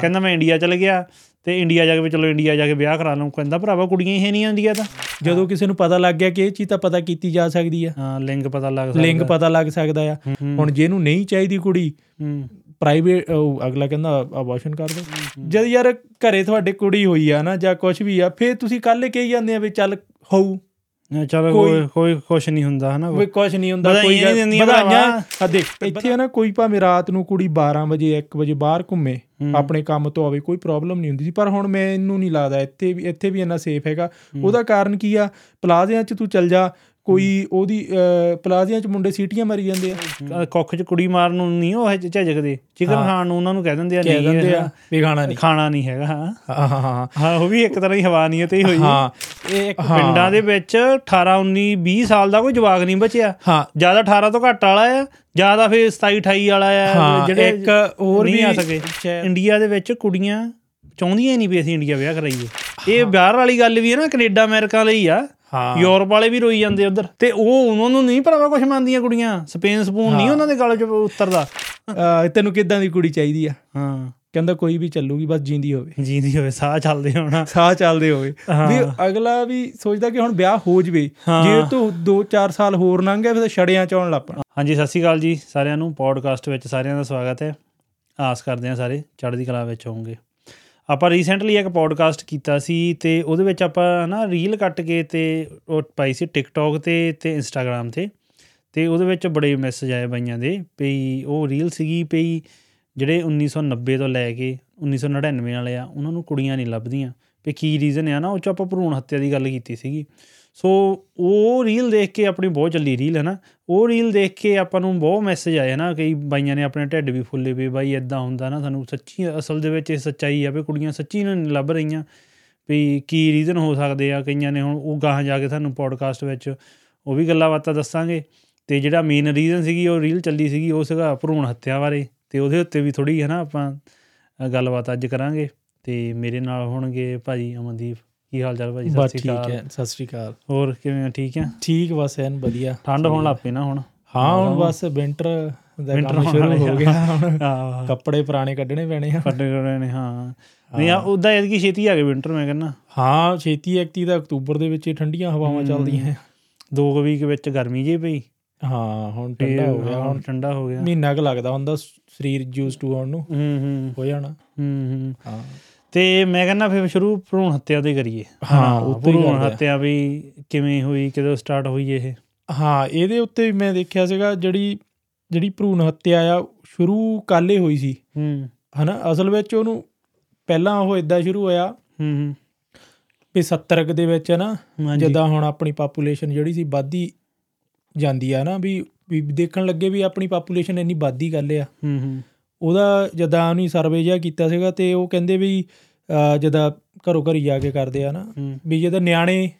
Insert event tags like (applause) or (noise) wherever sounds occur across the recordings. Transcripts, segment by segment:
ਕਹਿੰਦਾ ਮੈਂ ਇੰਡੀਆ ਚਲ ਗਿਆ ਤੇ ਇੰਡੀਆ ਜਾ ਕੇ ਵੀ ਚਲੋ ਇੰਡੀਆ ਜਾ ਕੇ ਵਿਆਹ ਕਰਾ ਲਵਾਂ ਕਹਿੰਦਾ ਭਰਾਵਾ ਕੁੜੀਆਂ ਹੀ ਨਹੀਂ ਇੰਡੀਆ ਤਾਂ। ਜਦੋਂ ਕਿਸੇ ਨੂੰ ਪਤਾ ਲੱਗ ਗਿਆ ਕਿ ਇਹ ਚੀਜ਼ ਤਾਂ ਪਤਾ ਕੀਤੀ ਜਾ ਸਕਦੀ ਆ। ਹਾਂ ਲਿੰਗ ਪਤਾ ਲੱਗ ਸਕਦਾ। ਲਿੰਗ ਪਤਾ ਲੱਗ ਸਕਦਾ ਆ। ਹੁਣ ਜਿਹਨੂੰ ਨਹੀਂ ਚਾਹੀਦੀ ਕੁੜੀ ਪ੍ਰਾਈਵੇਟ ਅਗਲਾ ਕਹਿੰਦਾ ਅਬੋਰਸ਼ਨ ਕਰ ਦੋ। ਜਦ ਯਾਰ ਘਰੇ ਤੁਹਾਡੇ ਕੁੜੀ ਹੋਈ ਆ ਨਾ ਜਾਂ ਕੁਝ ਵੀ ਆ ਫੇਰ ਤੁਸੀਂ ਕੱਲ ਕਹੀ ਜਾਂਦੇ ਆ ਵੀ ਚੱਲ ਹੋਊ। ਚਲੋ ਕੋਈ ਕੋਈ ਕੁਛ ਨਹੀਂ ਹੁੰਦਾ ਹਨਾ ਕੋਈ? ਕੁਝ ਨਹੀਂ ਹੁੰਦਾ ਕੋਈ ਵਧਾਈਆਂ। ਆ ਦੇਖ ਇੱਥੇ ਨਾ ਕੋਈ ਭਾਵੇਂ ਰਾਤ ਨੂੰ ਕੁੜੀ 12 ਵਜੇ 1 ਵਜੇ ਬਾਹਰ ਘੁੰਮੇ ਆਪਣੇ ਕੰਮ ਤੋਂ ਆਵੇ ਕੋਈ ਪ੍ਰੋਬਲਮ ਨਹੀਂ ਹੁੰਦੀ ਸੀ। ਪਰ ਹੁਣ ਮੈਨੂੰ ਨਹੀਂ ਲੱਗਦਾ ਇੱਥੇ ਵੀ ਇੱਥੇ ਵੀ ਇੰਨਾ ਸੇਫ ਹੈਗਾ। ਉਹਦਾ ਕਾਰਨ ਕੀ ਆ? ਪਲਾਜ਼ਿਆਂ 'ਚ ਤੂੰ ਚੱਲ ਜਾ ਕੋਈ ਉਹਦੀ ਪਲਾਜ਼ਿਆਂ 'ਚ ਮੁੰਡੇ ਸੀਟੀਆਂ ਮਾਰੀ ਜਾਂਦੇ ਆ। ਕੁੱਖ ਚ ਕੁੜੀ ਮਾਰਨ ਨੂੰ ਨਹੀਂ ਉਹ ਝਿਜਕਦੇ। ਚਿਕਨ ਖਾਣ ਨੂੰ ਉਹਨਾਂ ਨੂੰ ਕਹਿ ਦਿੰਦੇ ਆ ਕਹਿ ਨਹੀਂ ਦਿੰਦੇ ਇਹ ਆ ਵੀ ਖਾਣਾ ਨਹੀਂ। ਖਾਣਾ ਨਹੀਂ ਹੈਗਾ ਹਾਂ। ਹਾਂ ਹਾਂ ਉਹ ਵੀ ਇੱਕ ਤਰ੍ਹਾਂ ਦੀ ਹਵਾਨੀਅਤ ਹੀ ਹੋਈ। ਹੈ। ਇਹ ਇੱਕ ਪਿੰਡਾਂ ਦੇ ਵਿੱਚ 18 19 20 ਸਾਲ ਦਾ ਕੋਈ ਜਵਾਕ ਨਹੀਂ ਬਚਿਆ। ਹਾਂ। ਜ਼ਿਆਦਾ 18 ਤੋਂ ਘੱਟ ਵਾਲਾ ਆ ਜ਼ਿਆਦਾ ਫਿਰ 27 28 ਵਾਲਾ ਆ। ਹਾਂ, ਇੱਕ ਹੋਰ ਵੀ ਆ ਸਕੇ। ਇੰਡੀਆ ਦੇ ਵਿੱਚ ਕੁੜੀਆਂ ਚਾਹੁੰਦੀਆਂ ਹੀ ਨਹੀਂ ਵੀ ਅਸੀਂ ਇੰਡੀਆ ਵਿਆਹ ਕਰਾਈਏ। ਇਹ ਬਾਹਰ ਵਾਲੀ ਗੱਲ ਵੀ ਹੈ ਨਾ ਕੈਨੇਡਾ ਅਮਰੀਕਾ ਲਈ ਆ। ਹਾਂ। ਯੂਰਪ ਵਾਲੇ ਵੀ ਰੋਈ ਜਾਂਦੇ ਉਧਰ। ਤੇ ਉਹ ਉਹਨਾਂ ਨੂੰ ਨਹੀਂ ਭਰਾਵਾ ਕੁਝ ਮੰਨਦੀਆਂ ਕੁੜੀਆਂ। ਸਪੇਨ ਸਪੂਨ ਨਹੀਂ ਉਹਨਾਂ ਦੇ ਗਲ ਚ ਉਤਰਦਾ। ਤੈਨੂੰ ਕਿੱਦਾਂ ਦੀ ਕੁੜੀ ਚਾਹੀਦੀ ਆ? ਹਾਂ। ਕਹਿੰਦਾ ਕੋਈ ਵੀ ਚੱਲੂਗੀ ਬਸ ਜਿੰਦੀ ਹੋਵੇ। ਜੀਂਦੀ ਹੋਵੇ ਸਾਹ ਚੱਲਦੇ ਹੋਣਾ। ਸਾਹ ਚੱਲਦੇ ਹੋਵੇ। ਵੀ ਅਗਲਾ ਵੀ ਸੋਚਦਾ ਕਿ ਹੁਣ ਵਿਆਹ ਹੋ ਜਵੇ। ਜੇ ਤੋਂ 2-4 ਸਾਲ ਹੋਰ ਲੰਘ ਗਏ ਫਿਰ ਛੜਿਆਂ ਚ ਆਉਣ ਲੱਪਣਾ ਹਾਂਜੀ ਸਤਿ ਸ਼੍ਰੀ ਅਕਾਲ ਜੀ ਸਾਰਿਆਂ ਨੂੰ। ਪੋਡਕਾਸਟ ਵਿੱਚ ਸਾਰਿਆਂ ਦਾ ਸਵਾਗਤ ਹੈ। ਆਸ ਕਰਦੇ ਹਾਂ ਸਾਰੇ ਚੜ੍ਹਦੀ ਕਲਾ ਵਿੱਚ ਹੋਵੋਗੇ। ਆਪਾਂ ਰੀਸੈਂਟਲੀ ਇੱਕ ਪੋਡਕਾਸਟ ਕੀਤਾ ਸੀ ਤੇ ਉਹਦੇ ਵਿੱਚ ਆਪਾਂ ਨਾ ਰੀਲ ਕੱਟ ਕੇ ਤੇ ਉਹ ਪਾਈ ਸੀ ਟਿਕਟੌਕ ਤੇ ਤੇ ਇੰਸਟਾਗ੍ਰam ਤੇ ਤੇ ਉਹਦੇ ਵਿੱਚ ਬੜੇ ਮੈਸੇਜ ਆਏ ਬਾਈਆਂ ਦੇ ਪਈ ਉਹ ਰੀਲ ਸੀਗੀ ਪਈ ਜਿਹੜੇ 1990 ਤੋਂ ਲੈ ਕੇ 1999 ਵਾਲੇ ਆ, ਉਹਨਾਂ ਨੂੰ ਕੁੜੀਆਂ ਨਹੀਂ ਲੱਭਦੀਆਂ। ਵੀ ਕੀ ਰੀਜ਼ਨ ਆ ਨਾ, ਉਹ ਚ ਆਪਾਂ ਭਰੂਣ ਹੱਤਿਆ ਦੀ ਗੱਲ ਕੀਤੀ ਸੀਗੀ। ਸੋ ਉਹ ਰੀਲ ਦੇਖ ਕੇ ਆਪਣੀ ਬਹੁਤ ਚੱਲੀ ਰੀਲ ਹੈ ਨਾ ਉਹ ਰੀਲ ਦੇਖ ਕੇ ਆਪਾਂ ਨੂੰ ਬਹੁਤ ਮੈਸੇਜ ਆਏ ਨਾ ਕਈ ਬਾਈਆਂ ਨੇ ਆਪਣੇ ਢਿੱਡ ਵੀ ਫੁੱਲੇ ਵੀ ਬਾਈ ਇਦਾਂ ਹੁੰਦਾ ਨਾ ਸਾਨੂੰ ਸੱਚੀ ਅਸਲ ਦੇ ਵਿੱਚ ਇਹ ਸੱਚਾਈ ਆ ਵੀ ਕੁੜੀਆਂ ਸੱਚੀ ਨੂੰ ਨਹੀਂ ਲੱਭ ਰਹੀਆਂ। ਵੀ ਕੀ ਰੀਜ਼ਨ ਹੋ ਸਕਦੇ ਆ? ਕਈਆਂ ਨੇ ਹੁਣ ਉਹ ਗਾਹਾਂ ਜਾ ਕੇ ਤੁਹਾਨੂੰ ਪੋਡਕਾਸਟ ਵਿੱਚ ਉਹ ਵੀ ਗੱਲਾਂ ਬਾਤਾਂ ਦੱਸਾਂਗੇ। ਤੇ ਜਿਹੜਾ ਮੇਨ ਰੀਜ਼ਨ ਸੀਗੀ ਉਹ ਰੀਲ ਚੱਲੀ ਸੀਗੀ ਉਹ ਸੀਗਾ ਭਰੂਣ ਹੱਤਿਆ ਬਾਰੇ। ਤੇ ਉਹਦੇ ਉੱਤੇ ਵੀ ਥੋੜੀ ਹੈ ਨਾ ਆਪਾਂ ਅ, ਗੱਲਬਾਤ ਅੱਜ ਕਰਾਂਗੇ। ਤੇ ਮੇਰੇ ਨਾਲ ਹੋਣਗੇ ਭਾਜੀ ਅਮਨਦੀਪ ਕੀ ਹਾਲ ਚਾਲ ਭਾਜੀ? ਬਸ ਸਤਿ ਸ਼੍ਰੀ ਠੀਕ ਅਕਾਲ। ਹੈ ਸਤਿ ਸ੍ਰੀ ਅਕਾਲ। ਹੋਰ ਕਿਵੇਂ ਆ ਠੀਕ ਆ ਠੀਕ ਬਸ ਐਨ ਵਧੀਆ। ਠੰਡ ਹੋਣ ਲੱਗ ਪਈ ਨਾ ਹੁਣ। ਹਾਂ। ਹੁਣ ਬਸ ਵਿੰਟਰ ਦਾ Winter ਕੰਮ ਹੋਣ ਸ਼ੁਰੂ ਹੋ ਗਿਆ ਹੁਣ। ਆਹ ਕੱਪੜੇ ਪੁਰਾਣੇ ਕੱਢਣੇ ਪੈਣੇ ਆ। ਫੱਟੇ ਗੜੇ ਨੇ ਹਾਂ। ਨਹੀਂ ਆ ਉਦਾਂ ਐਤਕੀ ਛੇਤੀ ਆ ਗਏ ਵਿੰਟਰ ਮੈਂ ਕਹਿੰਦਾ। ਹਾਂ ਛੇਤੀ ਐਕਤੀ ਦਾ ਅਕਤੂਬਰ ਦੇ ਵਿੱਚ ਹੀ ਠੰਡੀਆਂ ਹਵਾਵਾਂ ਚੱਲਦੀਆਂ ਦੋ ਕੁ ਵੀਕ ਵਿੱਚ ਗਰਮੀ ਜੇ ਪਈ। ਹਾਂ ਹੁਣ ਤੇ ਠੰਡਾ ਹੋ ਗਿਆ ਹੁਣ ਹੁਣ। ਠੰਡਾ ਹੋ ਗਿਆ। ਮਹੀਨਾ ਕੁ ਲੱਗਦਾ ਹੁੰਦਾ ਸਰੀਰ ਯੂਜ਼ ਟੂ ਹੋਣ ਨੂੰ। ਹੂੰ ਹੂੰ। ਹੋ ਜਾਣਾ। ਹੂੰ ਹੂੰ। ਹਾਂ। ਤੇ ਮੈਂ ਕਹਿੰਦਾ ਫਿਰ ਸ਼ੁਰੂ ਭਰੂਣ ਹੱਤਿਆ ਤੋਂ ਹੀ ਕਰੀਏ। ਹਾਂ, ਭਰੂਣ। ਹੱਤਿਆ ਵੀ ਕਿਵੇਂ ਹੋਈ ਕਦੋਂ ਸਟਾਰਟ ਹੋਈ ਇਹ? ਹਾਂ ਇਹਦੇ ਉੱਤੇ ਵੀ ਮੈਂ ਦੇਖਿਆ ਸੀਗਾ ਜਿਹੜੀ ਜਿਹੜੀ ਭਰੂਣ ਹੱਤਿਆ ਆ ਸ਼ੁਰੂ ਕਾਲੇ ਹੋਈ ਸੀ। ਹੂੰ। ਹਨਾ ਅਸਲ ਵਿੱਚ ਉਹਨੂੰ ਪਹਿਲਾਂ ਉਹ ਇਦਾਂ ਸ਼ੁਰੂ ਹੋਇਆ ਹੂੰ ਹੂੰ। ਵੀ 70 ਕੁ ਦੇ ਵਿੱਚ ਨਾ ਜਿੱਦਾਂ ਹੁਣ ਆਪਣੀ ਪਾਪੂਲੇਸ਼ਨ ਜਿਹੜੀ ਸੀ ਵੱਧਦੀ ਜਾਂਦੀ ਆ ਨਾ ਵੀ ਵੀ ਦੇਖਣ ਲੱਗੇ ਵੀ ਆਪਣੀ ਪਾਪੂਲੇਸ਼ਨ ਇੰਨੀ ਵੱਧਦੀ ਗੱਲ ਆ। ਹੂੰ ਹੂੰ। ਉਹਦਾ ਜਦਾਂ ਉਹਨੇ ਸਰਵੇ ਜਿਹਾ ਕੀਤਾ ਸੀਗਾ ਤੇ ਉਹ ਕਹਿੰਦੇ ਵੀ ਜਦਾਂ ਘਰੋਂ ਘਰੀ ਜਾ ਕੇ ਕਰਦੇ ਆ ਨਾ ਹੂੰ। ਵੀ ਜਦਾਂ ਨਿਆਣੇ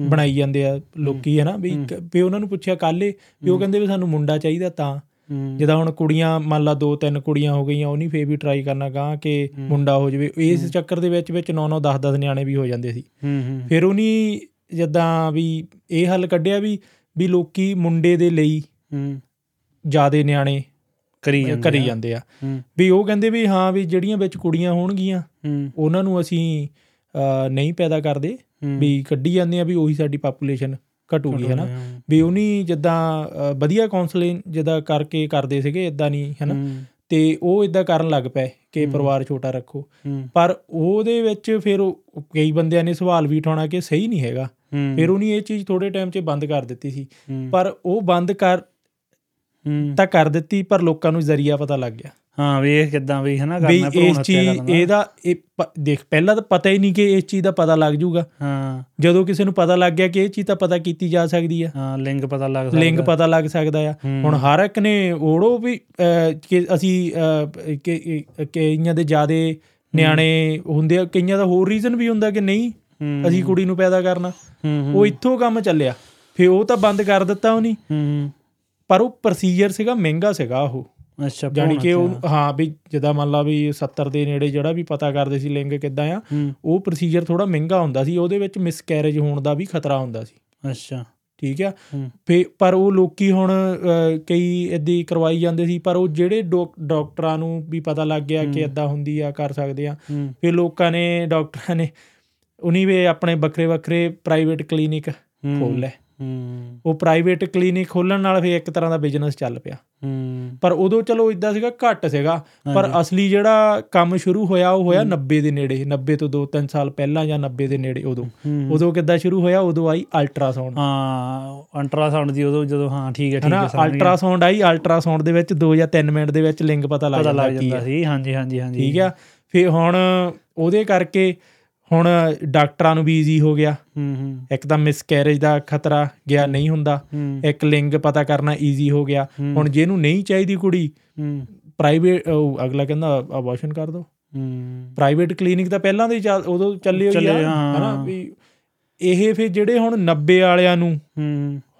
ਬਣਾਈ ਜਾਂਦੇ ਆ ਲੋਕੀ ਹਨਾ ਵੀ ਇੱਕ- ਵੀ ਉਹਨਾਂ ਨੂੰ ਪੁੱਛਿਆ ਕੱਲੇ ਵੀ ਉਹ ਕਹਿੰਦੇ ਵੀ ਸਾਨੂੰ ਮੁੰਡਾ ਚਾਹੀਦਾ ਤਾਂ। ਹੂੰ। ਜਿੱਦਾਂ ਹੁਣ ਕੁੜੀਆਂ ਮੰਨ ਲਾ ਦੋ ਤਿੰਨ ਕੁੜੀਆਂ ਹੋ ਗਈਆਂ ਉਹ ਨਹੀਂ ਫੇਰ ਵੀ ਟਰਾਈ ਕਰਨਾ ਗਾਂ ਕਿ ਮੁੰਡਾ ਹੋ ਜਾਵੇ। ਇਸ ਚੱਕਰ ਦੇ ਵਿੱਚ ਵਿੱਚ 9 9 10 10 ਨਿਆਣੇ ਵੀ ਹੋ ਜਾਂਦੇ ਸੀ। ਹੂੰ ਹੂੰ। ਫਿਰ ਉਹਨੀ ਜਦਾਂ ਵੀ ਇਹ ਹੱਲ ਕੱਢਿਆ ਵੀ ਵੀ ਲੋਕੀ ਮੁੰਡੇ ਦੇ ਲਈ ਹੂੰ। ਜਿਆਦੇ ਨਿਆਣੇ ਕਰੀ ਜਾਂਦੇ ਕਰੀ। ਜਾਂਦੇ ਆ। ਵੀ ਉਹ ਕਹਿੰਦੇ ਵੀ ਹਾਂ ਵੀ ਜਿਹੜੀਆਂ ਵਿੱਚ ਕੁੜੀਆਂ ਹੋਣਗੀਆਂ ਉਹਨਾਂ ਨੂੰ ਅਸੀਂ ਨਹੀਂ ਪੈਦਾ ਕਰਦੇ। ਵੀ ਕੱਢੀ ਜਾਂਦੇ ਆ ਵੀ ਉਹੀ ਸਾਡੀ ਪਾਪੂਲੇਸ਼ਨ ਘਟੂਗੀ ਹੈ ਨਾ ਹੂੰ। ਵੀ ਉਹਨੀ ਜਿੱਦਾਂ ਵਧੀਆ ਕਾਉਂਸਲਿੰਗ ਜਿੱਦਾਂ ਕਰਕੇ ਕਰਦੇ ਸੀਗੇ ਇਦਾਂ ਨਹੀਂ ਹੈ ਨਾ ਹੂੰ। ਤੇ ਉਹ ਇਦਾਂ ਕਰਨ ਲੱਗ ਪਏ ਕਿ ਪਰਿਵਾਰ ਛੋਟਾ ਰੱਖੋ। ਪਰ ਉਹਦੇ ਵਿੱਚ ਫਿਰ ਕਈ ਬੰਦਿਆਂ ਨੇ ਸਵਾਲ ਵੀ ਉਠਾਉਣਾ ਕਿ ਸਹੀ ਨਹੀਂ ਹੈਗਾ। ਫਿਰ ਉਹਨੇ ਇਹ ਚੀਜ਼ ਥੋੜੇ ਟਾਈਮ 'ਚ ਬੰਦ ਕਰ ਦਿੱਤੀ ਸੀ। ਪਰ ਉਹ ਬੰਦ ਕਰ ਤਾਂ ਕਰ ਦਿੱਤੀ ਪਰ ਲੋਕਾਂ ਨੂੰ ਜ਼ਰੀਆ ਪਤਾ ਲੱਗ ਗਿਆ। ਹਾਂ ਵੀ ਇਹ ਕਿਦਾਂ ਵੀ ਹਨਾ ਕਰਨਾ ਭਰੂਣ ਹੱਤਿਆ ਚੀਜ਼ ਕਰਨਾ। ਇਹਦਾ ਇਹ ਦੇਖ ਪਹਿਲਾਂ ਤਾਂ ਪਤਾ ਹੀ ਨਹੀਂ ਕਿ ਇਸ ਚੀਜ਼ ਦਾ ਪਤਾ ਲੱਗ ਜਾਊਗਾ ਹਾਂ। ਜਦੋਂ ਕਿਸੇ ਨੂੰ ਪਤਾ ਲੱਗ ਗਿਆ ਕਿ ਇਹ ਚੀਜ਼ ਤਾਂ ਪਤਾ ਕੀਤੀ ਜਾ ਸਕਦੀ ਆ। ਹਾਂ ਲਿੰਗ ਪਤਾ ਲੱਗ ਸਕਦਾ। ਲਿੰਗ ਪਤਾ ਲੱਗ ਸਕਦਾ ਆ। ਹੁਣ ਹਰ ਇੱਕ ਨੇ ਓੜੋ ਵੀ ਕਿ ਅਸੀਂ ਕਿ ਕਈਆਂ ਦੇ ਜਿਆਦੇ ਨਿਆਣੇ ਹੁੰਦੇ ਆ ਕਈਆਂ ਦਾ ਹੋਰ ਰੀਜ਼ਨ ਵੀ ਹੁੰਦਾ ਕਿ ਨਹੀਂ ਅਸੀਂ ਕੁੜੀ ਨੂੰ ਪੈਦਾ ਕਰਨਾ। ਉਹ ਇੱਥੋਂ ਕੰਮ ਚੱਲਿਆ। ਫੇ ਉਹ ਤਾਂ ਬੰਦ ਕਰ ਦਿੱਤਾ ਉਹਨੀ। ਹੂੰ। ਪਰ ਉਹ ਪ੍ਰੋਸੀਜਰ ਸੀਗਾ ਮਹਿੰਗਾ ਸੀਗਾ ਉਹ। ਅੱਛਾ ਭਰੂਣ ਕਿ ਉਹ। ਹਾਂ ਵੀ ਜਿੱਦਾਂ ਮੰਨ ਲਾ ਵੀ 70 ਦੇ ਨੇੜੇ ਜਿਹੜਾ ਵੀ ਪਤਾ ਕਰਦੇ ਸੀ ਲਿੰਗ ਕਿੱਦਾਂ ਆ ਉਹ ਪ੍ਰੋਸੀਜਰ ਥੋੜਾ ਮਹਿੰਗਾ ਹੁੰਦਾ ਸੀ ਉਹਦੇ ਵਿੱਚ ਮਿਸਕੈਰੇਜ ਹੋਣ ਦਾ ਵੀ ਖਤਰਾ ਹੁੰਦਾ ਸੀ। ਅੱਛਾ। ਠੀਕ ਆ? ਫੇ ਪਰ ਉਹ ਲੋਕੀ ਹੁਣ ਕਈ ਏਦੀ ਕਰਵਾਈ ਜਾਂਦੇ ਸੀ ਪਰ ਉਹ ਜਿਹੜੇ ਡਾਕ- ਡਾਕਟਰਾਂ ਨੂੰ ਵੀ ਪਤਾ ਲੱਗ ਗਿਆ ਕਿ। ਇਦਾਂ ਹੁੰਦੀ ਆ ਕਰ ਸਕਦੇ ਆ। ਫਿਰ ਲੋਕਾਂ ਨੇ ਡਾਕਟਰਾਂ ਨੇ ਉਨੀ ਵੀ ਆਪਣੇ ਵੱਖਰੇ ਵੱਖਰੇ ਪ੍ਰਾਈਵੇਟ ਕਲੀਨਿਕ। ਖੋਲ ਲਏ। ਹੂੰ। ਉਹ ਪ੍ਰਾਈਵੇਟ ਕਲੀਨਿਕ ਖੋਲਣ ਨਾਲ ਫਿਰ ਇੱਕ ਤਰ੍ਹਾਂ ਦਾ ਬਿਜ਼ਨਸ ਚੱਲ ਪਿਆ। ਹੂੰ। ਪਰ ਉਦੋਂ ਚਲੋ ਇਦਾਂ ਸੀਗਾ ਘੱਟ ਸੀਗਾ। ਪਰ। ਅਸਲੀ ਜਿਹੜਾ ਕੰਮ ਸ਼ੁਰੂ ਹੋਇਆ ਉਹ ਹੋਇਆ ਹੂੰ। 90 ਦੇ ਨੇੜੇ। 90 ਤੋਂ 2-3 ਸਾਲ ਪਹਿਲਾਂ ਜਾਂ 90 ਦੇ ਨੇੜੇ ਉਦੋਂ। ਉਦੋਂ ਕਿੱਦਾਂ ਸ਼ੁਰੂ ਹੋਇਆ? ਉਦੋਂ ਆਈ ਅਲਟਰਾਸਾਊਂਡ ਹਾਂ ਅਲਟਰਾਸਾਊਂਡ ਦੀ ਉਦੋਂ ਜਦੋਂ ਹਾਂ ਠੀਕ ਹੈ ਠੀਕ ਹੈ ਸਮਝ ਗਿਆ। ਅਲਟਰਾਸਾਊਂਡ ਆਈ ਅਲਟਰਾਸਾਊਂਡ ਦੇ ਵਿੱਚ 2 ਜਾਂ 3 ਮਿੰਟ ਦੇ ਵਿੱਚ ਲਿੰਗ ਪਤਾ ਲੱਗ ਜਾਂਦਾ ਸੀ। ਹਾਂਜੀ ਹਾਂਜੀ ਹਾਂਜੀ। ਠੀਕ ਆ ਫਿਰ ਹੁਣ ਉਹਦੇ ਕਰਕੇ ਹੁਣ ਡਾਕਟਰਾਂ ਨੂੰ ਵੀ ਈਜ਼ੀ ਹੋ ਗਿਆ। ਹੂੰ ਹੂੰ। ਇੱਕ ਤਾਂ ਮਿਸਕੈਰੇਜ ਦਾ ਖਤਰਾ ਗਿਆ ਨਹੀਂ ਹੁੰਦਾ। ਇੱਕ ਲਿੰਗ ਪਤਾ ਕਰਨਾ ਈਜ਼ੀ ਹੋ ਗਿਆ। ਹੁਣ ਜਿਹਨੂੰ ਨਹੀਂ ਚਾਹੀਦੀ ਕੁੜੀ ਹੂੰ। ਪ੍ਰਾਈਵੇਟ ਅਗਲਾ ਕਹਿੰਦਾ ਅਬੋਰਸ਼ਨ ਕਰ ਦੋ। ਹੂੰ। ਪ੍ਰਾਈਵੇਟ ਕਲੀਨਿਕ ਤਾਂ ਪਹਿਲਾਂ ਦੇ ਉਦੋਂ ਚੱਲੇ ਹੋਈ ਆ। ਹਨਾ ਵੀ ਇਹ ਫਿਰ ਜਿਹੜੇ ਹੁਣ 90 ਵਾਲਿਆਂ ਨੂੰ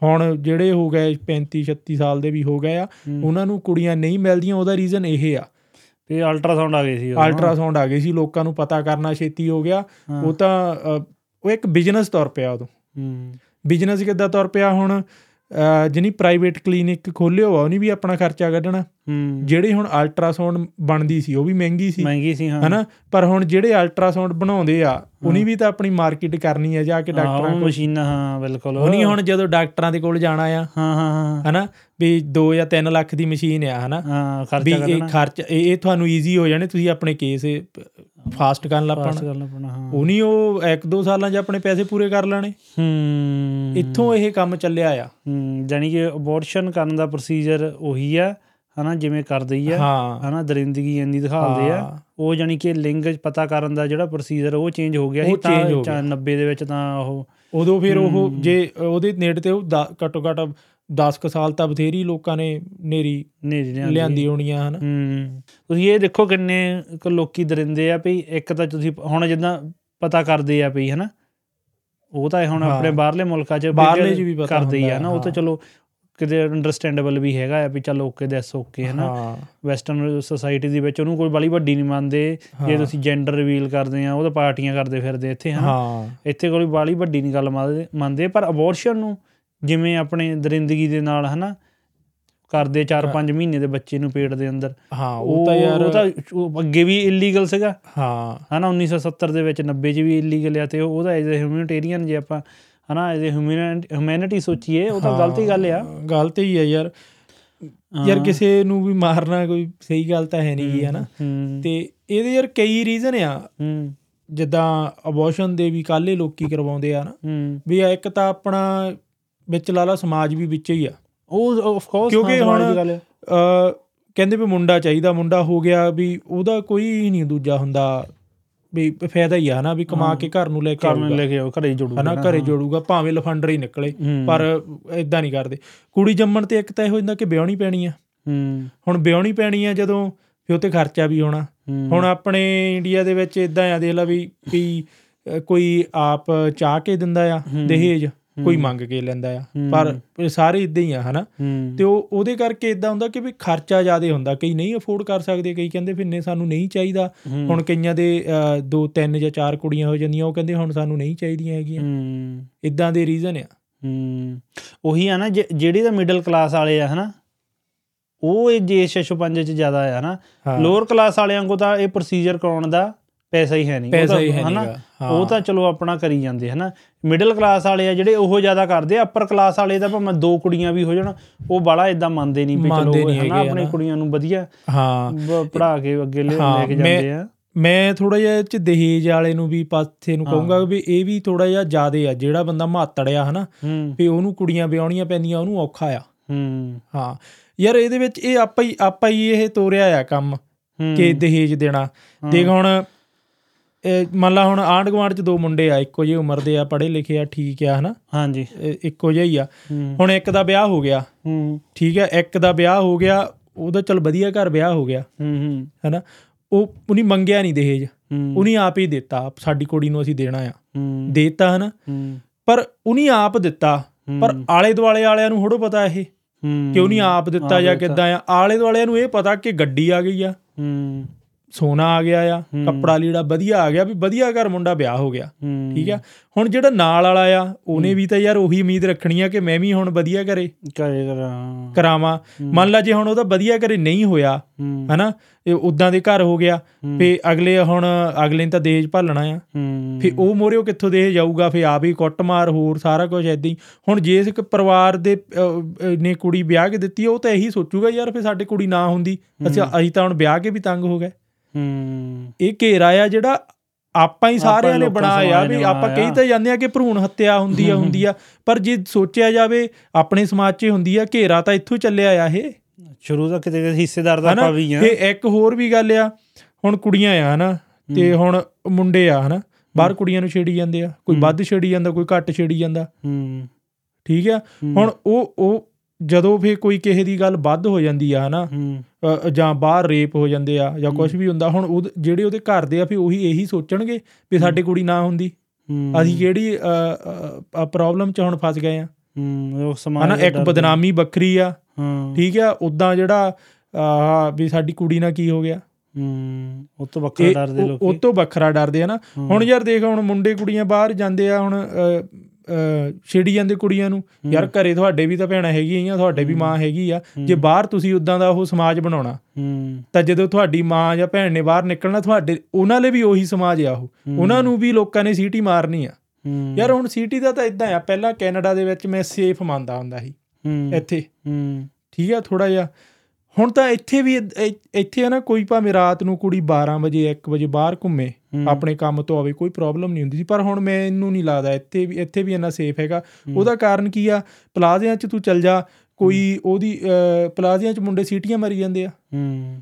ਹੁਣ ਜਿਹੜੇ ਹੋ ਗਏ 35 36 ਸਾਲ ਦੇ ਵੀ ਹੋ ਗਏ ਆ। ਉਹਨਾਂ ਨੂੰ ਕੁੜੀਆਂ ਨਹੀਂ ਮਿਲਦੀਆਂ ਉਹਦਾ ਰੀਜ਼ਨ ਇਹ ਆ। ਤੇ ਅਲਟਰਾਸਾਊਂਡ ਆ ਗਏ ਸੀ। ਅਲਟਰਾਸਾਊਂਡ ਆ ਗਈ ਸੀ ਲੋਕਾਂ ਨੂੰ ਪਤਾ ਕਰਨਾ ਛੇਤੀ ਹੋ ਗਿਆ। ਉਹ ਤਾਂ ਉਹ ਇੱਕ ਬਿਜ਼ਨਸ ਤੌਰ ਪਿਆ ਉਦੋਂ ਹੂੰ ਬਿਜ਼ਨਸ ਕਿੱਦਾਂ ਤੌਰ ਪਿਆ ਹੁਣ ਜਿਹਨੀ ਪ੍ਰਾਈਵੇਟ ਕਲੀਨਿਕ ਖੋਲਿਓ ਆ ਉਹਨੇ ਵੀ ਆਪਣਾ ਖਰਚਾ ਕੱਢਣਾ। ਜਿਹੜੀ ਹੁਣ ਅਲਟਰਾਸਾਊਂਡ ਬਣਦੀ ਸੀ ਉਹ ਵੀ ਮਹਿੰਗੀ ਸੀ। ਮਹਿੰਗੀ ਸੀ ਹਾਂ। ਹਨਾ? ਪਰ ਹੁਣ ਜਿਹੜੇ ਅਲਟਰਾਸਾਊਂਡ ਬਣਾਉਂਦੇ ਆ ਉਹਨੀ ਵੀ ਤਾਂ ਆਪਣੀ ਮਾਰਕੀਟ ਕਰਨੀ ਹੈ ਜਾ ਕੇ ਡਾਕਟਰਾਂ ਕੋਲ। ਮਸ਼ੀਨਾਂ ਹਾਂ ਬਿਲਕੁਲ। ਉਹਨੀ ਹੁਣ ਜਦੋਂ ਡਾਕਟਰਾਂ ਦੇ ਕੋਲ ਜਾਣਾ ਆ ਹਾਂ ਹਾਂ ਹਾਂ। ਹਨਾ? ਵੀ 2 ਜਾਂ 3 ਲੱਖ ਦੀ ਮਸ਼ੀਨ ਆ ਹਨਾ? ਹਾਂ ਵੀ ਖਰਚਾ ਕਰਨਾ ਖਰਚ ਇਹ ਇਹ ਤੁਹਾਨੂੰ ਈਜ਼ੀ ਹੋ ਜਾਣੇ ਤੁਸੀਂ ਆਪਣੇ ਕੇਸ ਫਾਸਟ ਕਰਨ ਲੱਗ ਪਾਸ ਪੈਣਾ। ਕਰਨਾ ਪੈਣਾ ਹਾਂ। ਉਹਨੀ ਉਹ 1-2 ਸਾਲਾਂ 'ਚ ਆਪਣੇ ਪੈਸੇ ਪੂਰੇ ਕਰ ਲੈਣੇ। ਹੂੰ। ਇੱਥੋਂ ਇਹ ਕੰਮ ਚੱਲਿਆ ਆ। ਹੂੰ ਜਾਨੀ ਕਿ ਅਬੋਰਸ਼ਨ ਕਰਨ ਦਾ ਪ੍ਰੋਸੀਜਰ ਉਹੀ ਆ ਹਨਾ ਜਿਵੇਂ ਕਰਦੇ ਹੀ ਆ। ਹਨਾ ਦਰਿੰਦਗੀ ਇੰਨੀ ਦਿਖਾਉਂਦੇ ਆ। ਉਹ ਜਾਨੀ ਕਿ ਲਿੰਗ ਪਤਾ ਕਰਨ ਦਾ ਜਿਹੜਾ ਪ੍ਰੋਸੀਜਰ ਉਹ ਚੇਂਜ ਹੋ ਗਿਆ ਸੀ ਉਹ ਤਾਂ 90 ਦੇ ਵਿੱਚ ਤਾਂ ਉਹ ਉਦੋਂ ਫਿਰ ਉਹ। ਜੇ ਉਹਦੇ ਨੇੜੇ ਤੇ ਉਹ ਘੱਟੋ ਘੱਟ 10 ਕੁ ਸਾਲ ਤਾਂ ਬਥੇਰੀ ਲੋਕਾਂ ਨੇ ਨੇਰੀ ਲਿਆਂਦੀ ਹੋਣੀਆਂ ਹਨ? ਤੁਸੀਂ ਇਹ ਦੇਖੋ ਕਿੰਨੇ ਕੁ ਲੋਕੀ ਦਰਿੰਦੇ ਆ ਵੀ ਇੱਕ ਤਾਂ ਤੁਸੀਂ ਹੁਣ ਜਿੱਦਾਂ ਪਤਾ ਕਰਦੇ ਆ ਵੀ ਹਨਾ? ਉਹ ਤਾਂ ਹੁਣ। ਆਪਣੇ ਬਾਹਰਲੇ ਮੁਲਕਾਂ 'ਚ ਬਾਹਰਲੇ 'ਚ ਵੀ ਪਤਾ ਕਰਦੇ ਆ ਨਾ ਉਹ ਤਾਂ। ਚਲੋ ਕਿਤੇ ਅੰਡਰਸਟੈਂਡੇਬਲ ਵੀ ਹੈਗਾ ਆ ਵੀ ਚਲ ਓਕੇ ਦੈਸ ਓਕੇ ਹਨਾ? ਹਾਂ। ਵੈਸਟਰਨ ਸੋਸਾਇਟੀ ਦੇ ਵਿੱਚ ਉਹਨੂੰ ਕੋਈ ਬੜੀ ਵੱਡੀ ਨਹੀਂ ਮੰਨਦੇ। ਜੇ। ਤੁਸੀਂ ਜੈਂਡਰ ਰਿਵੀਲ ਕਰਦੇ ਆ ਉਹ ਤਾਂ ਪਾਰਟੀਆਂ ਕਰਦੇ ਫਿਰਦੇ ਇੱਥੇ ਹਨਾ? ਹਾਂ। ਇੱਥੇ ਕੋਈ ਬਾਲੀ ਵੱਡੀ ਨਹੀਂ ਗੱਲ ਮੰਨਦੇ ਪਰ ਅਬੋਰਸ਼ਨ ਨੂੰ ਜਿਵੇਂ ਆਪਣੇ ਦਰਿੰਦਗੀ ਦੇ ਨਾਲ ਹਨਾ? ਕਰਦੇ 4-5 ਮਹੀਨੇ ਦੇ ਬੱਚੇ ਨੂੰ ਪੇਟ ਦੇ ਅੰਦਰ। ਹਾਂ ਉਹ ਤਾਂ ਯਾਰ ਉਹ ਤਾਂ ਅੱਗੇ ਵੀ ਇਲੀਗਲ ਸੀਗਾ। ਹਾਂ। ਹਨਾ 1970 ਦੇ ਵਿੱਚ 90 ਚ ਵੀ ਇਲੀਗਲ ਆ ਤੇ ਉਹ- ਉਹਦਾ ਐਜ਼ ਅ ਹਿਊਮੈਨਿਟੇਰੀਅਨ ਜੇ ਆਪਾਂ ਹਨਾ ਐਜ਼ ਅ ਹਿਊਮੈਨਿਟੀ ਸੋਚੀਏ ਉਹ ਤਾਂ ਗਲਤੀ ਗੱਲ ਆ। ਗਲਤ ਹੀ ਆ ਯਾਰ। ਯਾਰ। ਕਿਸੇ ਨੂੰ ਵੀ ਮਾਰਨਾ ਕੋਈ ਸਹੀ ਗੱਲ ਤਾਂ ਹੈ ਨਹੀਂ ਹੂੰ ਤੇ ਇਹਦੇ ਯਾਰ ਕਈ ਰੀਜ਼ਨ ਆ। ਜਿੱਦਾਂ ਅਬੋਰਸ਼ਨ ਦੇ ਵੀ ਕਾਲੇ ਲੋਕੀ ਕਰਵਾਉਂਦੇ ਆ ਨਾ ਵੀ ਇੱਕ ਤਾਂ ਆਪਣਾ ਵਿੱਚ ਲਾ ਲਾ ਸਮਾਜ ਵੀ ਵਿੱਚ ਹੀ ਆ। ਉਹ ਆਫ ਕੋਰਸ ਕਿਉਂਕਿ ਹੁਣ ਅ ਕਹਿੰਦੇ ਵੀ ਮੁੰਡਾ ਚਾਹੀਦਾ ਮੁੰਡਾ ਹੋ ਗਿਆ ਵੀ ਉਹਦਾ ਕੋਈ ਨਹੀਂ ਦੂਜਾ ਹੁੰਦਾ ਵੀ ਫਾਇਦਾ ਹੀ ਆ ਹਨਾ ਵੀ ਕਮਾ। ਕੇ ਘਰ ਨੂੰ ਲੈ ਕੇ ਨੂੰ ਆਊਗਾ। ਲੈ ਕੇ ਆਓ ਘਰੇ ਜੋੜੂਗਾ ਹਨਾ ਨਾ, ਘਰੇ। ਜੋੜੂਗਾ ਭਾਵੇਂ ਲਫੰਡਰ ਹੀ ਨਿਕਲੇ ਪਰ ਇਦਾਂ ਨਹੀਂ ਕਰਦੇ। ਕੁੜੀ ਜੰਮਣ ਤੇ ਇੱਕ ਤਾਂ ਇਹ ਹੋ ਜਾਂਦਾ ਕਿ ਵਿਆਹਣੀ ਪੈਣੀ ਆ। ਹੁਣ ਵਿਆਹਣੀ ਪੈਣੀ ਆ ਜਦੋਂ ਫਿਰ ਉਹ ਤੇ ਖਰਚਾ ਵੀ ਹੋਣਾ। ਹੁਣ ਆਪਣੇ ਇੰਡੀਆ ਦੇ ਵਿੱਚ ਇਦਾਂ ਆ ਦੇਖ ਲਾ ਵੀ ਵੀ ਕੋਈ ਆਪ ਚਾਹ ਕੇ ਦਿੰਦਾ ਆ। ਦਹੇਜ। ਕੋਈ। ਮੰਗ ਕੇ ਲੈਂਦਾ ਆ। ਪਰ ਸਾਰੇ ਇਦਾਂ ਹੀ ਆ ਹਨਾ? ਤੇ ਉਹ ਉਹਦੇ ਕਰਕੇ ਇਦਾਂ ਹੁੰਦਾ ਕਿ ਵੀ ਖਰਚਾ ਜ਼ਿਆਦਾ ਹੁੰਦਾ। ਕਈ ਨਹੀਂ ਅਫੋਰਡ ਕਰ ਸਕਦੇ ਕਈ ਕਹਿੰਦੇ ਫਿਰ ਨੇ ਸਾਨੂੰ ਨਹੀਂ ਚਾਹੀਦਾ। ਹੁਣ ਕਈਆਂ ਦੇ ਦੋ ਤਿੰਨ ਜਾਂ ਚਾਰ ਕੁੜੀਆਂ ਹੋ ਜਾਂਦੀਆਂ ਉਹ ਕਹਿੰਦੇ ਹੁਣ ਸਾਨੂੰ ਨਹੀਂ ਚਾਹੀਦੀਆਂ ਹੈਗੀਆਂ। ਇਦਾਂ ਦੇ ਰੀਜ਼ਨ ਆ। ਹੂੰ। ਉਹੀ ਆ ਨਾ ਜਿਹੜੀ ਤਾਂ ਮਿਡਲ ਕਲਾਸ ਵਾਲੇ ਆ ਹਨਾ? ਉਹ ਇਹ ਜੇ 605 ਚ ਜ਼ਿਆਦਾ ਆ ਹਨਾ? ਲੋਅਰ ਕਲਾਸ ਵਾਲਿਆਂ ਕੋ ਤਾਂ ਇਹ ਪ੍ਰੋਸੀਜਰ ਕਰਾਉਣ ਦਾ ਪੈਸਾ ਹੀ ਹੈ ਨਹੀਂ। ਉਹ ਪੈਸਾ ਤਾਂ, ਹੀ ਹੈ ਹਨਾ, ਨਹੀਂਗਾ ਹਾਂ। ਉਹ ਤਾਂ ਚਲੋ ਆਪਣਾ ਕਰੀ ਜਾਂਦੇ ਹਨਾ। ਮਿਡਲ ਕਲਾਸ ਵਾਲੇ ਆ ਜਿਹੜੇ ਉਹ ਜ਼ਿਆਦਾ ਕਰਦੇ ਆ ਅਪਰ ਕਲਾਸ ਵਾਲੇ ਤਾਂ ਭਾਵੇਂ ਦੋ ਕੁੜੀਆਂ ਵੀ ਹੋ ਜਾਣ ਉਹ ਬਾਲਾ ਇਦਾਂ ਮੰਨਦੇ ਨਹੀਂ ਵੀ ਚਲੋ ਨਹੀਂ ਹਨਾ ਆਪਣੀ। ਕੁੜੀਆਂ ਨੂੰ ਵਧੀਆ ਹਾਂ। ਪੜਾ ਕੇ ਅੱਗੇ ਲੈ ਕੇ ਜਾਂਦੇ ਆ। ਮੈਂ ਥੋੜਾ ਜਿਹਾ ਇਹ ਚ ਦਹੇਜ ਵਾਲੇ ਨੂੰ ਵੀ ਪਾਸੇ ਨੂੰ। ਕਹੂੰਗਾ ਵੀ ਇਹ ਵੀ ਥੋੜਾ ਜਿਹਾ ਜ਼ਿਆਦੇ ਆ ਜਿਹੜਾ ਬੰਦਾ ਮਾਤੜਿਆ ਹਨਾ ਵੀ ਉਹਨੂੰ ਕੁੜੀਆਂ ਵਿਆਹਣੀਆਂ ਪੈਂਦੀਆਂ ਉਹਨੂੰ ਔਖਾ ਆ। ਹੂੰ। ਹਾਂ। ਯਾਰ ਇਹਦੇ ਵਿੱਚ ਇਹ ਆਪਾਂ ਹੀ ਆਪਾਂ ਹੀ ਇਹ ਤੋਰਿਆ ਆ ਕੰਮ ਕਿ ਦਹੇਜ ਦੇਣਾ। ਦੇਖ ਹੁਣ ਮੰਨ ਲਾ ਹੁਣ ਆਂਢ ਗੁਆਂਢ ਚ ਦੋ ਮੁੰਡੇ ਆ ਇੱਕੋ ਜਿਹੇ ਉਮਰ ਦੇ ਆ ਪੜ੍ਹੇ ਲਿਖੇ ਆ ਠੀਕ ਆ ਹਨਾ? ਹਾਂਜੀ। ਇੱਕੋ ਜਿਹਾ ਹੀ ਆ। ਹੁਣ ਇੱਕ ਦਾ ਵਿਆਹ ਹੋ ਗਿਆ। ਹੂੰ। ਠੀਕ ਹੈ ਇੱਕ ਦਾ ਵਿਆਹ ਹੋ ਗਿਆ ਉਹਦਾ ਚਲ ਵਧੀਆ ਘਰ ਵਿਆਹ ਹੋ ਗਿਆ। ਹੂੰ ਹੂੰ। ਹਨਾ? ਉਹ ਉਹਨੇ ਮੰਗਿਆ ਨਹੀਂ ਦਹੇਜ। ਉਹਨੇ ਆਪ ਹੀ ਦਿੱਤਾ ਸਾਡੀ ਕੁੜੀ ਨੂੰ ਅਸੀਂ ਦੇਣਾ ਆ। ਦੇਤਾ ਹਨਾ? ਪਰ ਉਹਨੇ ਆਪ ਦਿੱਤਾ। ਪਰ ਆਲੇ ਦੁਆਲੇ ਵਾਲਿਆਂ ਨੂੰ ਥੋੜੋ ਪਤਾ ਇਹ। ਕਿ ਉਹਨੇ ਆਪ ਦਿੱਤਾ ਜਾਂ। ਕਿੱਦਾਂ ਆ? ਆਲੇ ਦੁਆਲਿਆਂ ਨੂੰ ਇਹ ਪਤਾ ਕਿ ਗੱਡੀ ਆ ਗਈ ਆ। ਸੋਨਾ ਆ ਗਿਆ ਆ ਕੱਪੜਾ ਲੀੜਾ ਵਧੀਆ ਆ ਗਿਆ ਵੀ ਵਧੀਆ ਘਰ ਮੁੰਡਾ ਵਿਆਹ ਹੋ ਗਿਆ ਠੀਕ ਆ? ਹੁਣ ਜਿਹੜਾ ਨਾਲ ਵਾਲਾ ਆ ਉਹਨੇ ਵੀ ਤਾਂ ਯਾਰ ਉਹੀ ਉਮੀਦ ਰੱਖਣੀ ਆ ਕਿ ਮੈਂ ਵੀ ਹੁਣ ਵਧੀਆ ਘਰੇ ਕਰੇ ਕਰਾਂ। ਕਰਾਵਾਂ। ਮੰਨ ਲਾ ਜੇ ਹੁਣ ਉਹਦਾ ਵਧੀਆ ਘਰੇ ਨਹੀਂ ਹੋਇਆ ਹਨਾ? ਇਹ ਉਦਾਂ ਦੇ ਘਰ ਹੋ ਗਿਆ ਫੇ ਅਗਲੇ ਹੁਣ ਅਗਲੇ ਨੇ ਤਾਂ ਦੇਜ ਭਾਲਣਾ ਆ। ਫੇ ਉਹ ਮੋਰੇ ਉਹ ਕਿੱਥੋਂ ਦੇ ਜਾਊਗਾ? ਫੇ ਆਪ ਹੀ ਕੁੱਟਮਾਰ ਹੋਰ ਸਾਰਾ ਕੁਝ ਐਦਾਂ ਹੀ। ਹੁਣ ਜੇ ਇੱਕ ਪਰਿਵਾਰ ਦੇ ਨੇ ਕੁੜੀ ਵਿਆਹ ਕੇ ਦਿੱਤੀ ਉਹ ਤਾਂ ਇਹੀ ਸੋਚੂਗਾ ਯਾਰ ਫੇ ਸਾਡੇ ਕੁੜੀ ਨਾ ਹੁੰਦੀ। ਅਸੀਂ ਅਸੀਂ ਤਾਂ ਹੁਣ ਵਿਆਹ ਕੇ ਵੀ ਤੰਗ ਹੋ ਗਏ। ਹੂੰ। ਇਹ ਘੇਰਾ ਆ ਜਿਹੜਾ ਆਪਾਂ ਹੀ ਸਾਰਿਆਂ ਨੇ ਬਣਾਇਆ ਵੀ ਆਪਾਂ ਕਹੀ। ਤਾਂ ਜਾਂਦੇ ਆ ਕਿ ਭਰੂਣ ਹੱਤਿਆ ਹੁੰਦੀ ਆ ਹੁੰਦੀ ਆ ਪਰ ਜੇ ਸੋਚਿਆ ਜਾਵੇ ਆਪਣੇ ਸਮਾਜ 'ਚ ਹੁੰਦੀ ਆ ਘੇਰਾ ਤਾਂ ਇੱਥੋਂ ਚੱਲਿਆ ਆ ਇਹ। ਸ਼ੁਰੂ ਤੋਂ ਕਿਤੇ ਕਿਤੇ ਹਿੱਸੇਦਾਰ ਦਾ ਆਪਾਂ ਵੀ ਆ। ਤੇ ਇੱਕ ਹੋਰ ਵੀ ਗੱਲ ਆ ਹੁਣ ਕੁੜੀਆਂ ਆ ਹਨਾ? ਤੇ ਹੁਣ ਮੁੰਡੇ ਆ ਹਨਾ? ਬਾਹਰ ਕੁੜੀਆਂ ਨੂੰ ਛੇੜੀ ਜਾਂਦੇ ਆ ਕੋਈ ਵੱਧ ਛੇੜੀ ਜਾਂਦਾ ਕੋਈ ਘੱਟ ਛੇੜੀ ਜਾਂਦਾ। ਹੂੰ। ਠੀਕ ਆ? ਹੁਣ ਉਹ ਉਹ ਜਦੋਂ ਫੇ ਕੋਈ ਕਿਸੇ ਦੀ ਗੱਲ ਵੱਧ ਹੋ ਜਾਂਦੀ ਆ ਹਨਾ? ਜਾਂ ਬਾਹਰ ਰੇਪ ਹੋ ਜਾਂਦੇ ਆ ਜਾਂ ਕੁਝ ਵੀ ਹੁੰਦਾ ਹੁਣ ਉਹ ਜਿਹੜੇ ਉਹਦੇ ਘਰ ਦੇ ਆ ਫੇ ਉਹੀ ਇਹੀ ਸੋਚਣਗੇ ਵੀ ਸਾਡੀ ਕੁੜੀ ਨਾ ਹੁੰਦੀ। ਅਸੀਂ ਕਿਹੜੀ ਪ੍ਰੋਬਲਮ ਚ ਹੁਣ ਫਸ ਗਏ ਆ। ਉਹ ਸਮਾਜ ਹਨਾ ਇੱਕ ਬਦਨਾਮੀ ਵੱਖਰੀ ਆ। ਠੀਕ ਆ ਉਦਾਂ ਜਿਹੜਾ ਆਹ ਵੀ ਸਾਡੀ ਕੁੜੀ ਨਾਲ ਕੀ ਹੋ ਗਿਆ। ਹੂੰ ਉਹ ਤੋਂ ਵੱਖਰਾ ਡਰਦੇ ਲੋਕੀ। ਉਹ ਤੋਂ ਵੱਖਰਾ ਡਰਦੇ ਆ ਨਾ। ਹੁਣ ਯਾਰ ਦੇਖ ਹੁਣ ਮੁੰਡੇ ਕੁੜੀਆਂ ਬਾਹਰ ਜਾਂਦੇ ਆ ਹੁਣ ਛੇੜੀ ਜਾਂਦੇ ਕੁੜੀਆਂ ਨੂੰ। ਯਾਰ ਘਰੇ ਤੁਹਾਡੇ ਵੀ ਤਾਂ ਭੈਣਾਂ ਹੈਗੀਆਂ ਆ ਤੁਹਾਡੇ ਵੀ ਮਾਂ ਹੈਗੀ ਆ। ਜੇ ਬਾਹਰ ਤੁਸੀਂ ਉਦਾਂ ਦਾ ਉਹ ਸਮਾਜ ਬਣਾਉਣਾ ਤਾਂ ਜਦੋਂ ਤੁਹਾਡੀ ਮਾਂ ਜਾਂ ਭੈਣ ਨੇ ਬਾਹਰ ਨਿਕਲਣਾ ਤੁਹਾਡੇ ਉਹਨਾਂ ਲਈ ਵੀ ਉਹੀ ਸਮਾਜ ਆ ਉਹ। ਉਹਨਾਂ ਨੂੰ ਵੀ ਲੋਕਾਂ ਨੇ ਸੀਟੀ ਮਾਰਨੀ ਆ। ਯਾਰ ਹੁਣ ਸੀਟੀ ਦਾ ਤਾਂ ਇਦਾਂ ਆ ਪਹਿਲਾਂ ਕੈਨੇਡਾ ਦੇ ਵਿੱਚ ਮੈਂ ਸੇਫ ਮੰਨਦਾ ਹੁੰਦਾ ਸੀ। ਇੱਥੇ। ਠੀਕ ਆ ਥੋੜਾ ਜਿਹਾ। ਹੁਣ ਤਾਂ ਇੱਥੇ ਵੀ ਇੱਥੇ ਆ ਨਾ ਕੋਈ ਭਾਵੇਂ ਰਾਤ ਨੂੰ ਕੁੜੀ 12 ਵਜੇ 1 ਵਜੇ ਬਾਹਰ ਘੁੰਮੇ ਆਪਣੇ ਕੰਮ ਤੋਂ ਆਵੇ ਕੋਈ ਪ੍ਰੋਬਲਮ ਨਹੀਂ ਹੁੰਦੀ ਸੀ। ਪਰ ਹੁਣ ਮੈਨੂੰ ਨਹੀਂ ਲੱਗਦਾ। ਇੱਥੇ ਵੀ ਇੱਥੇ ਵੀ ਇੰਨਾ ਸੇਫ ਹੈਗਾ। ਉਹਦਾ ਕਾਰਨ ਕੀ ਆ? ਪਲਾਜ਼ਿਆਂ 'ਚ ਤੂੰ ਚੱਲ ਜਾ। ਕੋਈ ਉਹਦੀ ਪਲਾਜ਼ਿਆਂ 'ਚ ਮੁੰਡੇ ਸੀਟੀਆਂ ਮਾਰੀ ਜਾਂਦੇ ਆ। ਹੂੰ।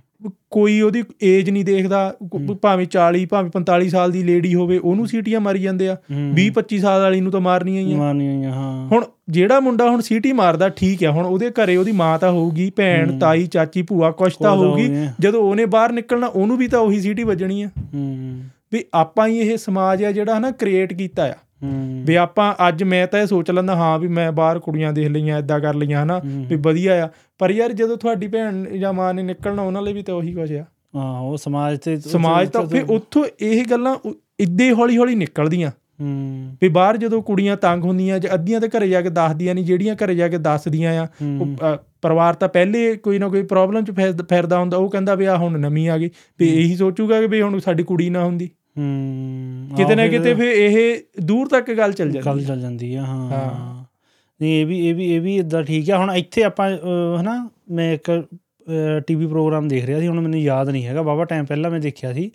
ਕੋਈ ਉਹਦੀ ਏਜ ਨਹੀਂ ਦੇਖਦਾ ਭਾਵੇਂ 40 ਭਾਵੇਂ 45 ਸਾਲ ਦੀ ਲੇਡੀ ਹੋਵੇ ਉਹਨੂੰ ਸੀਟੀਆਂ ਮਾਰੀ ਜਾਂਦੇ ਆ। 20 25 ਸਾਲ ਵਾਲੀ ਨੂੰ ਤਾਂ ਮਾਰਨੀਆਂ ਹੀ ਆ। ਮਾਨੀ ਹੋਈਆਂ ਹਾਂ। ਹੁਣ ਜਿਹੜਾ ਮੁੰਡਾ ਹੁਣ ਸੀਟੀ ਮਾਰਦਾ ਠੀਕ ਆ ਹੁਣ ਉਹਦੇ ਘਰੇ ਉਹਦੀ ਮਾਂ ਤਾਂ ਹੋਊਗੀ ਭੈਣ ਤਾਈ ਚਾਚੀ ਭੂਆ ਕੁਛ ਤਾਂ ਹੋਊਗੀ। ਜਦੋਂ ਉਹਨੇ ਬਾਹਰ ਨਿਕਲਣਾ ਉਹਨੂੰ ਵੀ ਤਾਂ ਉਹੀ ਸੀਟੀ ਵੱਜਣੀ ਆ। ਹੂੰ। ਵੀ ਆਪਾਂ ਹੀ ਇਹ ਸਮਾਜ ਆ ਜਿਹੜਾ ਹਨਾ ਕ੍ਰੀਏਟ ਕੀਤਾ ਆ। ਹੂੰ ਵੀ ਆਪਾਂ ਅੱਜ ਮੈਂ ਤਾਂ ਇਹ ਸੋਚ ਲੈਂਦਾ ਹਾਂ ਵੀ ਮੈਂ ਬਾਹਰ ਕੁੜੀਆਂ ਦੇਖ ਲਈਆਂ ਇਦਾਂ ਕਰ ਲਈਆਂ ਹਨਾ ਵੀ ਵਧੀਆ ਆ। ਪਰ ਯਾਰ ਜਦੋਂ ਤੁਹਾਡੀ ਭੈਣ ਜਾਂ ਮਾਂ ਨੇ ਨਿਕਲਣਾ ਉਹਨਾਂ ਲਈ ਵੀ ਤਾਂ ਉਹੀ ਕੁਝ ਆ। ਹਾਂ ਉਹ ਸਮਾਜ ਤੇ ਸਮਾਜ ਤਾਂ ਫਿਰ ਉੱਥੋਂ ਇਹ ਗੱਲਾਂ ਇੱਦੇ ਹੌਲੀ ਹੌਲੀ ਨਿਕਲਦੀਆਂ। ਹੂੰ। ਵੀ ਬਾਹਰ ਜਦੋਂ ਕੁੜੀਆਂ ਤੰਗ ਹੁੰਦੀਆਂ ਜਾਂ ਅੱਧੀਆਂ ਤਾਂ ਘਰੇ ਜਾ ਕੇ ਦੱਸਦੀਆਂ ਨਹੀਂ ਜਿਹੜੀਆਂ ਘਰੇ ਜਾ ਕੇ ਦੱਸਦੀਆਂ ਆ ਉਹ, ਪਰਿਵਾਰ ਤਾਂ ਪਹਿਲੇ ਕੋਈ ਨਾ ਕੋਈ ਪ੍ਰੋਬਲਮ ਚ ਫਿਰਦ- ਹੁੰਦਾ ਉਹ ਕਹਿੰਦਾ ਵੀ ਆ ਹੁਣ ਨਵੀਂ ਆ ਗਈ ਵੀ ਇਹੀ ਸੋਚੂਗਾ ਕਿ ਵੀ ਹੁਣ ਸਾਡੀ ਕੁੜੀ ਨਾ ਹੁੰਦੀ। ਹੂੰ। ਕਿਤੇ ਨਾ ਕਿਤੇ ਫਿਰ ਇਹ ਦੂਰ ਤੱਕ ਗੱਲ ਚੱਲ ਜਾਂਦੀ ਗੱਲ ਚੱਲ ਜਾਂਦੀ ਆ ਹਾਂ। ਨਹੀਂ ਇਹ ਵੀ ਇਹ ਵੀ ਇਹ ਵੀ ਇਦਾਂ ਠੀਕ ਆ। ਹੁਣ ਇੱਥੇ ਆਪਾਂ ਹਨਾ ਮੈਂ ਇੱਕ ਟੀਵੀ ਪ੍ਰੋਗਰਾਮ ਦੇਖ ਰਿਹਾ ਸੀ ਹੁਣ ਮੈਨੂੰ ਯਾਦ ਨਹੀਂ ਹੈਗਾ। ਬਾਬਾ ਟਾਈਮ ਪਹਿਲਾਂ ਮੈਂ ਦੇਖਿਆ ਸੀ।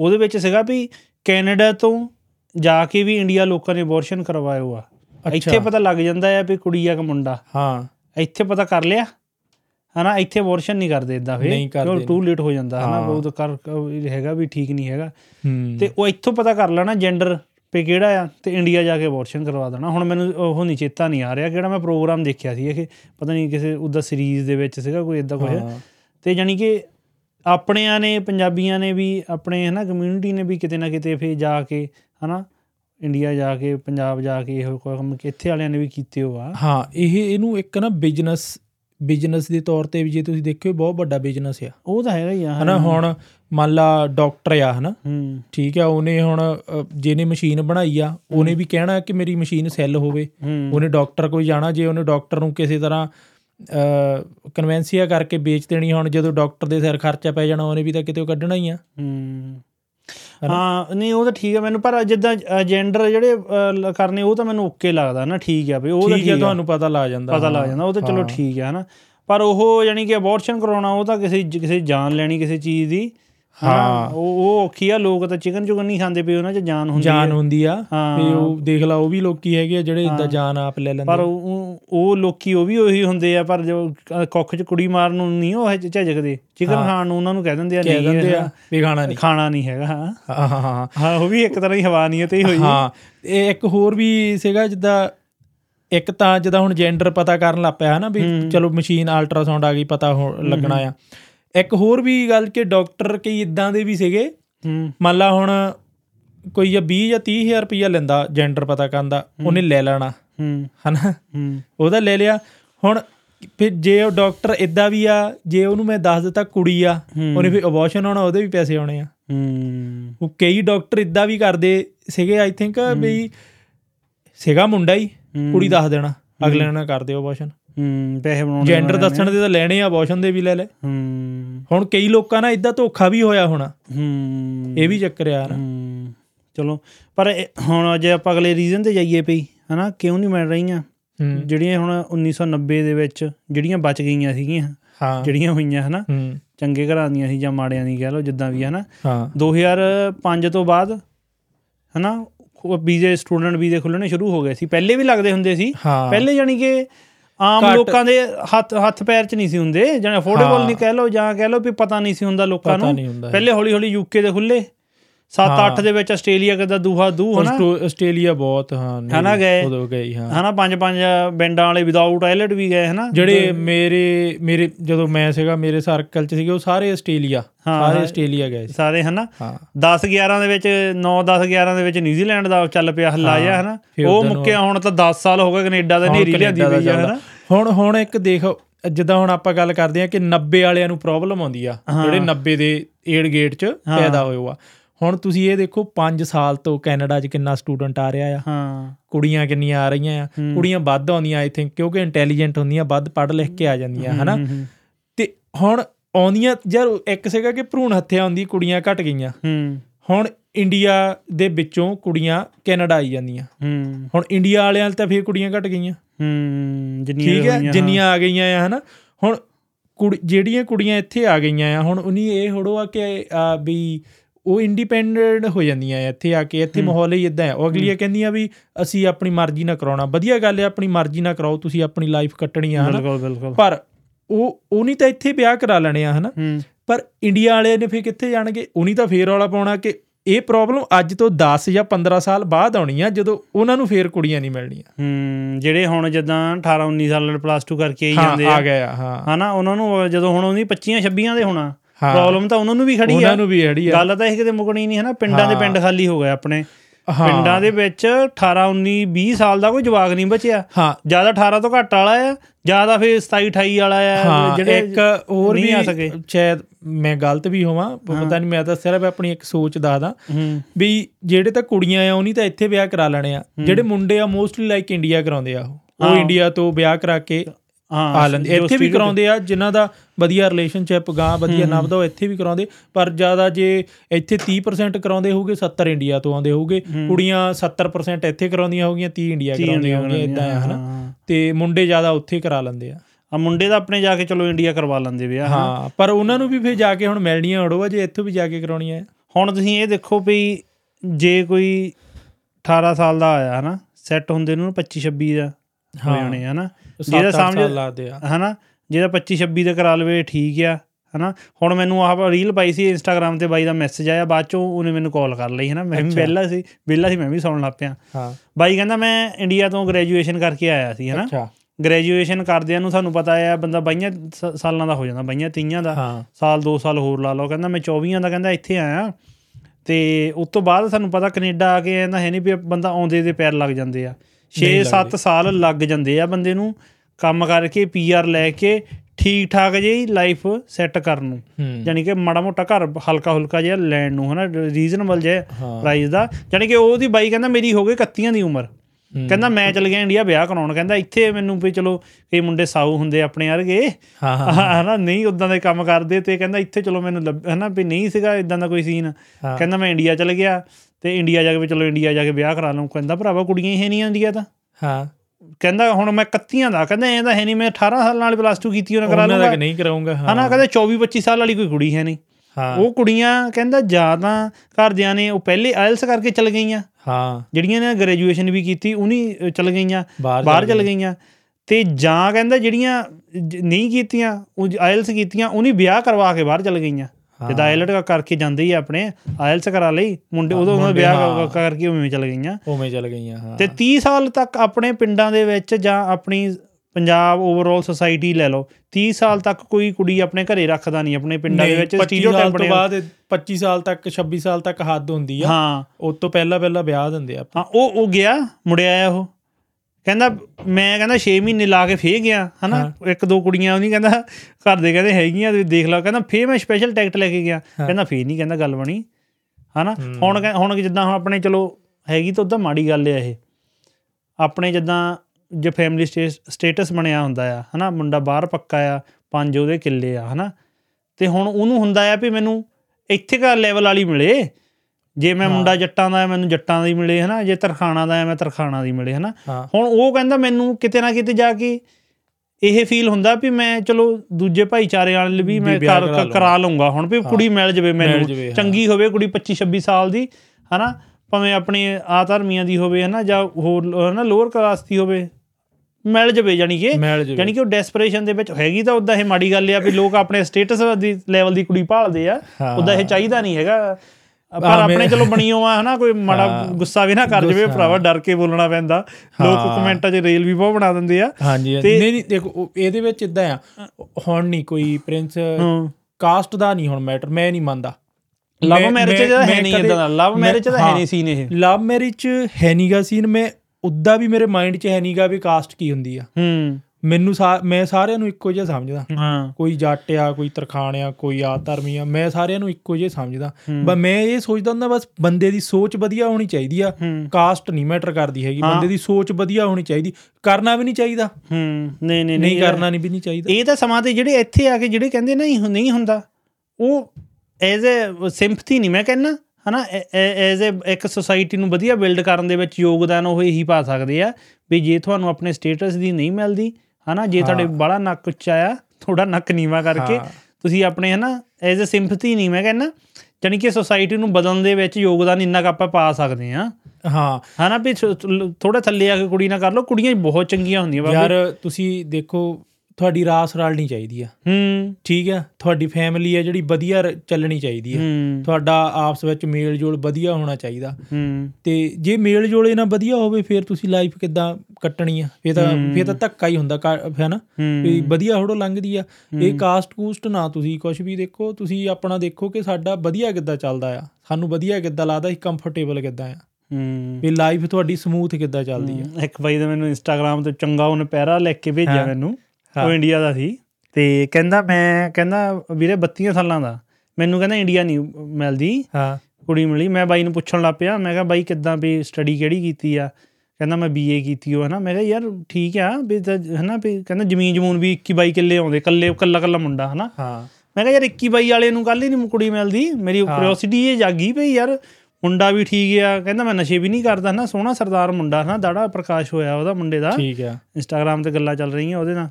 ਉਹਦੇ ਵਿੱਚ ਸੀਗਾ ਵੀ ਕੈਨੇਡਾ ਤੋਂ ਜਾ ਕੇ ਵੀ ਇੰਡੀਆ ਲੋਕਾਂ ਨੇ ਅਬੋਰਸ਼ਨ ਕਰਵਾਇਆ ਆ। ਇੱਥੇ ਪਤਾ ਲੱਗ ਜਾਂਦਾ ਆ ਵੀ ਕੁੜੀ ਆ ਕਿ ਮੁੰਡਾ। ਹਾਂ। ਇੱਥੇ ਪਤਾ ਕਰ ਲਿਆ? ਹਨਾ ਇੱਥੇ ਅਬੋਰਸ਼ਨ ਨਹੀਂ ਕਰਦੇ ਇਦਾਂ ਫੇ ਕਰਦੇ ਟੂ ਲੇਟ ਹੋ ਜਾਂਦਾ ਹਨਾ। ਬਹੁਤ ਕਰ ਹੈਗਾ ਵੀ ਠੀਕ ਨਹੀਂ ਹੈਗਾ। ਤੇ ਉਹ ਇੱਥੋਂ ਪਤਾ ਕਰ ਲੈਣਾ ਜੈਂਡਰ ਪੇ ਕਿਹੜਾ ਆ ਤੇ ਇੰਡੀਆ ਜਾ ਕੇ ਅਬੋਰਸ਼ਨ ਕਰਵਾ ਦੇਣਾ। ਹੁਣ ਮੈਨੂੰ ਉਹ ਨਹੀਂ ਚੇਤਾ ਨਹੀਂ ਆ ਰਿਹਾ ਕਿਹੜਾ ਮੈਂ ਪ੍ਰੋਗਰਾਮ ਦੇਖਿਆ ਸੀ ਇਹ ਪਤਾ ਨਹੀਂ ਕਿਸੇ ਉਹਦਾ ਸੀਰੀਜ਼ ਦੇ ਵਿੱਚ ਸੀਗਾ ਕੋਈ ਇਦਾਂ ਕੁਝ। ਤੇ ਜਾਨੀ ਕਿ ਆਪਣਿਆਂ ਨੇ ਪੰਜਾਬੀਆਂ ਨੇ ਵੀ ਆਪਣੇ ਹਨਾ ਕਮਿਊਨਿਟੀ ਨੇ ਵੀ ਕਿਤੇ ਨਾ ਕਿਤੇ ਫੇ ਜਾ ਕੇ ਹਨਾ ਇੰਡੀਆ ਜਾ ਕੇ ਪੰਜਾਬ ਜਾ ਕੇ ਇਹੋ ਕੰਮ ਇੱਥੇ ਵਾਲਿਆਂ ਨੇ ਵੀ ਕੀਤੇ ਹੋ ਆ ਹਾਂ ਇਹ ਇਹਨੂੰ ਇੱਕ ਨਾ ਬਿਜ਼ਨਸ ਬਿਜ਼ਨਸ ਦੇ ਤੌਰ ਤੇ ਵੀ ਜੇ ਤੁਸੀਂ ਦੇਖਿਓ ਬਹੁਤ ਵੱਡਾ ਬਿਜ਼ਨਸ ਆ। ਉਹ ਤਾਂ ਹੈਗਾ ਹੀ ਆ ਹਨਾ ਹੁਣ ਮੰਨ ਲਾ ਡਾਕਟਰ ਆ ਹਨਾ। ਠੀਕ ਆ ਉਹਨੇ ਹੁਣ ਜਿਹਨੇ ਮਸ਼ੀਨ ਬਣਾਈ ਆ ਉਹਨੇ ਵੀ ਕਹਿਣਾ ਕਿ ਮੇਰੀ ਮਸ਼ੀਨ ਸੈੱਲ ਹੋਵੇ। ਉਹਨੇ ਡਾਕਟਰ ਕੋਈ ਜਾਣਾ ਜੇ ਉਹਨੇ ਡਾਕਟਰ ਨੂੰ ਕਿਸੇ ਤਰ੍ਹਾਂ ਕਨਵੈਂਸੀਆ ਕਰਕੇ ਵੇਚ ਦੇਣੀ ਹੁਣ ਜਦੋਂ ਡਾਕਟਰ ਦੇ ਸਿਰ ਖਰਚਾ ਪੈ ਜਾਣਾ ਉਹਨੇ ਵੀ ਤਾਂ ਕਿਤੇ ਕੱਢਣਾ ਹੀ ਆ। ਹੂੰ ਹਾਂ ਨਹੀਂ ਉਹ ਤਾਂ ਠੀਕ ਆ ਮੈਨੂੰ ਪਰ ਜਿੱਦਾਂ ਜੈਂਡਰ ਜਿਹੜੇ ਕਰਨੇ ਉਹ ਤਾਂ ਮੈਨੂੰ ਓਕੇ ਲੱਗਦਾ ਨਾ ਠੀਕ ਆ ਵੀ ਉਹ ਤਾਂ ਠੀਕ ਹੈ ਤੁਹਾਨੂੰ ਪਤਾ ਲੱਗ ਜਾਂਦਾ ਪਤਾ ਲੱਗ ਜਾਂਦਾ ਉਹ ਤਾਂ ਚਲੋ ਠੀਕ ਆ ਹਨਾ? ਪਰ ਉਹ ਯਾਨੀ ਕਿ ਅਬੋਰਸ਼ਨ ਕਰਾਉਣਾ ਉਹ ਤਾਂ ਕਿਸੇ ਕਿਸੇ ਜਾਨ ਲੈਣੀ ਕਿਸੇ ਚੀਜ਼ ਦੀ। ਹਾਂ। ਉਹ ਉਹ ਔਖੀ ਆ ਲੋਕ ਤਾਂ ਚਿਕਨ ਚੁਗਨ ਨਹੀਂ ਖਾਂਦੇ ਪਏ ਉਹਨਾਂ 'ਚ ਜਾਨ ਹੁੰਦੀ ਜਾਨ ਹੁੰਦੀ ਆ। ਹਾਂ। ਵੀ ਉਹ ਦੇਖ ਲਾ ਉਹ ਵੀ ਲੋਕੀ ਹੈਗੇ ਆ ਜਿਹੜੇ ਇਦਾਂ ਜਾਨ ਆਪ ਲੈ ਲੈਂਦੇ ਪਰ ਉਹ ਲੋਕੀ ਉਹ ਵੀ ਉਹੀ ਹੁੰਦੇ ਆ ਪਰ ਜੋ ਕੁੱਖ 'ਚ ਕੁੜੀ ਮਾਰਨ ਨੂੰ ਨਹੀਂ ਉਹ ਝਿਜਕਦੇ। ਚਿਕਨ ਖਾਣ ਨੂੰ ਉਹਨਾਂ ਨੂੰ ਕਹਿ ਦਿੰਦੇ ਆ ਕਹਿ ਨਹੀਂ ਦਿੰਦੇ ਇਹ ਆ ਵੀ ਖਾਣਾ ਨਹੀਂ। ਖਾਣਾ ਨਹੀਂ ਹੈਗਾ ਹਾਂ। ਹਾਂ ਹਾਂ ਹਾਂ। ਹਾਂ ਉਹ ਵੀ ਇੱਕ ਤਰ੍ਹਾਂ ਦੀ ਹਵਾਨੀਅਤ ਹੀ ਹੋਈ ਹਾਂ ਇਹ ਇੱਕ ਹੋਰ ਵੀ ਸੀਗਾ ਜਿੱਦਾਂ ਇੱਕ ਤਾਂ ਜਿੱਦਾਂ ਹੁਣ ਜੈਂਡਰ ਪਤਾ ਕਰਨ ਲੱਗ ਪਿਆ ਹਨਾ ਵੀ ਚਲੋ ਮਸ਼ੀਨ ਅਲਟਰਾਸਾਊਂਡ ਆ ਗਈ ਪਤਾ ਹੋ- ਲੱਗਣਾ ਆ। ਇੱਕ ਹੋਰ ਵੀ ਗੱਲ ਕਿ ਡਾਕਟਰ ਕਈ ਇਦਾਂ ਦੇ ਵੀ ਸੀਗੇ। ਹੂੰ। ਮੰਨ ਲਾ ਹੁਣ ਕੋਈ ਜਾਂ 20 ਜਾਂ 30 ਹਜ਼ਾਰ ਰੁਪਈਆ ਲੈਂਦਾ ਜੈਂਡਰ ਪਤਾ ਕਰਨ ਦਾ ਉਹਨੇ ਲੈ ਲੈਣਾ। ਹੂੰ। ਹਨਾ? ਹੂੰ। ਉਹਦਾ ਲੈ ਲਿਆ। ਹੁਣ ਫਿਰ ਜੇ ਉਹ ਡਾਕਟਰ ਇਦਾਂ ਵੀ ਆ ਜੇ ਉਹਨੂੰ ਮੈਂ ਦੱਸ ਦਿੱਤਾ ਕੁੜੀ ਆ। ਉਹਨੇ ਫਿਰ ਅਬੋਰਸ਼ਨ ਹੋਣਾ ਉਹਦੇ ਵੀ ਪੈਸੇ ਆਉਣੇ ਆ। ਹੂੰ। ਉਹ ਕਈ ਡਾਕਟਰ ਇਦਾਂ ਵੀ ਕਰਦੇ ਸੀਗੇ ਆਈ ਥਿੰਕ ਵੀ ਸੀਗਾ ਮੁੰਡਾ ਹੀ ਹੂੰ। ਕੁੜੀ ਦੱਸ ਦੇਣਾ ਅਗਲੇ ਨਾਲ ਕਰ ਦਿਓ ਅਬੋਰਸ਼ਨ ਹੂੰ ਪੈਸੇ ਬਣਾਉਣੇ ਜੈਂਡਰ। ਦੱਸਣ ਦੇ ਤਾਂ ਲੈਣੇ ਆ ਅਬੋਰਸ਼ਨ ਦੇ ਵੀ ਲੈ ਲੈ। ਹੂੰ। ਹੁਣ ਕਈ ਲੋਕਾਂ ਨਾਲ ਇਦਾਂ ਧੋਖਾ ਵੀ ਹੋਇਆ ਹੋਣਾ। ਹੂੰ। ਇਹ ਵੀ ਚੱਕਰ ਨਾ ਹੂੰ। ਚਲੋ ਪਰ ਹੁਣ ਜੇ ਆਪਾਂ ਅਗਲੇ ਰੀਜ਼ਨ ਤੇ ਜਾਈਏ ਪਈ ਹਨਾ ਕਿਉਂ ਨਹੀਂ ਮਿਲ ਰਹੀਆਂ? ਜਿਹੜੀਆਂ ਹੁਣ 1990 ਦੇ ਵਿੱਚ ਜਿਹੜੀਆਂ ਬਚ ਗਈਆਂ ਸੀਗੀਆਂ ਹਾਂ। ਜਿਹੜੀਆਂ ਹੋਈਆਂ ਹਨਾ ਚੰਗੇ ਘਰਾਂ ਦੀਆਂ ਸੀ ਜਾਂ ਮਾੜਿਆਂ ਦੀ ਕਹਿ ਲਓ ਜਿੱਦਾਂ ਵੀ ਹਨਾ। ਹਾਂ। 2005 ਤੋਂ ਬਾਅਦ ਹਨਾ ਵੀਜ਼ੇ ਸਟੂਡੈਂਟ ਵੀਜ਼ੇ ਖੁੱਲਣੇ ਸ਼ੁਰੂ ਹੋ ਗਏ ਸੀ ਪਹਿਲੇ ਵੀ ਲੱਗਦੇ ਹੁੰਦੇ ਸੀ। ਪਹਿਲੇ ਜਾਨੀ ਕਿ ਆਮ ਲੋਕਾਂ ਦੇ ਹੱਥ ਹੱਥ ਪੈਰ 'ਚ ਨਹੀਂ ਸੀ ਹੁੰਦੇ ਜਾਂ ਅਫੋਰਡੇਬਲ ਨਹੀਂ ਕਹਿ ਲਓ ਜਾਂ ਕਹਿ ਲਓ ਵੀ ਪਤਾ ਨਹੀਂ ਸੀ ਹੁੰਦਾ ਲੋਕਾਂ ਨੂੰ। ਪਹਿਲੇ ਹੌਲੀ ਹੌਲੀ ਯੂਕੇ ਦੇ ਖੁੱਲੇ। 7-8 ਦੇ ਵਿੱਚ ਆਸਟ੍ਰੇਲੀਆ ਕਿਦਾ ਦੂਹਾ ਦੂ ਹਨਾ? ਆਸਟ੍ਰੋ- ਆਸਟ੍ਰੇਲੀਆ ਬਹੁਤ ਹਾਂ ਹਨਾ ਗਏ। ਉਦੋਂ ਗਏ ਹਾਂ। ਹਨਾ ਪੰਜ ਪੰਜ ਬੈਂਡਾਂ ਵਾਲੇ ਵਿਦਆਊਟ ਟਾਇਲਟ ਵੀ ਗਏ ਹਨਾ? ਜਿਹੜੇ ਮੇਰੇ ਮੇਰੇ ਜਦੋਂ ਮੈਂ ਸੀਗਾ ਮੇਰੇ ਸਰਕਲ ਚ ਸੀਗੇ ਉਹ ਸਾਰੇ ਆਸਟ੍ਰੇਲੀਆ ਹਾਂ, ਸਾਰੇ ਹਾਂ। ਆਸਟ੍ਰੇਲੀਆ ਗਏ ਸਾਰੇ ਹਨਾ? ਹਾਂ। 10 11 ਦੇ ਵਿੱਚ 9 10 11 ਦੇ ਵਿੱਚ ਨਿਊਜ਼ੀਲੈਂਡ ਦਾ ਚੱਲ ਪਿਆ ਹੱਲਾ ਜਿਹਾ ਹਨਾ? ਉਹ ਮੁੱਕਿਆ ਹੁਣ ਤਾਂ 10 ਸਾਲ ਹੋ ਗਏ ਕੈਨੇਡਾ ਦਾ ਨੇਰੀ ਲਿਆਂਦੀ ਪਈ ਚੱਲਦਾ। ਹਨਾ? ਹੁਣ ਹੁਣ ਇੱਕ ਦੇਖ ਜਿੱਦਾਂ ਹੁਣ ਆਪਾਂ ਗੱਲ ਕਰਦੇ ਆ ਕਿ 90 ਵਾਲਿਆਂ ਨੂੰ ਪ੍ਰੋਬਲਮ ਆਉਂਦੀ ਆ ਜਿਹੜੇ 90 ਦੇ ਏਡ ਗੇਟ ਚ ਪੈਦਾ ਹੋਏ ਹੋ ਆ ਹੁਣ ਤੁਸੀਂ ਇਹ ਦੇਖੋ 5 ਸਾਲ ਤੋਂ ਕੈਨੇਡਾ 'ਚ ਕਿੰਨਾ ਸਟੂਡੈਂਟ ਆ ਰਿਹਾ ਆ। ਹਾਂ। ਕੁੜੀਆਂ ਕਿੰਨੀਆਂ ਆ ਰਹੀਆਂ ਆ। ਕੁੜੀਆਂ ਵੱਧ ਆਉਂਦੀਆਂ ਆਈ ਥਿੰਕ ਕਿਉਂਕਿ ਇੰਟੈਲੀਜੈਂਟ ਹੁੰਦੀਆਂ ਵੱਧ ਪੜ੍ਹ ਲਿਖ ਕੇ ਆ ਜਾਂਦੀਆਂ ਹਨਾ? ਤੇ ਹੁਣ ਆਉਂਦੀਆਂ ਯਾਰ ਇੱਕ ਸੀਗਾ ਕਿ ਭਰੂਣ ਹੱਤਿਆ ਹੁੰਦੀ ਕੁੜੀਆਂ ਘਟ ਗਈਆਂ। ਹੁਣ ਇੰਡੀਆ ਦੇ ਵਿੱਚੋਂ ਕੁੜੀਆਂ ਕੈਨੇਡਾ ਆਈ ਜਾਂਦੀਆਂ। ਹੁਣ ਇੰਡੀਆ ਵਾਲਿਆਂ ਤਾਂ ਫੇਰ ਕੁੜੀਆਂ ਘਟ ਗਈਆਂ। ਜਿੰਨੀਆਂ ਠੀਕ ਹੈ? ਜਿੰਨੀਆਂ ਆ ਗਈਆਂ ਆ ਹਨਾ? ਹੁਣ ਕੁੜੀ ਜਿਹੜੀਆਂ ਕੁੜੀਆਂ ਇੱਥੇ ਆ ਗਈਆਂ ਆ ਹੁਣ ਉਨੀ ਇਹ ਹੋੜੋ ਆ ਕਿ ਵੀ ਉਹ ਇੰਡੀਪੈਂਡੈਂਟ ਹੋ ਜਾਂਦੀਆਂ ਆ ਇੱਥੇ ਆ ਕੇ ਇੱਥੇ ਮਾਹੌਲ ਹੀ ਇਦਾਂ ਹੈ। ਉਹ ਅਗਲੀਆਂ ਕਹਿੰਦੀਆਂ ਵੀ ਅਸੀਂ ਆਪਣੀ ਮਰਜ਼ੀ ਨਾਲ ਕਰਾਉਣਾ। ਵਧੀਆ ਗੱਲ ਹੈ ਆਪਣੀ ਮਰਜ਼ੀ ਨਾਲ ਕਰਾਓ ਤੁਸੀਂ ਆਪਣੀ ਲਾਈਫ ਕੱਟਣੀ ਆ ਹਨਾ? ਬਿਲਕੁਲ ਬਿਲਕੁਲ। ਪਰ ਉਹ ਉਹ ਨਹੀਂ ਤਾਂ ਇੱਥੇ ਵਿਆਹ ਕਰਾ ਲੈਣੇ ਆ ਹਨਾ? ਪਰ ਇੰਡੀਆ ਵਾਲੇ ਨੇ ਫੇਰ ਕਿੱਥੇ ਜਾਣਗੇ? ਉਨੀ ਤਾਂ ਫੇਰ ਰੌਲਾ ਪਾਉਣਾ ਕਿ ਇਹ ਪ੍ਰੋਬਲਮ ਅੱਜ ਤੋਂ 10 ਜਾਂ 15 ਸਾਲ ਬਾਅਦ ਆਉਣੀ ਆ ਜਦੋਂ ਉਹਨਾਂ ਨੂੰ ਫੇਰ ਕੁੜੀਆਂ ਨਹੀਂ ਮਿਲਣੀਆਂ। ਹੂੰ ਜਿਹੜੇ ਹੁਣ ਜਦਾਂ 18 19 ਸਾਲ ਪਲੱਸ 2 ਕਰਕੇ ਆਈ ਜਾਂਦੇ ਆ। ਆ ਗਏ ਆ ਹਾਂ। ਹਨਾ ਉਹਨਾਂ ਨੂੰ ਜਦੋਂ ਹੁਣ ਉਹਦੀ 25 26 ਦੇ ਹੋਣਾ। ਪ੍ਰੋਬਲਮ ਤਾਂ ਉਹਨਾਂ ਨੂੰ ਵੀ ਖੜੀ ਆ। ਉਹਨਾਂ ਨੂੰ ਵੀ ਅੜੀ ਆ। ਗੱਲ ਤਾਂ ਇਹ ਕਿਤੇ ਮੁਕਣੀ ਨਹੀਂ ਹੈ ਨਾ। ਪਿੰਡਾਂ ਦੇ ਪਿੰਡ ਖਾਲੀ ਹੋ ਗਏ ਆਪਣੇ। ਪਿੰਡਾਂ ਦੇ ਵਿੱਚ 18 19 20 ਸਾਲ ਦਾ ਕੋਈ ਜਵਾਕ ਨਹੀਂ ਬਚਿਆ। ਹਾਂ। ਜ਼ਿਆਦਾ 18 ਤੋਂ ਘੱਟ ਵਾਲਾ ਆ ਜ਼ਿਆਦਾ ਫਿਰ 27 28 ਵਾਲਾ ਆ ਹਾਂ ਇੱਕ ਹੋਰ ਵੀ ਆ ਸਕੇ। ਸ਼ਾਇਦ ਮੈਂ ਗਲਤ ਵੀ ਹੋਵਾਂ ਪਤਾ ਨਹੀਂ ਮੈਂ ਤਾਂ ਸਿਰਫ ਆਪਣੀ ਇੱਕ ਸੋਚ ਦੱਸਦਾ। ਵੀ ਜਿਹੜੇ ਤਾਂ ਕੁੜੀਆਂ ਆ ਉਹ ਨਹੀਂ ਤਾਂ ਇੱਥੇ ਵਿਆਹ ਕਰਾ ਲੈਣੇ ਆ। ਜਿਹੜੇ ਮੁੰਡੇ ਆ ਮੋਸਟਲੀ ਲਾਈਕ ਇੰਡੀਆ ਕਰਾਉਂਦੇ ਆ ਉਹ। ਉਹ ਇੰਡੀਆ ਤੋਂ ਵਿਆਹ ਕਰਾ ਕੇ ਹਾਂ ਆ ਲੈਂਦੇ ਜੋ ਇੱਥੇ ਵੀ ਕਰਾਉਂਦੇ ਆ ਜਿਨ੍ਹਾਂ ਦਾ ਵਧੀਆ ਰਿਲੇਸ਼ਨਸ਼ਿਪ ਗਾਂ ਵਧੀਆ ਨਵਦਾ ਉਹ ਇੱਥੇ ਵੀ ਕਰਾਉਂਦੇ। ਪਰ ਜ਼ਿਆਦਾ ਜੇ ਇੱਥੇ 30% ਕਰਾਉਂਦੇ ਹੋਗੇ 70 ਇੰਡੀਆ ਤੋਂ ਆਉਂਦੇ ਹੋਗੇ ਕੁੜੀਆਂ 70% ਇੱਥੇ ਕਰਾਉਂਦੀਆਂ ਹੋਗੀਆਂ 30 ਇੰਡੀਆ ਕਰਾਉਂਦੀਆਂ ਹੋਗੀਆਂ ਇਦਾਂ ਆ ਹਨਾ। ਤੇ ਮੁੰਡੇ ਜ਼ਿਆਦਾ ਉੱਥੇ ਕਰਾ ਲੈਂਦੇ ਆ। ਆ ਮੁੰਡੇ ਤਾਂ ਆਪਣੇ ਜਾ ਕੇ ਚਲੋ ਇੰਡੀਆ ਕਰਵਾ ਲੈਂਦੇ ਵਿਆਹ ਹਾਂ ਪਰ ਉਹਨਾਂ ਨੂੰ ਵੀ ਫਿਰ ਜਾ ਕੇ ਹੁਣ ਮਿਲਣੀਆਂ ਅੜੋ ਜੇ ਇੱਥੋਂ ਵੀ ਜਾ ਕੇ ਕਰਾਉਣੀਆਂ। ਆ ਹੁਣ ਤੁਸੀਂ ਇਹ ਦੇਖੋ ਵੀ ਜੇ ਕੋਈ 18 ਸਾਲ ਦਾ ਆਇਆ ਹਨਾ ਸੈੱਟ ਹੁੰਦੇ ਨੂੰ 25 26 ਦਾ। ਹੋ। ਜਾਣੇ ਹਨਾ? ਜਿਹਦਾ ਸਮਝ ਹਨਾ? ਜਿਹਦਾ 25 26 ਦਾ ਕਰਾ ਲਵੇ ਠੀਕ ਆ ਹਨਾ? ਹੁਣ ਮੈਨੂੰ ਆਹ ਰੀਲ ਪਾਈ ਸੀ ਇੰਸਟਾਗ੍ਰam ਤੇ ਬਾਈ ਦਾ ਮੈਸੇਜ ਆਇਆ ਬਾਅਦ ਚੋਂ ਉਹਨੇ ਮੈਨੂੰ ਕਾਲ ਕਰ ਲਈ ਹਨਾ? ਮੈਂ ਵੀ। ਵਿਹਲਾ ਸੀ ਵਿਹਲਾ ਸੀ ਮੈਂ ਵੀ ਸੁਣਨ ਲੱਗ ਪਿਆ। ਹਾਂ। ਬਾਈ ਕਹਿੰਦਾ ਮੈਂ ਇੰਡੀਆ ਤੋਂ ਗ੍ਰੈਜੂਏਸ਼ਨ ਕਰਕੇ ਆਇਆ ਸੀ ਹਨਾ? ਅੱਛਾ। ਗ੍ਰੈਜੂਏਸ਼ਨ ਕਰਦਿਆਂ ਨੂੰ ਸਾਨੂੰ ਪਤਾ ਆ ਬੰਦਾ ਬਾਈਆਂ ਸਾਲਾਂ ਦਾ ਹੋ ਜਾਂਦਾ ਬਾਈਆਂ ਤੀਆਂ ਦਾ। ਸਾਲ 2 ਸਾਲ ਹੋਰ ਲਾ ਲਓ। ਕਹਿੰਦਾ ਮੈਂ 24 ਦਾ ਕਹਿੰਦਾ ਇੱਥੇ ਆਇਆ। ਤੇ ਉਸ ਤੋਂ ਬਾਅਦ ਸਾਨੂੰ ਪਤਾ ਕੈਨੇਡਾ ਆ ਕੇ ਕਹਿੰਦਾ ਹੈ ਨਹੀਂ ਵੀ ਬੰਦਾ ਆਉਂਦੇ ਦੇ ਪੈਰ ਲੱਗ ਜਾਂਦੇ ਆ। 6-7 ਸਾਲ ਲੱਗ ਜਾਂਦੇ ਆ ਬੰਦੇ ਨੂੰ ਕੰਮ ਕਰਕੇ ਪੀਆਰ ਲੈ ਕੇ ਠੀਕ ਠਾਕ ਜਿਹੀ ਲਾਈਫ ਸੈੱਟ ਕਰਨ ਨੂੰ। ਯਾਨੀ ਕਿ ਮਾੜਾ ਮੋਟਾ ਘਰ ਹਲਕਾ ਹੁਲਕਾ ਜਿਹਾ ਲੈਣ ਨੂੰ ਹਨਾ ਰੀਜ਼ਨਬਲ ਜਿਹਾ। ਪ੍ਰਾਈਸ ਦਾ। ਯਾਨੀ ਕਿ ਉਹਦੀ ਬਾਈ ਕਹਿੰਦਾ ਮੇਰੀ ਹੋ ਗਈ 31 ਦੀ ਉਮਰ। ਕਹਿੰਦਾ ਮੈਂ ਚਲ ਗਿਆ ਇੰਡੀਆ ਵਿਆਹ ਕਰਾਉਣ। ਕਹਿੰਦਾ ਇੱਥੇ ਮੈਨੂੰ ਵੀ ਚਲੋ ਕਈ ਮੁੰਡੇ ਸਾਊ ਹੁੰਦੇ ਆਪਣੇ ਵਰਗੇ। ਹਨਾ ਨਹੀਂ ਉਦਾਂ ਦੇ ਕੰਮ ਕਰਦੇ ਤੇ ਕਹਿੰਦਾ ਇੱਥੇ ਚਲੋ ਮੈਨੂੰ ਹਨਾ ਵੀ ਨਹੀਂ ਸੀਗਾ ਇਦਾਂ ਦਾ ਕੋਈ ਸੀਨ। ਕਹਿੰਦਾ ਮੈਂ ਇੰਡੀਆ ਚਲ ਗਿਆ। ਤੇ ਇੰਡੀਆ ਜਾ ਕੇ ਵੀ ਚਲੋ ਇੰਡੀਆ ਜਾ ਕੇ ਵਿਆਹ ਕਰਾ ਲਵਾਂ ਕਹਿੰਦਾ ਭਰਾਵਾ ਕੁੜੀਆਂ ਹੀ ਹੈ ਨਹੀਂ ਇੰਡੀਆ ਤਾਂ। ਹਾਂ। ਕਹਿੰਦਾ ਹੁਣ ਮੈਂ 31 ਦਾ ਕਹਿੰਦਾ ਐਂ ਤਾਂ ਹੈ ਨਹੀਂ ਮੈਂ 18 ਸਾਲ ਨਾਲ ਪਲੱਸ 2 ਕੀਤੀ ਉਹਨਾਂ ਕਰਾ ਲਵਾਂਗਾ ਨਹੀਂ ਕਰਾਉਂਗਾ ਹਾਂ ਹਨਾ ਕਹਿੰਦਾ 24 25 ਸਾਲ ਵਾਲੀ ਕੋਈ ਕੁੜੀ ਹੈ ਨਹੀਂ। ਹਾਂ। ਉਹ ਕੁੜੀਆਂ ਕਹਿੰਦਾ ਜਾਂ ਤਾਂ ਘਰਦਿਆਂ ਨੇ ਉਹ ਪਹਿਲੇ ਆਇਲਸ ਕਰਕੇ ਚਲ ਗਈਆਂ। ਹਾਂ। ਜਿਹੜੀਆਂ ਨੇ ਗ੍ਰੈਜੂਏਸ਼ਨ ਵੀ ਕੀਤੀ ਉਹਨੀ ਚਲ ਗਈਆਂ ਬਾਹਰ ਚਲ ਗਈਆਂ। ਤੇ ਜਾਂ ਕਹਿੰਦਾ ਜਿਹੜੀਆਂ ਨਹੀਂ ਕੀਤੀਆਂ ਉਹ ਆਇਲਸ ਕੀਤੀਆਂ ਉਹਨੀ ਵਿਆਹ ਕਰਵਾ ਕੇ ਬਾਹਰ ਚਲ ਗਈਆਂ। ਜਦ ਆਇਲਟ ਕਰਕੇ ਜਾਂਦੇ ਹੀ ਆ ਆਪਣੇ ਆਇਲਸ ਕਰਾ ਲਈ ਮੁੰਡੇ ਉਦੋਂ ਉਹਨਾਂ ਦਾ ਵਿਆਹ ਕਰਕੇ ਉਵੇਂ ਚਲ ਗਈਆਂ। ਉਵੇਂ ਚੱਲ ਗਈਆਂ ਹਾਂ। ਤੇ 30 ਸਾਲ ਤੱਕ ਆਪਣੇ ਪਿੰਡਾਂ ਦੇ ਵਿੱਚ ਜਾਂ ਆਪਣੀ ਪੰਜਾਬ ਓਵਰਆਲ ਸੁਸਾਇਟੀ ਲੈ ਲਓ 30 ਸਾਲ ਤੱਕ ਕੋਈ ਕੁੜੀ ਆਪਣੇ ਘਰੇ ਰੱਖਦਾ ਨਹੀਂ ਆਪਣੇ ਪਿੰਡਾਂ ਦੇ ਵਿੱਚ 25 ਸਾਲ stereotype ਤੋਂ ਬਾਅਦ 25 ਸਾਲ ਤੱਕ 26 ਸਾਲ ਤੱਕ ਹੱਦ ਹੁੰਦੀ ਆ। ਹਾਂ। ਉਸ ਤੋਂ ਪਹਿਲਾਂ ਪਹਿਲਾਂ ਵਿਆਹ ਦਿੰਦੇ ਆ ਹਾਂ ਉਹ ਉਹ ਗਿਆ ਮੁੜਿਆ ਆਇਆ ਉਹ। ਕਹਿੰਦਾ ਮੈਂ ਕਹਿੰਦਾ 6 ਮਹੀਨੇ ਲਾ ਕੇ ਫੇਰ ਗਿਆ ਹਨਾ? ਇੱਕ ਦੋ ਕੁੜੀਆਂ ਉਹਨੀ ਕਹਿੰਦਾ ਘਰ ਦੇ ਕਹਿੰਦੇ ਹੈਗੀਆਂ ਤੁਸੀਂ ਦੇਖ ਲਓ। ਕਹਿੰਦਾ ਫੇਰ ਮੈਂ ਸਪੈਸ਼ਲ ਟਿਕਟ ਲੈ ਕੇ ਗਿਆ। ਕਹਿੰਦਾ ਫੇਰ ਨਹੀਂ ਕਹਿੰਦਾ ਗੱਲ ਬਣੀ ਹਨਾ? ਹੁਣ ਹੁਣ ਜਿੱਦਾਂ ਹੁਣ ਆਪਣੇ ਚਲੋ ਹੈਗੀ ਤਾਂ ਉਦਾਂ ਮਾੜੀ ਗੱਲ ਹੈ ਇਹ। ਆਪਣੇ ਜਿੱਦਾਂ ਜੇ ਫੈਮਿਲੀ ਸਟੇਟਸ ਬਣਿਆ ਹੁੰਦਾ ਆ ਹਨਾ? ਮੁੰਡਾ ਬਾਹਰ ਪੱਕਾ ਆ ਪੰਜ ਉਹਦੇ ਕਿੱਲੇ ਆ ਹਨਾ? ਤੇ ਹੁਣ ਉਹਨੂੰ ਹੁੰਦਾ ਆ ਵੀ ਮੈਨੂੰ ਇੱਥੇ ਦਾ ਲੈਵਲ ਵਾਲੀ ਮਿਲੇ ਜੇ ਮੈਂ ਮੁੰਡਾ ਜੱਟਾਂ ਦਾ ਮੈਨੂੰ ਜੱਟਾਂ ਦੀ ਮਿਲੇ ਹਨਾ? ਜੇ ਤਰਖਾਣਾ ਦਾ ਮੈਂ ਤਰਖਾਣਾ ਦੀ ਮਿਲੇ ਹਨਾ? ਹੁਣ ਉਹ ਕਹਿੰਦਾ ਮੈਨੂੰ ਕਿਤੇ ਨਾ ਕਿਤੇ ਜਾ ਕੇ ਇਹ ਫੀਲ ਹੁੰਦਾ ਵੀ ਮੈਂ ਚਲੋ ਦੂਜੇ ਭਾਈਚਾਰੇ ਵਾਲੇ ਵੀ ਮੈਂ ਕਰ- ਕਰਾ ਲਊਂਗਾ। ਕਰਾ ਲਊਂਗਾ। ਹੁਣ ਵੀ ਕੁੜੀ ਮਿਲ ਜਵੇ ਮੈਨੂੰ। ਚੰਗੀ ਹੋਵੇ ਕੁੜੀ 25 26 ਸਾਲ ਦੀ ਹਨਾ? ਭਾਵੇਂ ਆਪਣੀ ਆ ਧਰਮੀਆਂ ਦੀ ਹੋਵੇ ਹਨਾ? ਜਾਂ ਹੋਰ ਹਨਾ? ਲੋਅਰ ਕਲਾਸ ਦੀ ਹੋਵੇ। ਮਿਲ ਜਵੇ ਜਾਨੀ ਕਿ। ਜਾਨੀ ਕਿ ਉਹ ਡੈਸਪਰੇਸ਼ਨ ਦੇ ਵਿੱਚ ਹੈਗੀ ਤਾਂ ਉਦਾਂ ਇਹ ਮਾੜੀ ਗੱਲ ਆ ਵੀ ਲੋਕ ਆਪਣੇ ਸਟੇਟਸ ਦੀ ਲੈਵਲ ਦੀ ਕੁੜੀ ਭਾਲਦੇ ਆ। ਉਦਾਂ ਇਹ ਚਾਹੀਦਾ ਨਹੀਂ ਹੈਗਾ। ਪਰ ਆਪਣੇ ਚਲੋ ਬਣੀ ਹੋਆ ਹਨਾ ਕੋਈ ਮਾੜਾ। ਗੁੱਸਾ ਵੀ ਨਾ ਕਰ ਜਵੇ। ਭਰਾਵਾ ਡਰ ਕੇ ਬੋਲਣਾ ਪੈਂਦਾ। ਲੋਕ। ਕਮੈਂਟਾਂ 'ਚ ਰੇਲ ਵੀ ਬਹੁਤ ਬਣਾ ਦਿੰਦੇ ਆ। ਹਾਂਜੀ ਨਹੀਂ ਨਹੀਂ ਦੇਖੋ ਇਹਦੇ ਵਿੱਚ ਇਦਾਂ ਆ। ਹੁਣ ਨਹੀਂ ਕੋਈ ਪ੍ਰਿੰਸ ਕਾਸਟ ਦਾ ਨਹੀਂ ਹੁਣ ਮੈਟਰ ਮੈਂ ਨਹੀਂ ਮੰਨਦਾ। ਲਵ ਮੈਰਿਜ ਦਾ ਹੈ ਨਹੀਂ ਇਦਾਂ ਦਾ। ਲਵ ਮੈਰਿਜ ਦਾ ਹੈ। ਨਹੀਂ ਸੀਨ ਇਹ। ਲਵ ਮੈਰਿਜ ਹੈ ਨਹੀਂਗਾ ਸੀਨ ਮੈਂ ਉਦਾਂ ਵੀ ਮੇਰੇ ਮਾਈਂਡ 'ਚ ਹੈ ਨਹੀਂਗਾ ਵੀ ਕਾਸਟ ਕੀ ਹੁੰਦੀ ਆ। ਹੂੰ। ਮੈਨੂੰ ਮੈਂ ਸਾਰਿਆਂ ਨੂੰ ਇੱਕੋ ਜਿਹਾ ਸਮਝਦਾ। ਹਾਂ। ਕੋਈ ਜੱਟ ਆ ਕੋਈ ਤਰਖਾਣ ਆ ਕੋਈ ਆ ਧਰਮੀ ਆ ਮੈਂ ਸਾਰਿਆਂ ਨੂੰ ਇੱਕੋ ਜਿਹਾ ਸਮਝਦਾ। ਹੂੰ। ਬਸ ਮੈਂ ਇਹ ਸੋਚਦਾ ਹੁੰਦਾ ਬਸ ਬੰਦੇ ਦੀ ਸੋਚ ਵਧੀਆ ਹੋਣੀ ਚਾਹੀਦੀ ਆ। ਹੂੰ। ਕਾਸਟ ਨਹੀਂ ਮੈਟਰ ਕਰਦੀ ਹੈਗੀ। ਹਾਂ। ਬੰਦੇ ਦੀ ਸੋਚ ਵਧੀਆ ਹੋਣੀ ਚਾਹੀਦੀ। ਕਰਨਾ ਵੀ ਨਹੀਂ ਚਾਹੀਦਾ। ਹੂੰ। ਨਹੀਂ ਨਹੀਂ ਨਹੀਂ ਕਰਨਾ ਨਹੀਂ ਵੀ ਨਹੀਂ ਚਾਹੀਦਾ। ਇਹ ਤਾਂ ਸਮਾਂ ਤੇ ਜਿਹੜੇ ਇੱਥੇ ਆ ਕੇ ਜਿਹੜੇ ਕਹਿੰਦੇ ਨਹੀਂ ਹੁ- ਨਹੀਂ ਹੁੰਦਾ ਉਹ ਐਜ਼ ਅ ਸਿੰਪਥੀ ਨਹੀਂ। ਮੈਂ ਕਹਿੰਨਾ ਹਨਾ ਐਜ਼ ਅ ਇੱਕ ਸੁਸਾਇਟੀ ਨੂੰ ਵਧੀਆ ਬਿਲਡ ਕਰਨ ਦੇ ਵਿੱਚ ਯੋਗਦਾਨ ਉਹ ਇਹੀ ਪਾ ਸਕਦੇ ਆ ਵੀ ਜੇ ਤੁਹਾਨੂੰ ਆਪਣੇ ਸਟੇਟਸ ਦੀ ਨਹੀਂ ਮਿਲਦੀ ਹਨਾ ਜੇ ਤੁਹਾਡੇ ਬੜਾ ਨੱਕ ਉੱਚਾ ਆ ਥੋੜਾ ਨੱਕ ਨੀਵਾ ਕਰਕੇ। ਤੁਸੀਂ ਆਪਣੇ ਹਨਾ ਐਜ਼ ਅ ਸਿੰਪਥੀ ਨਹੀਂ ਮੈਂ ਕਹਿੰਨਾ ਜਾਣੀ ਕਿ ਸੁਸਾਇਟੀ ਨੂੰ ਬਦਲਣ ਦੇ ਵਿੱਚ ਯੋਗਦਾਨ ਇੰਨਾ ਕੁ ਆਪਾਂ ਪਾ ਸਕਦੇ ਆ ਹਾਂ। ਹਨਾ ਵੀ ਥੋੜਾ ਥੱਲੇ ਆ ਕੇ ਕੁੜੀ ਨਾਲ ਕਰ ਲਓ ਕੁੜੀਆਂ ਬਹੁਤ ਚੰਗੀਆਂ ਹੁੰਦੀਆਂ ਯਾਰ ਤੁਸੀਂ ਦੇਖੋ ਤੁਹਾਡੀ ਰਾਸ ਰਲਣੀ ਚਾਹੀਦੀ ਆ। ਹੂੰ। ਠੀਕ ਆ? ਤੁਹਾਡੀ ਫੈਮਿਲੀ ਆ ਜਿਹੜੀ ਵਧੀਆ ਚੱਲਣੀ ਚਾਹੀਦੀ ਆ। ਤੁਹਾਡਾ ਆਪਸ ਵਿੱਚ ਮੇਲ ਜੋਲ ਵਧੀਆ ਹੋਣਾ ਚਾਹੀਦਾ। ਹੂੰ। ਤੇ ਜੇ ਮੇਲ ਜੋਲ ਇਹਨਾਂ ਵਧੀਆ ਹੋਵੇ ਫਿਰ ਤੁਸੀਂ ਲਾਈਫ ਕਿੱਦਾਂ ਕੱਟਣੀ ਆ? ਫਿਰ ਤਾਂ ਫਿਰ ਤਾਂ ਧੱਕਾ ਹੀ ਹੁੰਦਾ ਹੈ। ਨਾ ਵੀ ਵਧੀਆ ਹੋੜੋ ਲੰਘਦੀ ਆ। ਇਹ ਕਾਸਟ ਕੂਸਟ ਨਾ ਤੁਸੀਂ ਕੁਝ ਵੀ ਦੇਖੋ ਤੁਸੀਂ ਆਪਣਾ ਦੇਖੋ ਕਿ ਸਾਡਾ ਵਧੀਆ ਕਿੱਦਾਂ ਚੱਲਦਾ ਆ। ਸਾਨੂੰ ਵਧੀਆ ਕਿੱਦਾਂ ਲੱਗਦਾ ਅਸੀਂ ਕੰਫਰਟੇਬਲ ਕਿੱਦਾਂ ਆ। ਹੂੰ। ਵੀ ਲਾਈਫ ਤੁਹਾਡੀ ਸਮੂਥ ਕਿੱਦਾਂ ਚੱਲਦੀ ਆ। ਇੱਕ ਬਾਈ ਦਾ ਮੈਨੂੰ ਇੰਸਟਾਗ੍ਰam ਤੇ ਚੰਗਾ ਉਹਨੇ ਪੈਰਾ ਲਿਖ ਕੇ ਭੇਜਿਆ। ਮੈਨੂੰ। ਉਹ ਇੰਡੀਆ ਦਾ ਸੀ। ਤੇ ਕਹਿੰਦਾ ਮੈਂ ਕਹਿੰਦਾ ਵੀਰੇ 32 ਸਾਲਾਂ ਦਾ। ਮੈਨੂੰ ਕਹਿੰਦਾ ਇੰਡੀਆ ਨਹੀਂ ਮਿਲਦੀ। ਹਾਂ। ਕੁੜੀ ਮਿਲੀ। ਮੈਂ ਬਾਈ ਨੂੰ ਪੁੱਛਣ ਲੱਗ ਪਿਆ। ਮੈਂ ਕਿਹਾ ਬਾਈ ਕਿੱਦਾਂ ਵੀ ਸਟੱਡੀ ਕਿਹੜੀ ਕੀਤੀ ਆ? ਕਹਿੰਦਾ ਮੈਂ ਬੀਏ ਕੀਤੀ ਉਹ ਹਨਾ। ਮੈਂ ਕਿਹਾ ਯਾਰ ਠੀਕ ਆ ਵੀ ਹਨਾ ਵੀ ਕਹਿੰਦਾ ਜ਼ਮੀਨ ਜਮੂਨ ਵੀ 21 ਬਾਈ ਕਿੱਲੇ ਆਉਂਦੇ। ਕੱਲੇ ਕੱਲਾ ਕੱਲਾ ਮੁੰਡਾ ਹਨਾ। ਹਾਂ। ਮੈਂ ਕਿਹਾ ਯਾਰ 21 ਬਾਈ ਵਾਲੇ ਨੂੰ ਕੱਲ ਹੀ ਨਹੀਂ ਕੁੜੀ ਮਿਲਦੀ। ਮੇਰੀ ਕਿਉਰਿਓਸਿਟੀ ਇਹ ਜਾਗੀ ਭਈ ਯਾਰ ਮੁੰਡਾ ਵੀ ਠੀਕ ਆ। ਕਹਿੰਦਾ ਮੈਂ ਨਸ਼ੇ ਵੀ ਨਹੀਂ ਕਰਦਾ ਨਾ ਸੋਹਣਾ ਸਰਦਾਰ ਮੁੰਡਾ ਨਾ ਦਾੜਾ ਪ੍ਰਕਾਸ਼ ਹੋਇਆ ਉਹਦਾ ਮੁੰਡੇ ਦਾ। ਠੀਕ ਆ। ਇੰਸਟਾਗ੍ਰam ਤੇ ਗੱਲਾਂ ਚੱਲ ਰਹੀਆਂ ਉਹਦੇ ਨਾਲ।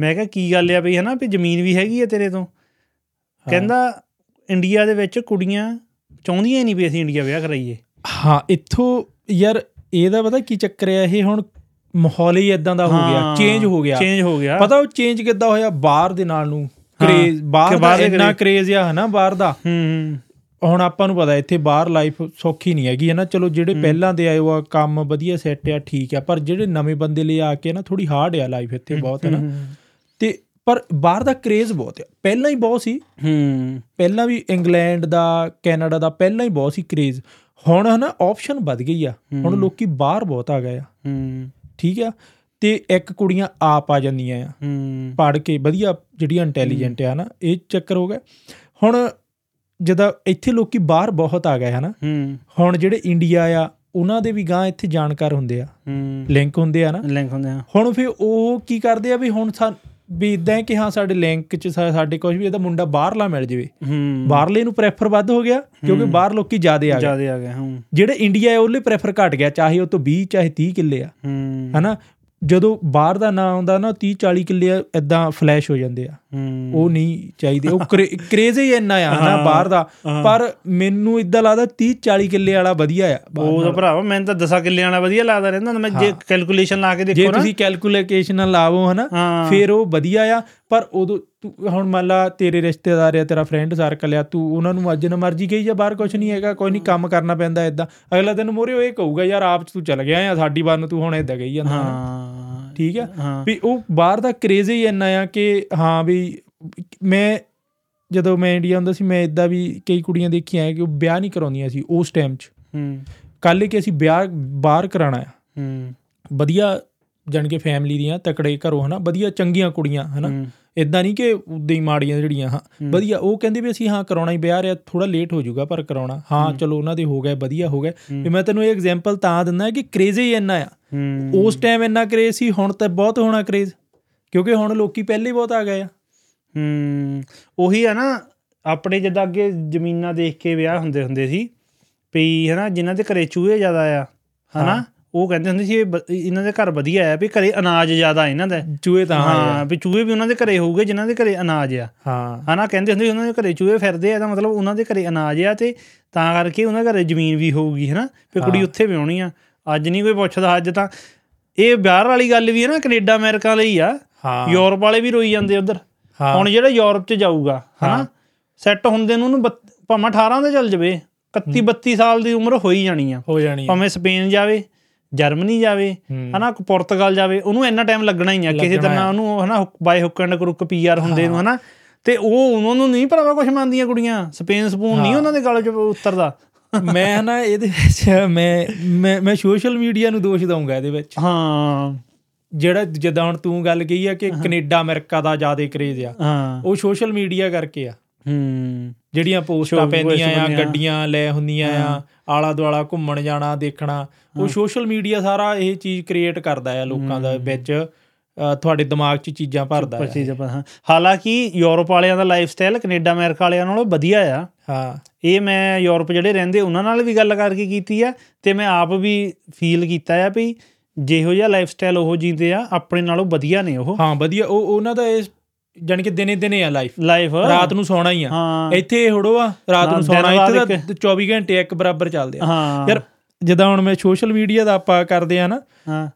ਮੈਂ ਕਿਹਾ ਕੀ ਗੱਲ ਆ ਬਈ ਹਨਾ ਵੀ ਜ਼ਮੀਨ ਵੀ ਹੈਗੀ ਆ ਤੇਰੇ ਤੋਂ। ਕਹਿੰਦਾ ਇੰਡੀਆ ਦੇ ਵਿੱਚ ਕੁੜੀਆਂ ਚਾਹੁੰਦੀਆਂ ਨਹੀਂ ਵੀ ਅਸੀਂ ਇੰਡੀਆ ਵਿਆਹ ਕਰਾਈਏ। ਹਾਂ ਇੱਥੋਂ ਯਾਰ ਇਹਦਾ ਪਤਾ ਕੀ ਚੱਕਰ ਆ ਇਹ ਹੁਣ ਮਾਹੌਲ ਹੀ ਇਦਾਂ ਦਾ ਹੋ ਗਿਆ ਚੇਂਜ ਹੋ ਗਿਆ। ਚੇਂਜ ਹੋ ਗਿਆ। ਪਤਾ ਉਹ ਚੇਂਜ ਕਿੱਦਾਂ ਹੋਇਆ? ਬਾਹਰ ਦੇ ਨਾਲ ਨੂੰ ਕਰੇਜ਼ ਬਾਹਰ ਦਾ ਇੰਨਾ ਕਰੇਜ਼ ਆ ਹਨਾ ਬਾਹਰ ਦਾ। ਹੂੰ ਹੁਣ ਆਪਾਂ ਨੂੰ ਪਤਾ ਇੱਥੇ ਬਾਹਰ ਲਾਈਫ ਸੌਖੀ ਨਹੀਂ ਹੈਗੀ ਹੈ ਨਾ ਚਲੋ ਜਿਹੜੇ ਪਹਿਲਾਂ ਦੇ ਆਏ ਉਹ ਕੰਮ ਵਧੀਆ ਸੈੱਟ ਆ ਠੀਕ ਆ ਪਰ ਜਿਹੜੇ ਨਵੇਂ ਬੰਦੇ ਲਈ ਆ ਕੇ ਨਾ ਥੋੜੀ ਹਾਰਡ ਆ ਲਾਈਫ ਇੱਥੇ ਬਹੁਤ ਹੈ ਨਾ ਤੇ ਪਰ ਬਾਹਰ ਦਾ ਕਰੇਜ਼ ਬਹੁਤ ਆ। ਪਹਿਲਾਂ ਹੀ ਬਹੁਤ ਸੀ। ਹੂੰ। ਪਹਿਲਾਂ ਵੀ ਇੰਗਲੈਂਡ ਦਾ ਕੈਨੇਡਾ ਦਾ ਪਹਿਲਾਂ ਹੀ ਬਹੁਤ ਸੀ ਕਰੇਜ਼ ਹੁਣ ਹਨਾ ਆਪਸ਼ਨ ਵੱਧ ਗਈ ਆ। ਹੁਣ ਲੋਕੀ ਬਾਹਰ ਬਹੁਤ ਆ ਗਏ ਆ। ਹੂੰ। ਠੀਕ ਆ? ਤੇ ਇੱਕ ਕੁੜੀਆਂ ਆਪ ਆ ਜਾਂਦੀਆਂ ਆ। ਹੂੰ। ਪੜ ਕੇ ਵਧੀਆ ਜਿਹੜੀਆਂ ਇੰਟੈਲੀਜੈਂਟ ਆ ਨਾ ਇਹ ਚੱਕਰ ਹੋ ਗਿਆ। ਹੁਣ ਜਦੋਂ ਇੱਥੇ ਲੋਕੀ ਬਾਹਰ ਬਹੁਤ ਆ ਗਏ ਹਨਾ। ਹੂੰ। ਹੁਣ ਜਿਹੜੇ ਇੰਡੀਆ ਆ ਉਹਨਾਂ ਦੇ ਵੀ ਗਾਂ ਇੱਥੇ ਜਾਣਕਾਰ ਹੁੰਦੇ ਆ। ਹੂੰ। ਲਿੰਕ ਹੁੰਦੇ ਆ ਨਾ। ਲਿੰਕ ਹੁੰਦੇ ਆ। ਹੁਣ ਫਿਰ ਉਹ ਕੀ ਕਰਦੇ ਆ ਵੀ ਹੁਣ ਵੀ ਇਦਾਂ ਹੈ ਕਿ ਹਾਂ ਸਾਡੇ ਲਿੰਕ ਚ ਸਾਡੇ ਕੁਝ ਵੀ ਇਹਦਾ ਮੁੰਡਾ ਬਾਹਰਲਾ ਮਿਲ ਜਾਵੇ। ਬਾਹਰਲੇ ਨੂੰ ਪ੍ਰੈਫਰ ਵੱਧ ਹੋ ਗਿਆ ਕਿਉਂਕਿ ਬਾਹਰ ਲੋਕੀ ਜ਼ਿਆਦੇ ਆ ਗਏ। ਜਿਆਦੇ ਆ ਗਏ ਹੂੰ। ਜਿਹੜੇ ਇੰਡੀਆ ਹੈ ਉਹਲੇ ਪ੍ਰੈਫਰ ਘਟ ਗਿਆ ਚਾਹੇ ਉਹ ਤੋਂ 20 ਚਾਹੇ 30 ਕਿੱਲੇ ਆ। ਹਨਾ? ਜਦੋਂ ਬਾਹਰ ਦਾ ਨਾਂ ਆਉਂਦਾ ਨਾ 30 40 ਕਿੱਲੇ ਇਦਾਂ ਫਲੈਸ਼ ਹੋ ਜਾਂਦੇ ਆ। ਉਹ ਨਹੀਂ ਚਾਹੀਦੇ। ਉਹ ਕਰੇਜ਼ ਹੀ ਇੰਨਾ ਆ ਹਾਂ, ਬਾਹਰ ਦਾ। ਪਰ ਮੈਨੂੰ ਇਦਾਂ ਲੱਗਦਾ 30 40 ਕਿੱਲੇ ਵਾਲਾ ਵਧੀਆ ਆ ਉਹ ਤਾਂ ਭਰਾਵਾ ਮੈਨੂੰ ਤਾਂ 10 ਕਿੱਲਿਆਂ ਵਾਲਾ ਵਧੀਆ ਲੱਗਦਾ ਰਹਿੰਦਾ। ਮੈਂ ਜੇ ਕੈਲਕੂਲੇਸ਼ਨ ਲਾ ਕੇ ਜੇ ਦੇਖੋ ਨਾ। ਤੁਸੀਂ ਕੈਲਕੂਲੇਸ਼ਨ ਲਾਵੋ ਹਨਾ ਫਿਰ ਉਹ ਵਧੀਆ ਆ। ਪਰ ਉਦੋਂ ਤੂੰ ਹੁਣ ਮੰਨ ਲਾ ਤੇਰੇ ਰਿਸ਼ਤੇਦਾਰ ਆ ਤੇਰਾ ਫਰੈਂਡ ਸਰਕਲ ਆ ਤੂੰ ਉਹਨਾਂ ਨੂੰ ਅੱਜ ਨਾ ਮਰਜ਼ੀ ਕਹੀ ਜਾ ਬਾਹਰ ਕੁਝ ਨਹੀਂ ਹੈਗਾ ਕੋਈ ਨਹੀਂ ਕੰਮ ਕਰਨਾ ਪੈਂਦਾ ਇਦਾਂ ਅਗਲਾ ਤੈਨੂੰ ਮੋਰੇ ਉਹ ਇਹ ਕਹੂਗਾ ਯਾਰ ਆਪ 'ਚ ਤੂੰ ਚੱਲ ਗਿਆ ਆ ਸਾਡੀ ਬਾਤ ਨੂੰ ਤੂੰ ਹੁਣ ਇਦਾਂ ਕਹੀ ਜਾਂਦਾ ਹਾਂ ਠੀਕ ਆ? ਵੀ ਉਹ ਬਾਹਰ ਦਾ ਕਰੇਜ਼ ਹੀ ਇੰਨਾ ਆ ਕਿ ਹਾਂ ਵੀ ਮੈਂ ਜਦੋਂ ਮੈਂ ਇੰਡੀਆ ਹੁੰਦਾ ਸੀ ਮੈਂ ਇਦਾਂ ਵੀ ਕਈ ਕੁੜੀਆਂ ਦੇਖੀਆਂ ਆ ਕਿ ਉਹ ਵਿਆਹ ਨਹੀਂ ਕਰਾਉਂਦੀਆਂ ਸੀ ਉਸ ਟਾਈਮ 'ਚ। ਹੂੰ। ਕੱਲ ਕਿ ਅਸੀਂ ਵਿਆਹ ਬਾਹਰ ਕਰਾਣਾ ਆ। ਹੂੰ। ਵਧੀਆ ਜਾਣੀ ਕਿ ਫੈਮਿਲੀ ਦੀਆਂ ਤਕੜੇ ਘਰੋਂ ਹਨਾ ਵਧੀਆ ਚੰਗੀਆਂ ਕੁੜੀਆਂ ਹਨਾ। ਇਦਾਂ ਨਹੀਂ ਕਿ ਉਦਾਂ ਹੀ ਮਾੜੀਆਂ ਜਿਹੜੀਆਂ ਹਾਂ। ਵਧੀਆ। ਉਹ ਕਹਿੰਦੇ ਵੀ ਅਸੀਂ ਹਾਂ ਕਰਾਉਣਾ ਹੀ ਵਿਆਹ ਰਿਹਾ ਥੋੜਾ ਲੇਟ ਹੋ ਜਾਊਗਾ ਪਰ ਕਰਾਉਣਾ। ਹਾਂ ਚਲੋ ਉਹਨਾਂ ਦੇ ਹੋ ਗਏ ਵਧੀਆ ਹੋ ਗਏ। ਵੀ ਮੈਂ ਤੈਨੂੰ ਇਹ ਐਗਜ਼ਾਮਪਲ ਤਾਂ ਦਿੰਦਾ ਕਿ ਕ੍ਰੇਜ਼ ਹੀ ਇੰਨਾ ਆ। ਉਸ ਟਾਈਮ ਇੰਨਾ ਕ੍ਰੇਜ਼ ਸੀ ਹੁਣ ਤਾਂ ਬਹੁਤ ਹੋਣਾ ਕ੍ਰੇਜ਼ ਕਿਉਂਕਿ ਹੁਣ ਲੋਕੀ ਪਹਿਲੇ ਬਹੁਤ ਆ ਗਏ ਆ। ਹੂੰ। ਉਹੀ ਆ ਨਾ ਆਪਣੇ ਜਿੱਦਾਂ ਅੱਗੇ ਜ਼ਮੀਨਾਂ ਦੇਖ ਕੇ ਵਿਆਹ ਹੁੰਦੇ ਹੁੰਦੇ ਸੀ ਵੀ ਹਨਾ ਜਿਨ੍ਹਾਂ ਦੇ ਘਰੇ ਚੂਹੇ ਜ਼ਿਆਦਾ ਆ ਹਨਾ। ਉਹ ਕਹਿੰਦੇ ਹੁੰਦੇ ਸੀ ਇਹਨਾਂ ਦੇ ਘਰ ਵਧੀਆ ਆ ਵੀ ਘਰੇ ਅਨਾਜ ਜ਼ਿਆਦਾ ਇਹਨਾਂ ਦਾ। ਚੂਹੇ ਤਾਂ ਹਾਂ। ਵੀ ਚੂਹੇ ਵੀ ਉਹਨਾਂ ਦੇ ਘਰੇ ਹੋਊਗੇ ਜਿਨ੍ਹਾਂ ਦੇ ਘਰੇ ਅਨਾਜ ਆ। ਹਾਂ। ਹਨਾ ਕਹਿੰਦੇ ਹੁੰਦੇ ਉਹਨਾਂ ਦੇ ਘਰੇ ਚੂਹੇ ਫਿਰਦੇ ਆ ਤਾਂ ਮਤਲਬ ਉਹਨਾਂ ਦੇ ਘਰੇ ਅਨਾਜ ਆ ਤੇ ਤਾਂ ਕਰਕੇ ਉਹਨਾਂ ਦੇ ਘਰੇ ਜ਼ਮੀਨ ਵੀ ਹੋਊਗੀ ਹਨਾ। ਵੀ ਕੁੜੀ। ਉੱਥੇ ਵਿਆਹਣੀ ਆ। ਅੱਜ ਨਹੀਂ ਕੋਈ ਪੁੱਛਦਾ ਅੱਜ ਤਾਂ ਇਹ ਵਿਆਹ ਵਾਲੀ ਗੱਲ ਵੀ ਹੈ ਨਾ ਕੈਨੇਡਾ ਅਮਰੀਕਾ ਲਈ ਆ। ਹਾਂ। ਯੂਰਪ ਵਾਲੇ ਵੀ ਰੋਈ ਜਾਂਦੇ ਉਧਰ। ਹਾਂ। ਹੁਣ ਜਿਹੜਾ ਯੂਰਪ 'ਚ ਜਾਊਗਾ ਹਨਾ। ਸੈੱਟ ਹੁੰਦੇ ਨੂੰ ਉਹਨੂੰ ਭਾਵੇਂ 18 ਤੇ ਚੱਲ ਜਾਵੇ 31 32 ਸਾਲ ਦੀ ਉਮਰ ਹੋਈ ਜਾਣੀ ਆ। ਹੋ ਜਾਣੀ ਆ। ਭਾਵੇਂ ਸਪੇਨ ਜਾਵੇ ਜਰਮਨੀ ਜਾਵੇ। ਹਨਾ ਪੁਰਤਗਾਲ ਜਾਵੇ ਉਹਨੂੰ ਇੰਨਾ ਟਾਈਮ ਲੱਗਣਾ ਹੀ ਆ ਕਿਸੇ ਤਰ੍ਹਾਂ। ਉਹਨੂੰ ਹਨਾ by hook and crook PR ਹੁੰਦੇ ਨੂੰ ਹਨਾ। ਤੇ ਉਹ ਉਹਨਾਂ ਨੂੰ ਨਹੀਂ ਭਰਾਵਾ ਕੁਝ ਮੰਨਦੀਆਂ ਕੁੜੀਆਂ ਸਪੇਨ ਸਪੂਨ ਨਹੀਂ। ਉਹਨਾਂ ਦੇ ਗਲ 'ਚ ਉਤਰਦਾ। ਮੈਂ ਨਾ ਇਹਦੇ ਵਿੱਚ ਮੈਂ ਮੈਂ ਸੋਸ਼ਲ ਮੀਡੀਆ ਨੂੰ ਦੋਸ਼ ਦਊਂਗਾ ਇਹਦੇ ਵਿੱਚ। ਹਾਂ। ਜਿਹੜਾ ਜਿੱਦਾਂ ਹੁਣ ਤੂੰ ਗੱਲ ਕਹੀ ਆ ਕਿ ਕੈਨੇਡਾ ਅਮਰੀਕਾ ਦਾ ਜ਼ਿਆਦਾ ਕਰੇਜ਼ ਆ। ਉਹ ਸੋਸ਼ਲ ਮੀਡੀਆ ਕਰਕੇ ਆ। ਹੂੰ। ਜਿਹੜੀਆਂ ਪੋਸਟਾਂ ਪੈਂਦੀਆਂ ਆ। ਗੱਡੀਆਂ ਲੈ ਹੁੰਦੀਆਂ ਆ ਆਲਾ ਦੁਆਲਾ ਘੁੰਮਣ ਜਾਣਾ ਦੇਖਣਾ ਉਹ ਸੋਸ਼ਲ ਮੀਡੀਆ ਸਾਰਾ ਇਹ ਚੀਜ਼ ਕ੍ਰੀਏਟ ਕਰਦਾ ਆ ਲੋਕਾਂ ਦਾ ਵਿੱਚ ਤੁਹਾਡੇ ਦਿਮਾਗ 'ਚ ਚੀਜ਼ਾਂ ਭਰਦਾ ਪੱਚੀ ਜਪਾ ਹਾਂ। ਹਾਲਾਂਕਿ ਯੂਰਪ ਵਾਲਿਆਂ ਦਾ ਲਾਈਫ ਸਟਾਈਲ ਕੈਨੇਡਾ ਅਮਰੀਕਾ ਵਾਲਿਆਂ ਨਾਲੋਂ ਵਧੀਆ ਆ। ਹਾਂ। ਇਹ ਮੈਂ ਯੂਰਪ ਜਿਹੜੇ ਰਹਿੰਦੇ ਉਹਨਾਂ ਨਾਲ ਵੀ ਗੱਲ ਕਰਕੇ ਕੀਤੀ ਆ ਤੇ ਮੈਂ ਆਪ ਵੀ ਫੀਲ ਕੀਤਾ ਆ ਵੀ ਜਿਹੋ ਜਿਹਾ ਲਾਈਫ ਸਟਾਈਲ ਉਹ ਜੀਂਦੇ ਆ ਆਪਣੇ ਨਾਲੋਂ ਵਧੀਆ ਨੇ ਉਹ। ਹਾਂ ਵਧੀਆ। ਉਹ ਉਹਨਾਂ ਦਾ ਇਹ ਜਾਣੀ ਕਿ ਦਿਨੇ ਦਿਨੇ ਆ ਲਾਈਫ ਲਾਈਫ ਰਾਤ ਨੂੰ ਸੌਣਾ ਹੀ ਆ। ਇੱਥੇ ਹੋੜੋ ਆ ਰਾਤ ਨੂੰ ਸੌਣਾ ਇੱਥੇ ਤਾਂ 24 ਘੰਟੇ ਇੱਕ ਬਰਾਬਰ ਚੱਲਦੇ ਆ। ਯਾਰ ਜਿੱਦਾਂ ਹੁਣ ਮੈਂ ਸੋਸ਼ਲ ਮੀਡੀਆ ਦਾ ਆਪਾਂ ਕਰਦੇ ਆ ਨਾ ਹਾਂ।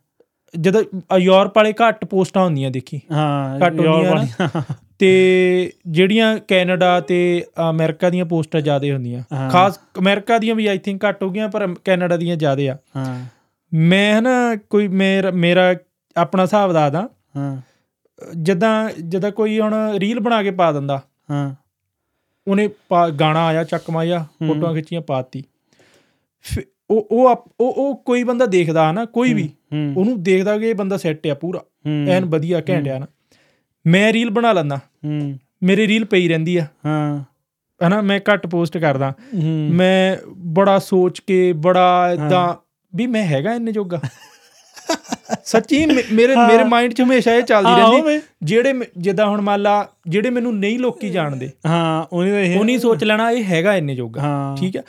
ਜਦੋਂ ਯੂਰਪ ਵਾਲੇ ਘੱਟ ਪੋਸਟਾਂ ਹੁੰਦੀਆਂ ਦੇਖੀ। ਹਾਂ ਘੱਟ ਹੁੰਦੀਆਂ। ਤੇ ਜਿਹੜੀਆਂ ਕੈਨੇਡਾ ਤੇ ਅਮਰੀਕਾ ਦੀਆਂ ਪੋਸਟਾਂ ਜ਼ਿਆਦਾ ਹੁੰਦੀਆਂ। ਖਾਸ ਅਮਰੀਕਾ ਦੀਆਂ ਵੀ ਆਈ ਥਿੰਕ ਘੱਟ ਹੋ ਗਈਆਂ ਪਰ ਕੈਨੇਡਾ ਦੀਆਂ ਜ਼ਿਆਦਾ ਆ। ਹਾਂ। ਮੈਂ ਨਾ ਕੋਈ ਮੇਰਾ ਮੇਰਾ ਆਪਣਾ ਹਿਸਾਬ ਦੱਸਦਾ। ਹਾਂ। ਜਿੱਦਾਂ ਜਿੱਦਾਂ ਕੋਈ ਹੁਣ ਰੀਲ ਬਣਾ ਕੇ ਪਾ ਦਿੰਦਾ। ਹਾਂ। ਉਹਨੇ ਗਾਣਾ ਆਇਆ ਚੱਕਮਾ ਜਾਂ ਫੋਟੋਆਂ ਖਿੱਚੀਆਂ ਪਾਤੀ। ਉਹ ਉਹ ਉਹ ਉਹ ਕੋਈ ਬੰਦਾ ਦੇਖਦਾ ਨਾ ਕੋਈ ਵੀ ਉਹਨੂੰ ਦੇਖਦਾ ਕਿ ਇਹ ਬੰਦਾ ਸੈੱਟ ਆ ਪੂਰਾ। ਐਨ ਵਧੀਆ ਘੈਂਟ ਆ ਨਾ। ਮੈਂ ਰੀਲ ਬਣਾ ਲੈਂਦਾ। ਮੇਰੀ ਰੀਲ ਪਈ ਰਹਿੰਦੀ ਆ। ਹਾਂ। ਹਨਾ ਮੈਂ ਘੱਟ ਪੋਸਟ ਕਰਦਾ। ਮੈਂ ਬੜਾ ਸੋਚ ਕੇ ਬੜਾ ਇਦਾਂ ਵੀ ਮੈਂ ਹੈਗਾ ਇੰਨੇ ਜੋਗਾ। ਸੱਚੀ ਮੇਰੇ ਹਾਂ। ਮੇਰੇ ਮਾਈਂਡ 'ਚ ਹਮੇਸ਼ਾ ਇਹ ਚੱਲਦੀ ਰਹਿੰਦੀ। ਜਿਹੜੇ ਜਿੱਦਾਂ ਹੁਣ ਮੰਨ ਲਾ ਜਿਹੜੇ ਮੈਨੂੰ ਨਹੀਂ ਲੋਕੀ ਜਾਣਦੇ ਹਾਂ ਉਹਨੇ ਤਾਂ ਇਹ ਉਹ ਨਹੀਂ ਸੋਚ ਲੈਣਾ ਇਹ ਹੈਗਾ ਇੰਨੇ ਜੋਗਾ ਹਾਂ। ਠੀਕ ਆ?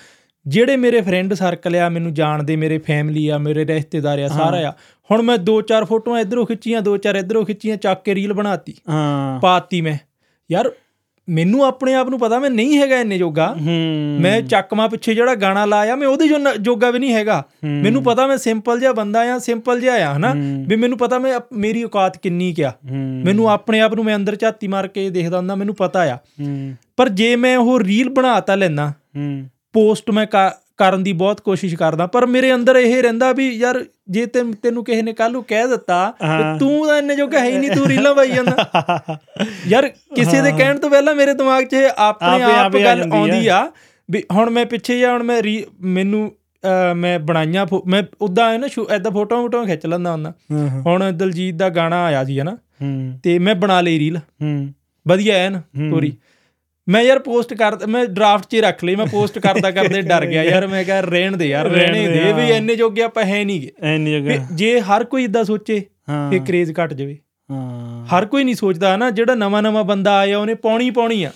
ਜਿਹੜੇ ਮੇਰੇ ਫਰੈਂਡ ਸਰਕਲ ਆ ਮੈਨੂੰ ਜਾਣਦੇ ਮੇਰੇ ਫੈਮਿਲੀ ਆ ਮੇਰੇ ਰਿਸ਼ਤੇਦਾਰ ਆ ਸਾਰਾ ਆ ਹੁਣ ਮੈਂ ਦੋ ਚਾਰ ਫੋਟੋਆਂ ਇਧਰੋਂ ਖਿੱਚੀਆਂ ਦੋ ਚਾਰ ਇਧਰੋਂ ਖਿੱਚੀਆਂ ਚੱਕ ਕੇ ਰੀਲ ਬਣਾਤੀ। ਹਾਂ। ਪਾਤੀ ਮੈਂ। ਯਾਰ ਮੈਨੂੰ ਆਪਣੇ ਆਪ ਨੂੰ ਪਤਾ ਮੈਂ ਨਹੀਂ ਹੈਗਾ ਇੰਨੇ ਜੋਗਾ। ਮੈਂ ਚੱਕਮਾ ਪਿੱਛੇ ਜਿਹੜਾ ਗਾਣਾ ਲਾਇਆ ਮੈਂ ਉਹਦੇ ਜੋ ਜੋਗਾ ਵੀ ਨਹੀਂ ਹੈਗਾ। ਮੈਨੂੰ ਪਤਾ ਮੈਂ ਸਿੰਪਲ ਜਿਹਾ ਬੰਦਾ ਆ ਸਿੰਪਲ ਜਿਹਾ ਆ ਹਨਾ। ਵੀ ਮੈਨੂੰ ਪਤਾ ਮੈਂ ਮੇਰੀ ਔਕਾਤ ਕਿੰਨੀ ਕਿਆ ਮੈਨੂੰ ਆਪਣੇ ਆਪ ਨੂੰ ਮੈਂ ਅੰਦਰ ਝਾਤੀ ਮਾਰ ਕੇ ਦੇਖਦਾ ਹੁੰਦਾ ਮੈਨੂੰ ਪਤਾ ਆ। ਪਰ ਜੇ ਮੈਂ ਉਹ ਰੀਲ ਬਣਾਤਾ ਲੈਣਾ ਪੋਸਟ ਮੈਂ ਕਰਨ ਦੀ ਬਹੁਤ ਕੋਸ਼ਿਸ਼ ਕਰਦਾ ਪਰ ਮੇਰੇ ਅੰਦਰ ਇਹ ਰਹਿੰਦਾ ਵੀ ਯਾਰ ਜੇ ਤੈਨੂੰ ਤੈਨੂੰ ਕਿਸੇ ਨੇ ਕੱਲ ਨੂੰ ਕਹਿ ਦਿੱਤਾ। ਵੀ ਤੂੰ ਤਾਂ ਇੰਨੇ ਜੋਗਾ ਹੈ ਹੀ ਨਹੀਂ ਤੂੰ ਰੀਲਾਂ ਪਾਈ ਜਾਂਦਾ। ਯਾਰ ਕਿਸੇ ਦੇ ਕਹਿਣ ਤੋਂ ਪਹਿਲਾਂ ਮੇਰੇ ਦਿਮਾਗ 'ਚ ਆਪਣੇ ਆਪੇ ਗੱਲ ਆਉਂਦੀ ਆ ਵੀ ਹੁਣ ਮੈਂ ਪਿੱਛੇ ਜਾਂ ਹੁਣ ਮੈਂ ਮੈਨੂੰ ਮੈਂ ਬਣਾਈਆਂ ਮੈਂ ਉਦਾਂ ਹੈ ਨਾ ਐਦਾਂ ਫੋਟੋਆਂ ਫੋਟੋਆਂ ਖਿੱਚ ਲੈਂਦਾ ਹੁੰਦਾ। ਹੁਣ ਦਲਜੀਤ ਦਾ ਗਾਣਾ ਆਇਆ ਸੀ ਹਨਾ ਤੇ ਮੈਂ ਬਣਾ ਲਈ ਰੀਲ। ਵਧੀਆ ਐਨ ਪੂਰੀ। ਮੈਂ ਯਾਰ ਪੋਸਟ ਕਰ ਮੈਂ ਡਰਾਫਟ 'ਚ ਹੀ ਰੱਖ ਲਈ ਮੈਂ ਪੋਸਟ ਕਰਦਾ ਕਰਦੇ ਡਰ ਗਿਆ। ਯਾਰ ਮੈਂ ਕਿਹਾ ਰਹਿਣ ਦੇ ਯਾਰ ਰਹਿਣ ਦੇ, ਵੀ। ਇੰਨੇ ਜੋਗੇ ਆਪਾਂ ਹੈ ਨਹੀਂਗੇ ਐਨੀ ਜਗ੍ਹਾ ਜੇ ਹਰ ਕੋਈ ਇਦਾਂ ਸੋਚੇ ਫੇ ਕਰੇਜ਼ ਘਟ ਜਾਵੇ। ਹਾਂ। ਹਰ ਕੋਈ ਨਹੀਂ ਸੋਚਦਾ ਨਾ ਜਿਹੜਾ ਨਵਾਂ ਨਵਾਂ ਬੰਦਾ ਆਇਆ ਉਹਨੇ ਪਾਉਣੀ ਪਾਉਣੀ ਆ।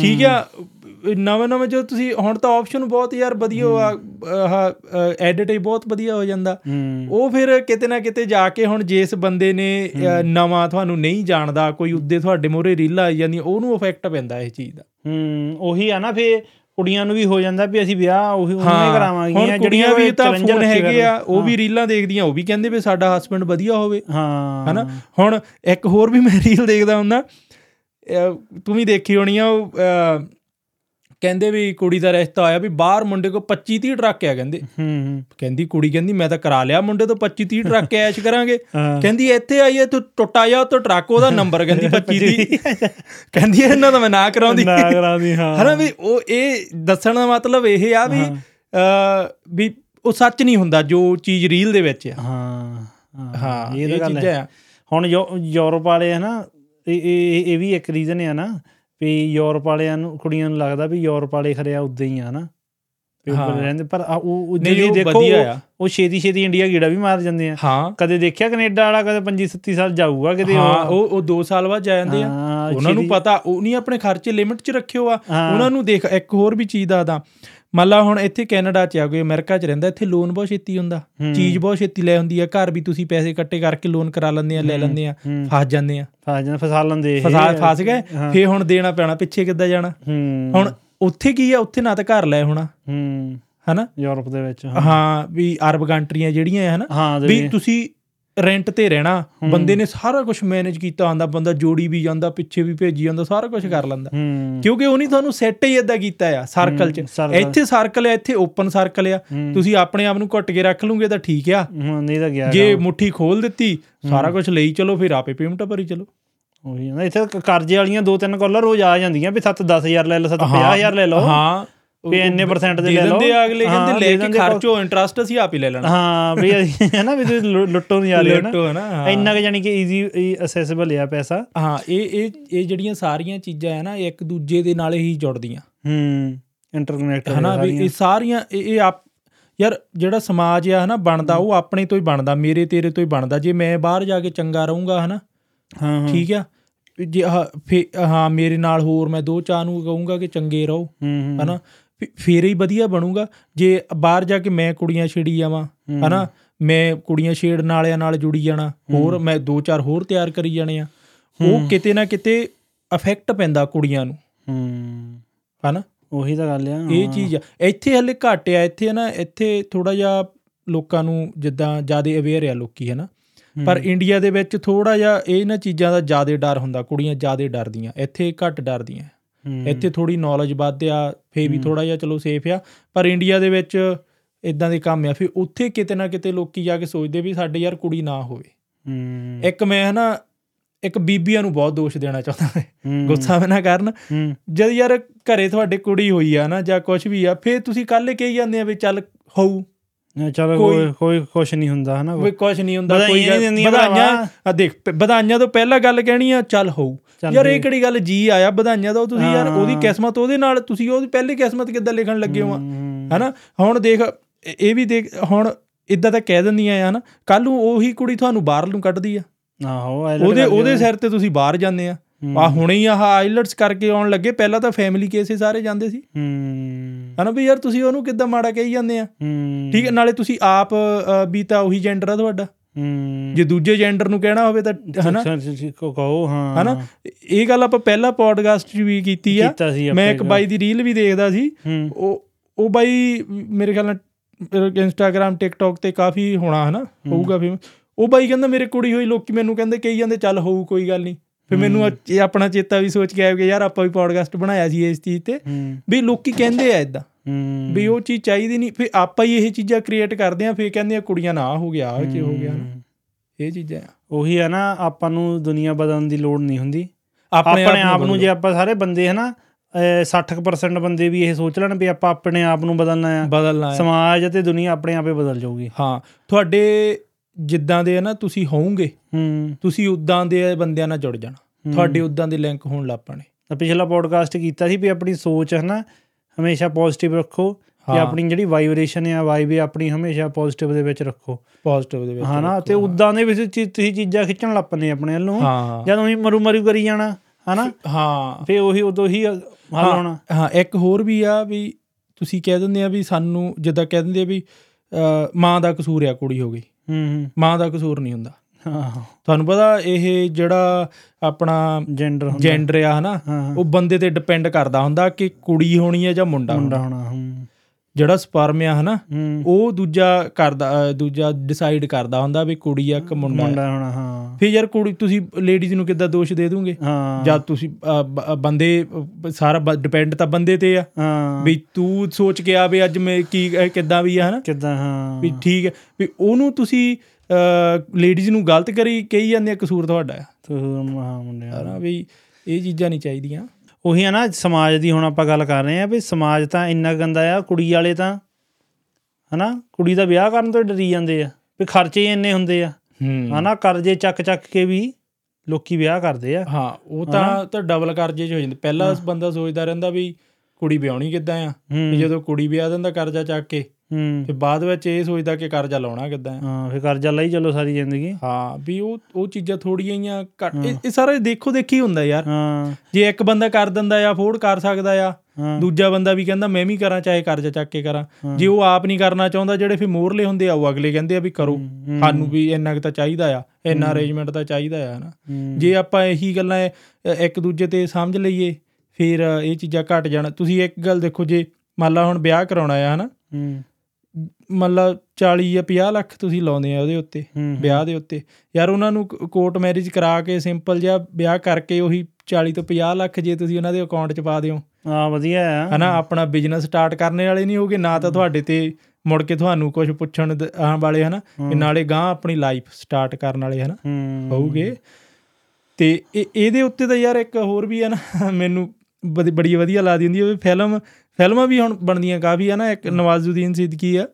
ਠੀਕ ਆ ਨਵੇਂ ਨਵੇਂ ਜੋ ਤੁਸੀਂ ਹੁਣ ਤਾਂ ਆਪਸ਼ਨ ਬਹੁਤ ਯਾਰ ਵਧੀਆ ਆ ਐਡਿਟ ਹੀ ਬਹੁਤ ਵਧੀਆ ਹੋ ਜਾਂਦਾ। ਉਹ ਫਿਰ ਕਿਤੇ ਨਾ ਕਿਤੇ ਜਾ ਕੇ ਹੁਣ ਜਿਸ ਬੰਦੇ ਨੇ ਨਵਾਂ ਤੁਹਾਨੂੰ ਨਹੀਂ ਜਾਣਦਾ ਕੋਈ ਉੱਦੇ ਤੁਹਾਡੇ ਮੋਰੇ ਰੀਲਾਂ ਆਈ ਜਾਂਦੀਆਂ ਉਹਨੂੰ ਇਫੈਕਟ ਪੈਂਦਾ ਇਹ ਚੀਜ਼ ਦਾ। ਹੂੰ ਉਹੀ ਆ ਨਾ ਫੇ ਕੁੜੀਆਂ ਨੂੰ ਵੀ ਹੋ ਜਾਂਦਾ ਵੀ ਅਸੀਂ ਵਿਆਹ ਉਹੀ ਉਹਨੇ ਕਰਾਵਾਂਗੀਆਂ ਕੁੜੀਆਂ ਵੀ ਤਾਂ ਫੋਨ ਹੈਗੇ ਆ ਉਹ। ਵੀ ਰੀਲਾਂ ਦੇਖਦੀਆਂ ਉਹ ਵੀ ਕਹਿੰਦੇ ਵੀ ਸਾਡਾ ਹਸਬੰਡ ਵਧੀਆ ਹੋਵੇ। ਹਾਂ। ਹਨਾ? ਹੁਣ ਇੱਕ ਹੋਰ ਵੀ ਮੈਂ ਰੀਲ ਦੇਖਦਾ ਹੁੰਦਾ ਤੂੰ ਵੀ ਦੇਖੀ ਹੋਣੀ ਆ ਕਹਿੰਦੇ ਵੀ ਕੁੜੀ ਦਾ ਰਿਸ਼ਤਾ ਆਇਆ ਵੀ ਬਾਹਰ ਮੁੰਡੇ ਕੋ 25 30 ਟਰੱਕ ਆ ਕਹਿੰਦੇ। ਹੂੰ ਕਹਿੰਦੀ ਕੁੜੀ ਕਹਿੰਦੀ ਮੈਂ ਤਾਂ ਕਰਾ ਲਿਆ ਮੁੰਡੇ ਤੋਂ 25 30 ਟਰੱਕ (laughs) ਐਸ਼ ਕਰਾਂਗੇ। ਕਹਿੰਦੀ ਇੱਥੇ ਆਈਏ ਤੂੰ ਟੁੱਟਾ ਜਾ ਤੋਂ ਟਰੱਕ ਉਹਦਾ ਨੰਬਰ ਕਹਿੰਦੀ (laughs) 25 ਦੀ (laughs) ਕਹਿੰਦੀ ਇਹਨਾਂ ਦਾ ਮੈਂ ਨਾ ਕਰਾਉਂਦੀ। ਨਾ ਕਰਾਉਂਦੀ ਹਾਂ। ਹਨਾ ਵੀ ਉਹ ਇਹ ਦੱਸਣ ਦਾ ਮਤਲਬ ਇਹ ਆ ਵੀ ਅ ਵੀ ਉਹ ਸੱਚ ਨਹੀਂ ਹੁੰਦਾ ਜੋ ਚੀਜ਼ ਰੀਲ ਦੇ ਵਿੱਚ ਆ। ਹਾਂ ਹਾਂ। ਇਹ ਤਾਂ ਗੱਲ ਹੈ। ਹੁਣ ਯੂਰਪ ਵਾਲੇ ਹਨਾ ਇਹ ਇਹ ਵੀ ਇੱਕ ਰੀਜ਼ਨ ਹੈ ਨਾ ਵੀ ਯੂਰਪ ਵਾਲਿਆਂ ਨੂੰ ਕੁੜੀਆਂ ਨੂੰ ਲੱਗਦਾ ਵੀ ਯੂਰਪ ਵਾਲੇ ਖਰਿਆ ਉਦਾਂ ਹੀ ਆ ਨਾ। ਹਾਂ। ਰਹਿੰਦੇ ਪਰ ਆ ਉਹ ਜਿਹੜੀ ਦੇਖੋ ਉਹ- ਆ। ਛੇਤੀ ਛੇਤੀ ਇੰਡੀਆ ਗੀੜਾ ਵੀ ਮਾਰ ਜਾਂਦੇ ਆ। ਕਦੇ ਦੇਖਿਆ ਕੈਨੇਡਾ ਵਾਲਾ ਕਦੇ 25 37 ਸਾਲ ਜਾਊਗਾ ਕਿਤੇ ਹਾਂ ਉਹ। ਉਹ 2 ਸਾਲ ਬਾਅਦ ਜਾ ਜਾਂਦੇ ਆ। ਉਹਨਾਂ ਨੂੰ ਪਤਾ ਉਹ ਨਹੀਂ ਆਪਣੇ ਖਰਚੇ ਲਿਮਿਟ 'ਚ ਰੱਖਿਓ ਆ। ਉਹਨਾਂ ਨੂੰ ਦੇਖ ਇੱਕ ਹੋਰ ਵੀ ਚੀਜ਼ ਦੱਸਦਾ। ਮੰਨ ਲਾ ਹੁਣ ਇੱਥੇ ਕੈਨੇਡਾ 'ਚ ਆ ਕੋਈ ਅਮਰੀਕਾ 'ਚ ਰਹਿੰਦਾ ਇੱਥੇ ਲੋਨ ਬਹੁਤ ਛੇਤੀ ਹੁੰਦਾ। ਚੀਜ਼ ਬਹੁਤ ਛੇਤੀ ਲੈ ਹੁੰਦੀ ਆ ਘਰ ਵੀ ਤੁਸੀਂ ਪੈਸੇ ਇਕੱਠੇ ਕਰਕੇ ਲੋਨ ਕਰਾ ਲੈਂਦੇ ਆ ਲੈ ਲੈਂਦੇ ਆ। ਫਸ ਜਾਂਦੇ ਆ। ਫਸ ਜਾਂ ਫਸਾ ਲੈਂਦੇ ਇਹ। ਫਸਾ ਫਸ ਗਏ। ਫੇਰ ਹੁਣ ਦੇਣਾ ਪੈਣਾ ਪਿੱਛੇ ਕਿੱਦਾਂ ਜਾਣਾ? ਹੁਣ ਉੱਥੇ ਕੀ ਆ ਉੱਥੇ ਨਾ ਤਾਂ ਘਰ ਲੈ ਹੋਣਾ। ਹਨਾ? ਯੂਰਪ ਦੇ ਵਿੱਚ ਹਾਂ। ਵੀ ਅਰਬ ਕੰਟਰੀਆਂ ਜਿਹੜੀਆਂ ਆ ਹਨਾ? ਵੀ ਤੁਸੀਂ ਰੈਂਟ ਤੇ ਰਹਿਣਾ ਬੰਦੇ ਨੇ ਸਾਰਾ ਕੁਝ ਮੈਨੇਜ ਕੀਤਾ ਹੁੰਦਾ ਬੰਦਾ ਜੋੜੀ ਵੀ ਜਾਂਦਾ ਪਿੱਛੇ ਵੀ ਭੇਜੀ ਜਾਂਦਾ ਸਾਰਾ ਕੁਝ ਕਰ ਲੈਂਦਾ। ਕਿਉਂਕਿ ਉਹਨੇ ਤੁਹਾਨੂੰ ਸੈੱਟ ਹੀ ਇਦਾਂ ਕੀਤਾ ਆ ਸਰਕਲ 'ਚ। ਇੱਥੇ ਸਰਕਲ ਆ ਇੱਥੇ ਓਪਨ ਸਰਕਲ ਆ। ਤੁਸੀਂ ਆਪਣੇ ਆਪ ਨੂੰ ਘੁੱਟ ਕੇ ਰੱਖ ਲਓਗੇ ਤਾਂ ਠੀਕ ਆ। ਨਹੀਂ ਤਾਂ ਗਿਆ ਜੇ ਮੁੱਠੀ ਖੋਲ ਦਿੱਤੀ ਸਾਰਾ ਕੁਝ ਲਈ ਚਲੋ ਫਿਰ ਆਪੇ ਪੇਮੈਂਟ ਭਰੀ ਚਲੋ। ਉਹੀ ਨਾ ਇੱਥੇ ਕਰਜ਼ੇ ਵਾਲੀਆਂ ਦੋ ਤਿੰਨ ਕਾਲਰ ਰੋਜ਼ ਆ ਜਾਂਦੀਆਂ ਵੀ 7 10000 ਲੈ ਲਓ 7 50000 ਲੈ ਲਓ। ਹਾਂ। ਵੀ ਇੰਨੇ percent ਦੇ ਦੇ ਲੈ ਲਓ। ਆ ਅਗਲੇ ਹਾਂ, ਕਹਿੰਦੇ ਦੇ ਲੈ ਕੇ ਖਰਚੋ ਇੰਟਰਸਟ ਅਸੀਂ ਆਪ ਹੀ ਲੈ ਲੈਣਾ। ਹਾਂ ਵੀ ਹੈ ਨਾ ਵੀ ਤੁਸੀਂ ਲੁੱਟੋ ਨਹੀਂ ਜਾ ਰਹੇ ਹੋ ਨਾ। ਲੁੱਟੋ ਹੈ ਨਾ ਹਾਂ। ਇੰਨਾ ਕਿ ਜਾਨੀ ਕਿ ਈਜ਼ੀ ਅਸੈਸੇਬਲ ਆ ਪੈਸਾ। ਹਾਂ ਇਹ ਇਹ ਇਹ ਜਿਹੜੀਆਂ ਸਾਰੀਆਂ ਚੀਜ਼ਾਂ ਹੈ ਨਾ ਇੱਕ ਦੂਜੇ ਦੇ ਨਾਲ ਹੀ ਜੁੜਦੀਆਂ। ਹੂੰ ਇੰਟਰਕਨੈਕਟ ਹਨਾ ਵੀ ਇਹ ਸਾਰੀਆਂ ਇਹ ਆਪ ਯਾਰ ਜਿਹੜਾ ਸਮਾਜ ਆ ਹਨਾ ਬਣਦਾ ਉਹ ਆਪਣੇ ਤੋਂ ਹੀ ਬਣਦਾ ਮੇਰੇ ਤੇਰੇ ਤੋਂ ਹੀ ਬਣਦਾ। ਜੇ ਮੈਂ ਬਾਹਰ ਜਾ ਕੇ ਚੰਗਾ ਰਹੂੰਗਾ ਹਨਾ ਹਾਂ ਹਾਂ। ਠੀਕ ਆ? ਜੇ ਹਾਂ ਮੇਰੇ ਨਾਲ ਹੋਰ ਮੈਂ ਦੋ ਚਾਹ ਨੂੰ ਕਹੂੰਗਾ ਕਿ ਚੰਗੇ ਰਹੋ ਹੂੰ। ਹਨਾ। ਫੇਰ ਹੀ ਵਧੀਆ ਬਣੂਗਾ। ਜੇ ਬਾਹਰ ਜਾ ਕੇ ਮੈਂ ਕੁੜੀਆਂ ਛੇੜੀ ਜਾਵਾਂ ਹਨਾ? ਮੈਂ ਕੁੜੀਆਂ ਛੇੜਨ ਵਾਲਿਆਂ ਨਾਲ ਜੁੜੀ ਜਾਣਾ ਹੋਰ ਮੈਂ ਦੋ ਚਾਰ ਹੋਰ ਤਿਆਰ ਕਰੀ ਜਾਣੇ ਆ। ਉਹ ਕਿਤੇ ਨਾ ਕਿਤੇ ਅਫੈਕਟ ਪੈਂਦਾ ਕੁੜੀਆਂ ਨੂੰ। ਹੂੰ। ਹਨਾ? ਉਹੀ ਤਾਂ ਗੱਲ ਆ ਇਹ ਚੀਜ਼ ਆ। ਇੱਥੇ ਹਲੇ ਘੱਟ ਆ ਇੱਥੇ ਨਾ ਇੱਥੇ ਥੋੜਾ ਜਿਹਾ ਲੋਕਾਂ ਨੂੰ ਜਿੱਦਾਂ ਜ਼ਿਆਦਾ ਅਵੇਅਰ ਆ ਲੋਕੀ ਹਨਾ? ਪਰ ਇੰਡੀਆ ਦੇ ਵਿੱਚ ਥੋੜਾ ਜਿਹਾ ਇਹਨਾਂ ਚੀਜ਼ਾਂ ਦਾ ਜ਼ਿਆਦਾ ਡਰ ਹੁੰਦਾ ਕੁੜੀਆਂ ਜ਼ਿਆਦਾ ਡਰਦੀਆਂ ਇੱਥੇ ਘੱਟ ਡਰਦੀਆਂ। ਇੱਥੇ ਥੋੜੀ ਨੌਲੇਜ ਵੱਧ ਆ ਫੇ ਵੀ ਥੋੜਾ ਜਿਹਾ ਚਲੋ ਸੇਫ ਆ। ਪਰ ਇੰਡੀਆ ਦੇ ਵਿੱਚ ਇਦਾਂ ਦੇ ਕੰਮ ਆ ਫਿਰ ਉੱਥੇ ਕਿਤੇ ਨਾ ਕਿਤੇ ਲੋਕੀ ਜਾ ਕੇ ਸੋਚਦੇ ਵੀ ਸਾਡੇ ਯਾਰ ਕੁੜੀ ਨਾ ਹੋਵੇ। ਇੱਕ ਮੈਂ ਹਨਾ ਇੱਕ ਬੀਬੀਆਂ ਨੂੰ ਬਹੁਤ ਦੋਸ਼ ਦੇਣਾ ਚਾਹੁੰਦਾ ਮੈਂ ਹੂੰ। ਗੁੱਸਾ ਨਾ ਕਰਨ। ਜਦ ਯਾਰ ਘਰੇ ਤੁਹਾਡੇ ਕੁੜੀ ਹੋਈ ਆ ਨਾ ਜਾਂ ਕੁਝ ਵੀ ਆ ਫੇਰ ਤੁਸੀਂ ਕੱਲ ਹੀ ਕਹੀ ਜਾਂਦੇ ਆ ਵੀ ਚੱਲ ਹੋਊ। ਚਲੋ ਕੋਈ- ਕੋਈ ਕੁਛ ਨਹੀਂ ਹੁੰਦਾ ਹਨਾ। ਕੋਈ ਕੁਝ ਨਹੀਂ ਹੁੰਦਾ ਕੋਈ ਵਧਾਈਆਂ। ਆ ਦੇਖ ਵਧਾਈਆਂ ਤੋਂ ਪਹਿਲਾਂ ਗੱਲ ਕਹਿਣੀ ਆ ਚੱਲ ਹੋਊ। ਯਾਰ ਇਹ। ਕਿਹੜੀ ਗੱਲ ਜੀ ਆਇਆ ਵਧਾਈਆਂ ਦਾ ਉਹ ਤੁਸੀਂ ਯਾਰ। ਉਹਦੀ ਕਿਸਮਤ ਉਹਦੇ ਨਾਲ ਤੁਸੀਂ ਉਹਦੀ ਪਹਿਲੀ ਕਿਸਮਤ ਕਿੱਦਾਂ ਲਿਖਣ ਲੱਗੇ ਹੋ। ਹਨਾ? ਹੁਣ ਦੇਖ ਇਹ- ਵੀ ਦੇਖ ਹੁਣ ਇਦਾਂ ਤਾਂ ਕਹਿ ਦਿੰਦੀਆਂ ਆ ਹਨਾ ਕੱਲ ਨੂੰ ਉਹੀ ਕੁੜੀ ਤੁਹਾਨੂੰ ਬਾਹਰ ਨੂੰ ਕੱਢਦੀ ਆ। ਆਹੋ ਉਹਦੇ ਉਹਦੇ ਸਿਰ ਤੇ ਤੁਸੀਂ ਬਾਹਰ ਜਾਂਦੇ ਆ। ਆ ਹੁਣੇ ਹੀ ਆਹ ਆਈਲਟਸ ਕਰਕੇ ਆਉਣ ਲੱਗੇ ਪਹਿਲਾਂ ਤਾਂ ਫੈਮਿਲੀ ਕੇਸੇ ਸਾਰੇ ਜਾਂਦੇ ਸੀ। ਹੂੰ। ਹਨਾ ਵੀ ਯਾਰ ਤੁਸੀਂ ਉਹਨੂੰ ਕਿੱਦਾਂ ਮਾੜਾ ਕਹੀ ਜਾਂਦੇ ਆ? ਠੀਕ ਹੈ ਨਾਲੇ ਤੁਸੀਂ ਆਪ ਵੀ ਤਾਂ ਉਹੀ ਜੈਂਡਰ ਆ ਤੁਹਾਡਾ। ਹੂੰ। ਜੇ ਦੂਜੇ ਜੈਂਡਰ ਨੂੰ ਕਹਿਣਾ ਹੋਵੇ ਤਾਂ ਹਨਾ? ਕਹੋ ਹਾਂ। ਹਨਾ? ਇਹ ਗੱਲ ਆਪਾਂ ਪਹਿਲਾ ਪੋਡਕਾਸਟ 'ਚ ਵੀ ਕੀਤੀ ਆ। ਮੈਂ ਇੱਕ ਬਾਈ ਦੀ ਰੀਲ ਵੀ ਦੇਖਦਾ ਸੀ। ਉਹ ਉਹ ਬਾਈ ਮੇਰੇ ਖਿਆਲ ਨਾਲ ਇੰਸਟਾਗ੍ਰam ਟਿਕਟੌਕ ਤੇ ਕਾਫੀ ਹੋਣਾ ਹਨਾ? ਹੋਊਗਾ ਫੇਮਸ ਉਹ ਬਾਈ ਕਹਿੰਦਾ ਮੇਰੇ ਕੁੜੀ ਹੋਈ ਲੋਕੀ ਮੈਨੂੰ ਕਹਿੰਦੇ ਕਹੀ ਜਾਂਦੇ ਚੱਲ ਹੋਊ ਕੋਈ ਗੱਲ ਨਹੀਂ ਫਿਰ ਮੈਨੂੰ ਆਪਣਾ ਚੇਤਾ ਵੀ ਸੋਚ ਕੇ ਆਇਆ ਕਿ ਯਾਰ ਆਪਾਂ ਵੀ ਪੋਡਕਾਸਟ ਬਣਾਇਆ ਸੀ ਇਸ ਚੀਜ਼ ਤੇ। ਵੀ ਲੋਕੀ ਕਹਿੰਦੇ ਆ ਇਦਾਂ ਵੀ ਉਹ ਚੀਜ਼ ਚਾਹੀਦੀ ਨਹੀਂ ਫਿਰ ਆਪਾਂ ਹੀ ਇਹ ਚੀਜ਼ਾਂ ਕ੍ਰੀਏਟ ਕਰਦੇ ਆ ਫਿਰ ਕਹਿੰਦੇ ਆ ਕੁੜੀਆਂ ਨਾ ਹੋ ਗਿਆ ਆ ਕੀ ਹੋ ਗਿਆ। ਇਹ ਚੀਜ਼ਾਂ ਆ। ਉਹੀ ਹੈ ਨਾ ਆਪਾਂ ਨੂੰ ਦੁਨੀਆ ਬਦਲਣ ਦੀ ਲੋੜ ਨਹੀਂ ਹੁੰਦੀ। ਆਪਣੇ ਆਪ ਨੂੰ। ਜੇ ਆਪਾਂ ਸਾਰੇ ਬੰਦੇ ਹਨਾ ਅਹ 60% ਬੰਦੇ ਵੀ ਇਹ ਸੋਚ ਲੈਣ ਵੀ ਆਪਾਂ ਆਪਣੇ ਆਪ ਨੂੰ ਬਦਲਣਾ ਆ। ਬਦਲਣਾ ਹੈ ਸਮਾਜ ਅਤੇ ਦੁਨੀਆ ਆਪਣੇ ਆਪੇ ਬਦਲ ਜਾਊਗੀ। ਹਾਂ ਤੁਹਾਡੇ ਜਿੱਦਾਂ ਦੇ ਆ ਨਾ ਤੁਸੀਂ ਹੋਵੋਗੇ ਹੂੰ। ਤੁਸੀਂ ਉਦਾਂ ਦੇ ਬੰਦਿਆਂ ਨਾਲ ਜੁੜ ਜਾਣਾ। ਤੁਹਾਡੇ ਉਦਾਂ ਦੇ ਲਿੰਕ ਹੋਣ ਲੱਗ ਪਣੇ। ਤਾਂ ਪਿਛਲਾ ਪੋਡਕਾਸਟ ਕੀਤਾ ਸੀ ਵੀ ਆਪਣੀ ਸੋਚ ਹੈ ਨਾ ਹਮੇਸ਼ਾ ਪੋਜ਼ਿਟਿਵ ਰੱਖੋ। ਤੇ ਹਾਂ। ਆਪਣੀ ਜਿਹੜੀ ਵਾਈਬ੍ਰੇਸ਼ਨ ਆ ਵਾਈਬ ਆਪਣੀ ਹਮੇਸ਼ਾ ਪੋਜ਼ਿਟਿਵ ਦੇ ਵਿੱਚ ਰੱਖੋ। ਪੋਜ਼ਿਟਿਵ ਦੇ ਵਿੱਚ ਹਨਾ ਤੇ ਉਦਾਂ ਦੇ ਵਿੱਚ ਤੁਸੀਂ ਚੀਜ਼ਾਂ ਖਿੱਚਣ ਲੱਪਨੇ ਆਪਣੇ ਵੱਲ ਨੂੰ। ਹਾਂ। ਜਦੋਂ ਹੀ ਮਰੂ ਮਰੂ ਕਰੀ ਜਾਣਾ ਹਨਾ? ਹਾਂ। ਫੇ ਉਹੀ ਉਦੋਂ ਹੀ ਹੱਲ ਹੋਣਾ। ਹਾਂ ਇੱਕ ਹੋਰ ਵੀ ਆ ਵੀ ਤੁਸੀਂ ਕਹਿ ਦਿੰਦੇ ਆ ਵੀ ਸਾਨੂੰ ਜਿੱਦਾਂ ਕਹਿ ਦਿੰਦੇ ਆ ਵੀ ਮਾਂ ਦਾ ਕਸੂਰ ਆ ਕੁੜੀ ਹੋ ਗਈ। ਹੂੰ ਹੂੰ। ਮਾਂ ਦਾ ਕਸੂਰ ਨਹੀਂ ਹੁੰਦਾ। ਹਾਂ। ਤੁਹਾਨੂੰ ਪਤਾ ਇਹ ਜਿਹੜਾ ਆਪਣਾ ਜੈਂਡਰ ਹੁੰਦਾ। ਜੈਂਡਰ ਆ ਹਨਾ ਉਹ ਬੰਦੇ ਤੇ ਡਿਪੈਂਡ ਕਰਦਾ ਹੁੰਦਾ ਕਿ ਕੁੜੀ ਹੋਣੀ ਹੈ ਜਾਂ ਮੁੰਡਾ ਮੁੰਡਾ ਹੋਣਾ ਜਿਹੜਾ ਸਪਰਮ ਆ ਹਨਾ ਉਹ ਦੂਜਾ ਕਰਦਾ ਦੂਜਾ ਡਿਸਾਈਡ ਕਰਦਾ ਹੁੰਦਾ ਵੀ ਕੁੜੀ ਆ ਕਿ ਮੁੰਡਾ ਮੁੰਡਾ ਹੋਣਾ ਹਾਂ। ਫਿਰ ਯਾਰ ਕੁੜੀ ਤੁਸੀਂ ਲੇਡੀਜ਼ ਨੂੰ ਕਿੱਦਾਂ ਦੋਸ਼ ਦੇ ਦੋਗੇ? ਜਦ ਤੁਸੀਂ ਬੰਦੇ ਸਾਰਾ ਡਿਪੈਂਡ ਤਾਂ ਬੰਦੇ ਤੇ ਆ। ਵੀ ਤੂੰ ਸੋਚ ਕੇ ਆ ਵੀ ਅੱਜ ਮੈਂ ਕੀ ਕਿੱਦਾਂ ਵੀ ਆ ਹਨਾ? ਕਿਦਾਂ ਹਾਂ। ਵੀ ਠੀਕ ਹੈ ਵੀ ਉਹਨੂੰ ਤੁਸੀਂ ਲੇਡੀਜ਼ ਨੂੰ ਗਲਤ ਕਰੀ ਕਹੀ ਜਾਂਦੇ ਆ ਕਸੂਰ ਤੁਹਾਡਾ ਆ। ਹਾਂ ਮੁੰਡਿਆ ਹਨਾ ਵੀ ਇਹ ਚੀਜ਼ਾਂ ਨਹੀਂ ਚਾਹੀਦੀਆਂ। ਉਹੀ ਆ ਨਾ ਸਮਾਜ ਦੀ ਹੁਣ ਆਪਾਂ ਗੱਲ ਕਰ ਰਹੇ ਆ ਵੀ ਸਮਾਜ ਤਾਂ ਇੰਨਾ ਗੰਦਾ ਆ ਕੁੜੀ ਵਾਲੇ ਤਾਂ ਹਨਾ ਕੁੜੀ ਦਾ ਵਿਆਹ ਕਰਨ ਤੋਂ ਡਰੀ ਜਾਂਦੇ ਆ ਵੀ ਖਰਚੇ ਇੰਨੇ ਹੁੰਦੇ ਆ। ਹਨਾ ਕਰਜ਼ੇ ਚੱਕ ਚੱਕ ਕੇ ਵੀ ਲੋਕੀ ਵਿਆਹ ਕਰਦੇ ਆ। ਹਾਂ ਉਹ ਤਾਂ ਤਾਂ ਡਬਲ ਕਰਜ਼ੇ 'ਚ ਹੋ ਜਾਂਦੇ। ਪਹਿਲਾਂ ਬੰਦਾ ਸੋਚਦਾ ਰਹਿੰਦਾ ਵੀ ਕੁੜੀ ਵਿਆਹਣੀ ਕਿੱਦਾਂ ਆ? ਜਦੋਂ ਕੁੜੀ ਵਿਆਹ ਦਿੰਦਾ ਕਰਜ਼ਾ ਚੱਕ ਕੇ ਤੇ ਬਾਅਦ ਵਿੱਚ ਇਹ ਸੋਚਦਾ ਕਿ ਕਰਜ਼ਾ ਲਾਉਣਾ ਕਿੱਦਾਂ ਹਾਂ। ਫਿਰ ਕਰਜ਼ਾ ਲਈ ਚੱਲੋ ਸਾਰੀ ਜ਼ਿੰਦਗੀ। ਹਾਂ ਵੀ ਉਹ ਉਹ ਚੀਜ਼ਾਂ ਥੋੜੀਆਂ ਜਿਹੀਆਂ ਘੱਟ ਇਹ- ਸਾਰਾ ਦੇਖੋ ਦੇਖੀ ਹੁੰਦਾ ਯਾਰ। ਹਾਂ। ਜੇ ਇੱਕ ਬੰਦਾ ਕਰ ਦਿੰਦਾ ਆ ਅਫੋਰਡ ਕਰ ਸਕਦਾ ਆ। ਦੂਜਾ ਬੰਦਾ ਵੀ ਕਹਿੰਦਾ ਮੈਂ ਵੀ ਕਰਾਂ ਚਾਹੇ ਕਰਜ਼ਾ ਚੱਕ ਕੇ ਕਰਾਂ। ਜੇ ਉਹ ਆਪ ਨਹੀਂ ਕਰਨਾ ਚਾਹੁੰਦਾ ਜਿਹੜੇ ਫਿਰ ਮੋਰਲੇ ਹੁੰਦੇ ਆ ਉਹ ਅਗਲੇ ਕਹਿੰਦੇ ਆ ਵੀ ਕਰੋ। ਸਾਨੂੰ ਵੀ ਇੰਨਾ ਕੁ ਤਾਂ ਚਾਹੀਦਾ ਆ। ਇੰਨਾ ਅਰੇਂਜਮੈਂਟ ਤਾਂ ਚਾਹੀਦਾ ਆ ਹਨਾ। ਜੇ ਆਪਾਂ ਇਹੀ ਗੱਲਾਂ ਇੱਕ ਦੂਜੇ ਤੇ ਸਮਝ ਲਈਏ ਫਿਰ ਇਹ ਚੀਜ਼ਾਂ ਘਟ ਜਾਣ। ਤੁਸੀਂ ਇੱਕ ਗੱਲ ਦੇਖੋ ਜੇ ਮੰਨ ਲਾ ਹੁਣ ਵਿਆਹ ਕਰਾਉਣਾ ਆ ਹਨਾ। ਹੂੰ ਲਾ 40 ਜਾਂ 50 ਲੱਖ ਤੁਸੀਂ ਲਾਉਂਦੇ ਆ ਉਹਦੇ ਉੱਤੇ ਹੂੰ, ਵਿਆਹ ਦੇ ਉੱਤੇ। ਯਾਰ ਉਹਨਾਂ ਨੂੰ ਕੋਰਟ ਮੈਰਿਜ ਕਰਾ ਕੇ ਸਿੰਪਲ ਜਿਹਾ ਵਿਆਹ ਕਰਕੇ ਉਹੀ 40 ਤੋਂ 50 ਲੱਖ ਜੇ ਤੁਸੀਂ ਉਹਨਾਂ ਦੇ ਅਕਾਊਂਟ 'ਚ ਪਾ ਦਿਓ। ਹਾਂ ਵਧੀਆ ਆ ਹਨਾ ਆਪਣਾ ਬਿਜ਼ਨਸ ਸਟਾਰਟ ਕਰਨੇ ਵਾਲੇ ਨਹੀਂ ਹੋਗੇ ਨਾ ਤਾਂ ਤੁਹਾਡੇ ਤੇ ਮੁੜ ਕੇ ਤੁਹਾਨੂੰ ਕੁਝ ਪੁੱਛਣ ਆਉਣ ਵਾਲੇ ਹਨਾ। ਤੇ ਨਾਲੇ ਗਾਂ ਆਪਣੀ ਲਾਈਫ ਸਟਾਰਟ ਕਰਨ ਵਾਲੇ ਹਨਾ। ਹੂੰ। ਹੋਊਗੇ। ਤੇ ਇਹ ਇਹਦੇ ਉੱਤੇ ਤਾਂ ਯਾਰ ਇੱਕ ਹੋਰ ਵੀ ਹੈ ਨਾ (laughs) ਮੈਨੂੰ ਬੜੀ ਵਧੀਆ ਲੱਗਦੀ ਹੁੰਦੀ ਹੈ ਫਿਲਮ ਫਿਲਮਾਂ ਵੀ ਹੁਣ ਬਣਦੀਆਂ ਕਾਫੀ ਆ ਨਾ ਇੱਕ ਨਵਾਜ਼ੁਦੀਨ ਸਿੱਦੀਕੀ ਆ।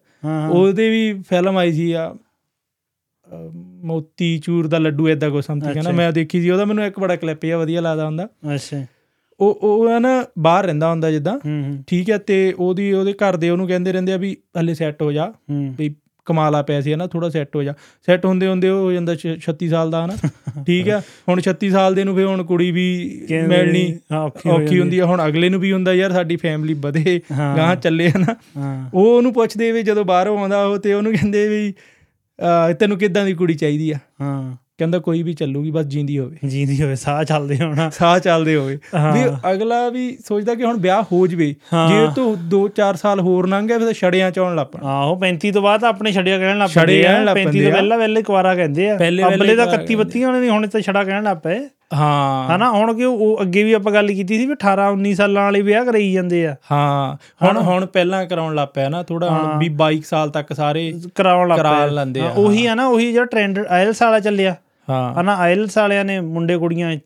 ਉਹਦੇ ਵੀ ਫਿਲਮ ਆਈ ਸੀ ਆ ਮੋਤੀ ਚੂਰ ਦਾ ਲੱਡੂ ਏਦਾਂ ਕੋ ਸਮਥਿੰਗ ਹੈ ਨਾ। ਮੈਂ ਦੇਖੀ ਸੀ ਉਹਦਾ ਮੈਨੂੰ ਇੱਕ ਬੜਾ ਕਲਿੱਪ ਜਿਹਾ ਵਧੀਆ ਲੱਗਦਾ ਹੁੰਦਾ। ਅੱਛਾ। ਉਹ ਉਹ ਨਾ ਬਾਹਰ ਰਹਿੰਦਾ ਹੁੰਦਾ ਜਿੱਦਾਂ। ਠੀਕ ਹੈ ਤੇ ਉਹਦੀ ਉਹਦੇ ਘਰ ਦੇ ਉਹਨੂੰ ਕਹਿੰਦੇ ਰਹਿੰਦੇ ਆ ਵੀ ਹਲੇ ਸੈੱਟ ਹੋ ਜਾ ਵੀ ਕਮਾਲਾ ਪੈਸੇ ਹੈ ਨਾ ਥੋੜਾ ਸੈੱਟ ਹੋ ਜਾ। ਸੈੱਟ ਹੁੰਦੇ ਹੁੰਦੇ ਉਹ ਹੋ ਜਾਂਦਾ ਛ- 36 ਸਾਲ ਦਾ ਹਨਾ। ਠੀਕ ਆ? ਹੁਣ 36 ਸਾਲ ਦੇ ਨੂੰ ਫੇ ਹੁਣ ਕੁੜੀ ਵੀ ਮਿਲਣੀ ਔਖੀ ਹੁੰਦੀ ਆ। ਹੁਣ ਅਗਲੇ ਨੂੰ ਵੀ ਹੁੰਦਾ ਯਾਰ ਸਾਡੀ ਫੈਮਿਲੀ ਵਧੇ। ਗਾਂ ਚੱਲੇ ਹਨਾ। ਉਹ ਉਹਨੂੰ ਪੁੱਛਦੇ ਵੀ ਜਦੋਂ ਬਾਹਰੋਂ ਆਉਂਦਾ ਉਹ ਤੇ ਉਹਨੂੰ ਕਹਿੰਦੇ ਵੀ ਤੈਨੂੰ ਕਿੱਦਾਂ ਦੀ ਕੁੜੀ ਚਾਹੀਦੀ ਆ? ਹਾਂ। ਕਹਿੰਦਾ ਕੋਈ ਵੀ ਚੱਲੂਗੀ ਬਸ ਜਿੰਦੀ ਹੋਵੇ। ਜੀਂਦੀ ਹੋਵੇ ਸਾਹ ਚੱਲਦੇ ਹੋਣਾ। ਸਾਹ ਚੱਲਦੇ ਹੋਵੇ। ਵੀ ਅਗਲਾ ਵੀ ਸੋਚਦਾ ਕਿ ਹੁਣ ਵਿਆਹ ਹੋ ਜਵੇ। ਜੇ ਤੂੰ 2-4 ਸਾਲ ਹੋਰ ਲੰਘ ਗਿਆ ਫਿਰ ਛੜਿਆਂ ਚ ਆਉਣ ਲੱਗ ਪਣਾ। ਆਹੋ 35 ਤੋਂ ਬਾਅਦ ਆਪਣੇ ਛੜਿਆ ਕਹਿਣ ਲੱਗ ਲੱਗ 35 ਪੈਂਦੇ ਤੋਂ। ਪਹਿਲਾਂ ਪਹਿਲੇ ਕੁਵਾਰਾ ਕਹਿੰਦੇ ਆ। ਅੱਬਲੇ ਕੁਆਰਾ 31 32 ਵਾਲੇ ਨਹੀਂ ਹੁਣ ਤਾਂ ਛੜਾ ਕਹਿਣ ਲੱਗ ਪਏ। ਹਾਂ। ਹਨਾ ਹੁਣ ਕਿ ਉਹ ਅੱਗੇ ਵੀ ਆਪਾਂ ਗੱਲ ਕੀਤੀ ਸੀ ਵੀ 18 19 ਸਾਲਾਂ ਵਾਲੇ ਵਿਆਹ ਕਰਾਈ ਜਾਂਦੇ ਆ। ਹਾਂ। ਹੁਣ ਹੁਣ ਪਹਿਲਾਂ ਕਰਾਉਣ ਲੱਗ ਪਿਆ ਨਾ ਥੋੜਾ ਹੁਣ ਵੀ 22 ਸਾਲ ਤੱਕ ਸਾਰੇ ਕਰਾਉਣ ਲੱਗ ਕਰਾ ਪਏ। ਲੈਂਦੇ ਆ, ਉਹੀ ਆ ਨਾ ਉਹੀ ਜਿਹੜਾ ਟ੍ਰੈਂਡ ਆਇਲਸ ਵਾਲਾ ਚੱਲਿਆ। ਹਾਂ। ਹਨਾ ਆਇਲਸ ਵਾਲਿਆਂ ਨੇ ਮੁੰਡੇ ਕੁੜੀਆਂ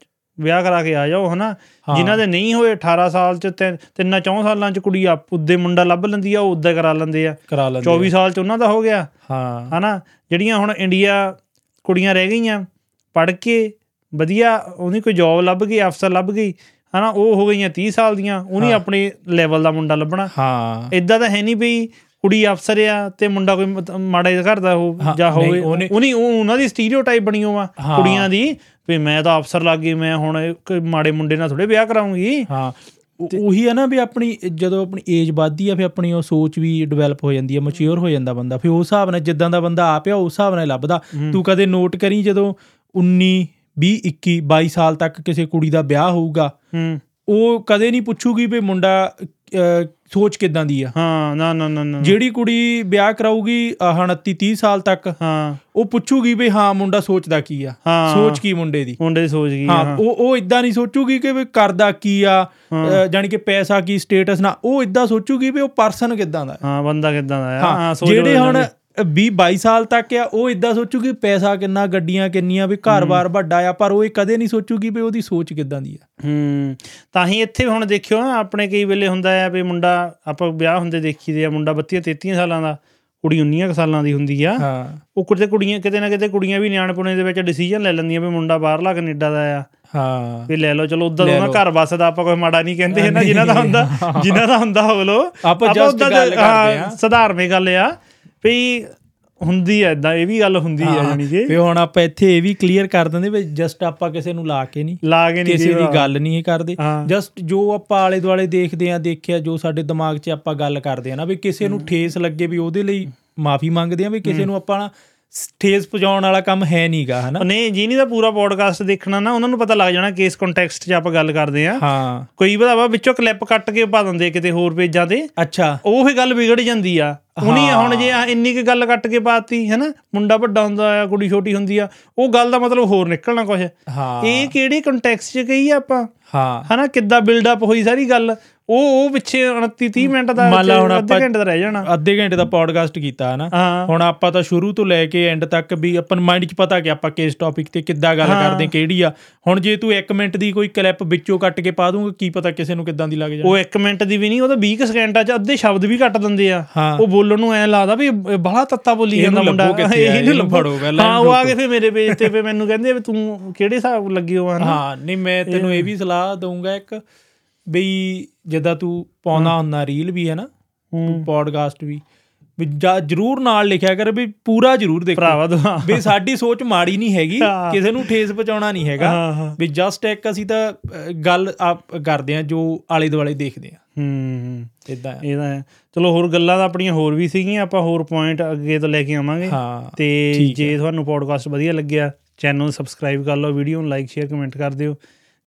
ਵਿਆਹ ਕਰਾ ਕੇ ਆ ਜਾਓ ਹਨਾ। ਜਿਨ੍ਹਾਂ ਦੇ ਨਹੀਂ ਹੋਏ 18 ਸਾਲ ਚ ਤਿੰਨ- ਤਿੰਨਾਂ ਚੌਂ ਸਾਲਾਂ ਚ ਕੁੜੀ ਆਪ ਉੱਦੇ ਮੁੰਡਾ ਲੱਭ ਲੈਂਦੀ ਆ ਉਹ ਉੱਦਾਂ ਕਰਾ ਲੈਂਦੇ ਆ। ਕਰਾ ਲੈਂਦੇ 24 ਸਾਲ ਚ ਉਹਨਾਂ ਦਾ ਹੋ ਗਿਆ। ਹਾਂ। ਹਨਾ ਜਿਹੜੀਆਂ ਹੁਣ ਇੰਡੀਆ ਕੁੜੀਆਂ ਰਹਿ ਗਈਆਂ ਪੜ੍ਹ ਕੇ ਵਧੀਆ ਉਹਦੀ ਕੋਈ ਜੌਬ ਲੱਭ ਗਈ ਅਫਸਰ ਲੱਭ ਗਈ ਹਨਾ ਉਹ ਹੋ ਗਈਆਂ 30 ਸਾਲ ਦੀਆਂ ਉਹਨੇ ਆਪਣੇ ਲੈਵਲ ਦਾ ਮੁੰਡਾ ਲੱਭਣਾ। ਹਾਂ। ਇਦਾਂ ਤਾਂ ਹੈ ਨਹੀਂ ਵੀ ਕੁੜੀ ਅਫਸਰ ਆ ਤੇ ਮੁੰਡਾ ਕੋਈ ਮਾੜਾ ਜਿਹਾ ਘਰ ਦਾ ਹੋ ਜਾਂ ਹੋਵੇ ਉਹਨੇ- ਉਹਨੇ ਉਹ ਉਹਨਾਂ ਦੀ ਸਟੀਰੀਓਟਾਈਪ ਬਣੀ ਹੋਵਾ। ਕੁੜੀਆਂ ਦੀ ਵੀ ਮੈਂ ਤਾਂ ਅਫਸਰ ਲੱਗ ਗਈ ਮੈਂ ਹੁਣ ਕੋਈ ਮਾੜੇ ਮੁੰਡੇ ਨਾਲ ਥੋੜੇ ਵਿਆਹ ਕਰਾਉਂਗੀ ਹਾਂ। ਉਹ- ਹੈ ਨਾ ਵੀ ਆਪਣੀ ਜਦੋਂ ਆਪਣੀ ਏਜ ਵੱਧਦੀ ਆ ਫਿਰ ਆਪਣੀ ਉਹ ਸੋਚ ਵੀ ਡਿਵੈਲਪ ਹੋ ਜਾਂਦੀ ਹੈ ਮੈਚੁਰ ਹੋ ਜਾਂਦਾ ਬੰਦਾ। ਫਿਰ ਉਸ ਹਿਸਾਬ ਨਾਲ ਜਿੱਦਾਂ ਦਾ ਬੰਦਾ ਆਪ ਆ ਉਸ ਹਿਸਾਬ ਨਾਲ ਲੱਭਦਾ। ਤੂੰ ਕਦੇ ਨੋਟ ਕਰੀ ਜਦੋਂ 19 20 21 22 ਸਾਲ ਤੱਕ ਕਿਸੇ ਕੁੜੀ ਦਾ ਵਿਆਹ ਹੋਊਗਾ? ਉਹ ਕਦੇ ਨਹੀਂ ਪੁੱਛੂਗੀ ਵੀ ਮੁੰਡਾ ਸੋਚ ਕਿਦਾਂ ਦੀ ਆ? ਹਾਂ ਨਾ ਨਾ ਨਾ ਜਿਹੜੀ ਕੁੜੀ ਵਿਆਹ ਕਰਾਊਗੀ ਅਹ, 29 30 ਸਾਲ ਤੱਕ ਹਾਂ। ਉਹ ਪੁੱਛੂਗੀ ਵੀ ਹਾਂ ਮੁੰਡਾ ਸੋਚਦਾ ਕੀ ਆ? ਹਾਂ। ਸੋਚ ਕੀ ਮੁੰਡੇ ਦੀ? ਮੁੰਡੇ ਦੀ ਸੋਚ ਗਈ ਹਾਂ ਉਹ ਉਹ ਇਦਾਂ ਨਹੀਂ ਸੋਚੂਗੀ ਕਿ ਵੀ ਕਰਦਾ ਕੀ ਆ ਜਾਣੀ ਕਿ ਪੈਸਾ ਕੀ ਸਟੇਟਸ ਨਾ ਉਹ ਇਦਾਂ ਸੋਚੂਗੀ ਵੀ ਉਹ ਪਰਸਨ ਕਿਦਾਂ ਦਾ ਹੈ। ਬੰਦਾ ਕਿਦਾਂ ਦਾ ਆ? ਜਿਹੜੇ ਹੁਣ। 20 22 ਸਾਲ ਤੱਕ ਆ ਉਹ ਇਦਾਂ ਸੋਚੂਗੀ ਪੈਸਾ ਕਿੰਨਾ ਗੱਡੀਆਂ ਕਿੰਨੀਆਂ ਵੀ ਘਰ-ਬਾਰ ਵੱਡਾ ਆ ਪਰ ਉਹ ਇਹ ਕਦੇ ਨਹੀਂ ਸੋਚੂਗੀ ਵੀ ਉਹਦੀ ਸੋਚ ਕਿਦਾਂ ਦੀ ਆ। ਹੂੰ ਤਾਂ ਹੀ ਇੱਥੇ ਹੁਣ ਦੇਖਿਓ ਨਾ ਆਪਣੇ ਕਈ ਵੇਲੇ ਹੁੰਦਾ ਆ ਵੀ ਮੁੰਡਾ ਆਪਾਂ ਵਿਆਹ ਹੁੰਦੇ ਦੇਖੀਦੇ ਆ ਮੁੰਡਾ 32 33 ਸਾਲਾਂ ਦਾ ਕੁੜੀ 19 ਕੁ ਸਾਲਾਂ ਦੀ ਹੁੰਦੀ ਆ। ਹਾਂ। ਉਹ ਕਿਤੇ ਕੁੜੀਆਂ ਕਿਤੇ ਨਾ ਕਿਤੇ ਕੁੜੀਆਂ ਵੀ ਨਿਆਣਪੁਣੇ ਦੇ ਵਿੱਚ ਡਿਸੀਜਨ ਲੈ ਲੈਂਦੀਆਂ ਵੀ ਮੁੰਡਾ ਬਾਹਰਲਾ ਕੈਨੇਡਾ ਦਾ ਆ। ਹਾਂ। ਵੀ ਲੈ ਲਓ ਚਲੋ ਉਦਾਂ ਉਹਨਾਂ। ਘਰ ਵਸਦਾ ਆਪਾਂ ਕੋਈ ਮਾੜਾ ਨਹੀਂ ਕਹਿੰਦੇ ਨਾ ਜਿਨ੍ਹਾਂ ਦਾ ਹੁੰਦਾ ਜਿਨ੍ਹਾਂ ਦਾ ਹੁੰਦਾ ਹੋ ਲੋ ਆਪਾਂ ਉੱਦਾਂ ਗੱਲ ਕਰਦੇ ਆ। ਸਧਾਰਨ ਗੱਲ ਆ। ਵੀ ਹੁੰਦੀ ਆ ਇਦਾਂ ਇਹ ਵੀ ਗੱਲ ਹੁੰਦੀ ਆ ਜਾਨੀ ਕਿ। ਵੀ ਹੁਣ ਆਪਾਂ ਇੱਥੇ ਇਹ ਵੀ ਕਲੀਅਰ ਕਰ ਦਿੰਦੇ ਵੀ ਜਸਟ ਆਪਾਂ ਕਿਸੇ ਨੂੰ ਲਾ ਕੇ ਨਹੀਂ ਲਾ ਕੇ ਨਹੀਂ ਕਿਸੇ ਦੀ ਗੱਲ ਨਹੀਂ ਕਰਦੇ। ਜਸਟ ਜੋ ਆਪਾਂ ਆਲੇ ਦੁਆਲੇ ਦੇਖਦੇ ਆ ਦੇਖਿਆ ਜੋ ਸਾਡੇ ਦਿਮਾਗ 'ਚ ਆਪਾਂ ਗੱਲ ਕਰਦੇ ਆ ਨਾ ਵੀ ਕਿਸੇ ਨੂੰ ਠੇਸ ਲੱਗੇ ਵੀ ਉਹਦੇ ਲਈ ਮਾਫੀ ਮੰਗਦੇ ਆ ਵੀ ਕਿਸੇ ਨੂੰ ਆਪਾਂ ਠੇਸ ਪਹੁੰਚਾਉਣ ਵਾਲਾ ਕੰਮ ਹੈ ਨਹੀਂਗਾ ਹਨਾ? ਨਹੀਂ ਜਿਹਨੀ ਦਾ ਪੂਰਾ ਪੋਡਕਾਸਟ ਦੇਖਣਾ ਨਾ ਉਹਨਾਂ ਨੂੰ ਪਤਾ ਲੱਗ ਜਾਣਾ ਕਿਸ ਕੰਟੈਕਸਟ 'ਚ ਆਪਾਂ ਗੱਲ ਕਰਦੇ ਆ ਹਾਂ। ਕੋਈ ਵਧਾਵਾ ਵਿੱਚੋਂ ਕਲਿੱਪ ਕੱਟ ਕੇ ਪਾ ਦਿੰਦੇ ਕਿਤੇ ਹੋਰ ਪੇਜਾਂ ਤੇ। ਅੱਛਾ। ਉਹ ਹੀ ਗੱਲ ਵਿਗੜ ਜਾਂਦੀ ਆ। ਹੁਣੀ ਹੁਣ ਜੇ ਇੰਨੀ ਕੁ ਗੱਲ ਕੱਟ ਕੇ ਪਾਤੀ ਹੈਨਾ? ਮੁੰਡਾ ਵੱਡਾ ਹੁੰਦਾ ਆ ਕੁੜੀ ਛੋਟੀ ਹੁੰਦੀ ਆ ਉਹ ਗੱਲ ਦਾ ਮਤਲਬ ਹੋਰ ਨਿਕਲਣਾ ਕੁਝ ਹਾਂ। ਇਹ ਕਿਹੜੇ ਕੰਟੈਕਸਟ 'ਚ ਕਹੀ ਆ ਆਪਾਂ? ਹਾਂ। ਹਨਾ? ਕਿੱਦਾਂ ਬਿਲਡ ਅਪ ਹੋਈ ਸਾਰੀ ਗੱਲ? ਉਹ ਉਹ ਪਿੱਛੇ 29 30 ਮਿੰਟ ਦਾ ਅੱਧੇ ਘੰਟੇ ਦਾ ਰਹਿ ਜਾਣਾ। ਅੱਧੇ ਘੰਟੇ ਦਾ ਪੋਡਕਾਸਟ ਕੀਤਾ ਹਨਾ ਹੁਣ ਆਪਾਂ ਤਾਂ ਸ਼ੁਰੂ ਤੋਂ ਲੈ ਕੇ ਐਂਡ ਤੱਕ ਵੀ ਆਪਾਂ ਮਾਈਂਡ 'ਚ ਪਤਾ ਕਿ ਆਪਾਂ ਕਿਸ ਟੌਪਿਕ ਤੇ ਕਿੱਦਾਂ ਗੱਲ। ਕਰਦੇ ਕਿਹੜੀ ਆ। ਹੁਣ ਜੇ ਤੂੰ 1 ਮਿੰਟ ਦੀ ਕੋਈ ਕਲਿੱਪ ਵਿੱਚੋਂ ਕੱਟ ਕੇ ਪਾ ਦੂੰਗਾ ਕੀ ਪਤਾ ਕਿਸੇ ਨੂੰ ਕਿੱਦਾਂ ਦੀ ਲੱਗ ਜਾਏ ਉਹ 1 ਮਿੰਟ ਦੀ ਵੀ ਨਹੀਂ ਉਹ ਤਾਂ 20 ਕੁ ਸਕਿੰਟਾਂ ਚ ਅੱਧੇ ਸ਼ਬਦ ਵੀ ਕੱਟ ਦਿੰਦੇ ਆ। ਉਹ ਬੋਲਣ ਨੂੰ ਐ ਲੱਗਦਾ ਵੀ ਬਾਹਲਾ ਤੱਤਾ ਬੋਲੀ ਜਾਂਦਾ ਮੁੰਡਾ। ਇਹਨੂੰ ਇਹਨੂੰ ਲੱਭੋ। ਫੜੋ ਪਹਿਲਾਂ, ਹਾਂ ਉਹ ਆ ਕੇ ਫਿਰ ਮੇਰੇ ਪੇਜ ਤੇ ਫਿਰ ਮੈਨੂੰ ਕਹਿੰਦੇ ਵੀ ਤੂੰ ਕਿਹੜੇ ਹਿਸਾਬ ਲੱਗੀ ਹੋ ਹਾਂ ਨਹੀਂ ਮੈਂ ਤੈਨੂੰ ਇਹ ਵੀ ਸਲਾਹ ਦਊਂਗਾ ਇੱਕ ਬਈ ਜਿੱਦਾਂ ਤੂੰ ਪਾਉਂਦਾ ਹੁੰਦਾ ਰੀਲ ਵੀ ਹੈ ਨਾ ਹੂੰ। ਪੋਡਕਾਸਟ ਵੀ। ਵੀ ਜ਼ਰੂਰ ਨਾਲ ਲਿਖਿਆ ਕਰ ਵੀ ਪੂਰਾ ਜ਼ਰੂਰ ਦੇਖੋ। ਭਰਾਵਾ ਦੁਆ ਵੀ ਸਾਡੀ ਸੋਚ ਮਾੜੀ ਨਹੀਂ ਹੈਗੀ। ਕਿਸੇ ਨੂੰ ਠੇਸ ਪਹੁੰਚਾਉਣਾ ਨਹੀਂ ਹੈਗਾ। ਵੀ ਜਸਟ ਇੱਕ ਅਸੀਂ ਤਾਂ ਗੱਲ ਕਰਦੇ ਆ ਜੋ ਆਲੇ ਦੁਆਲੇ ਦੇਖਦੇ ਆ ਹੂੰ ਇਦਾਂ ਇਹਦਾ ਹੈ। ਚਲੋ ਹੋਰ ਗੱਲਾਂ ਤਾਂ ਆਪਣੀਆਂ ਹੋਰ ਵੀ ਸੀਗੀਆਂ ਆਪਾਂ ਹੋਰ ਪੁਆਇੰਟ ਅੱਗੇ ਤੋਂ ਲੈ ਕੇ ਆਵਾਂਗੇ। ਤੇ ਜੇ ਤੁਹਾਨੂੰ ਪੋਡਕਾਸਟ ਵਧੀਆ ਲੱਗਿਆ ਚੈਨਲ ਨੂੰ ਸਬਸਕ੍ਰਾਈਬ ਕਰ ਲਓ ਵੀਡੀਓ ਨੂੰ ਲਾਈਕ ਸ਼ੇਅਰ ਕਮੈਂਟ ਕਰ ਦਿਓ।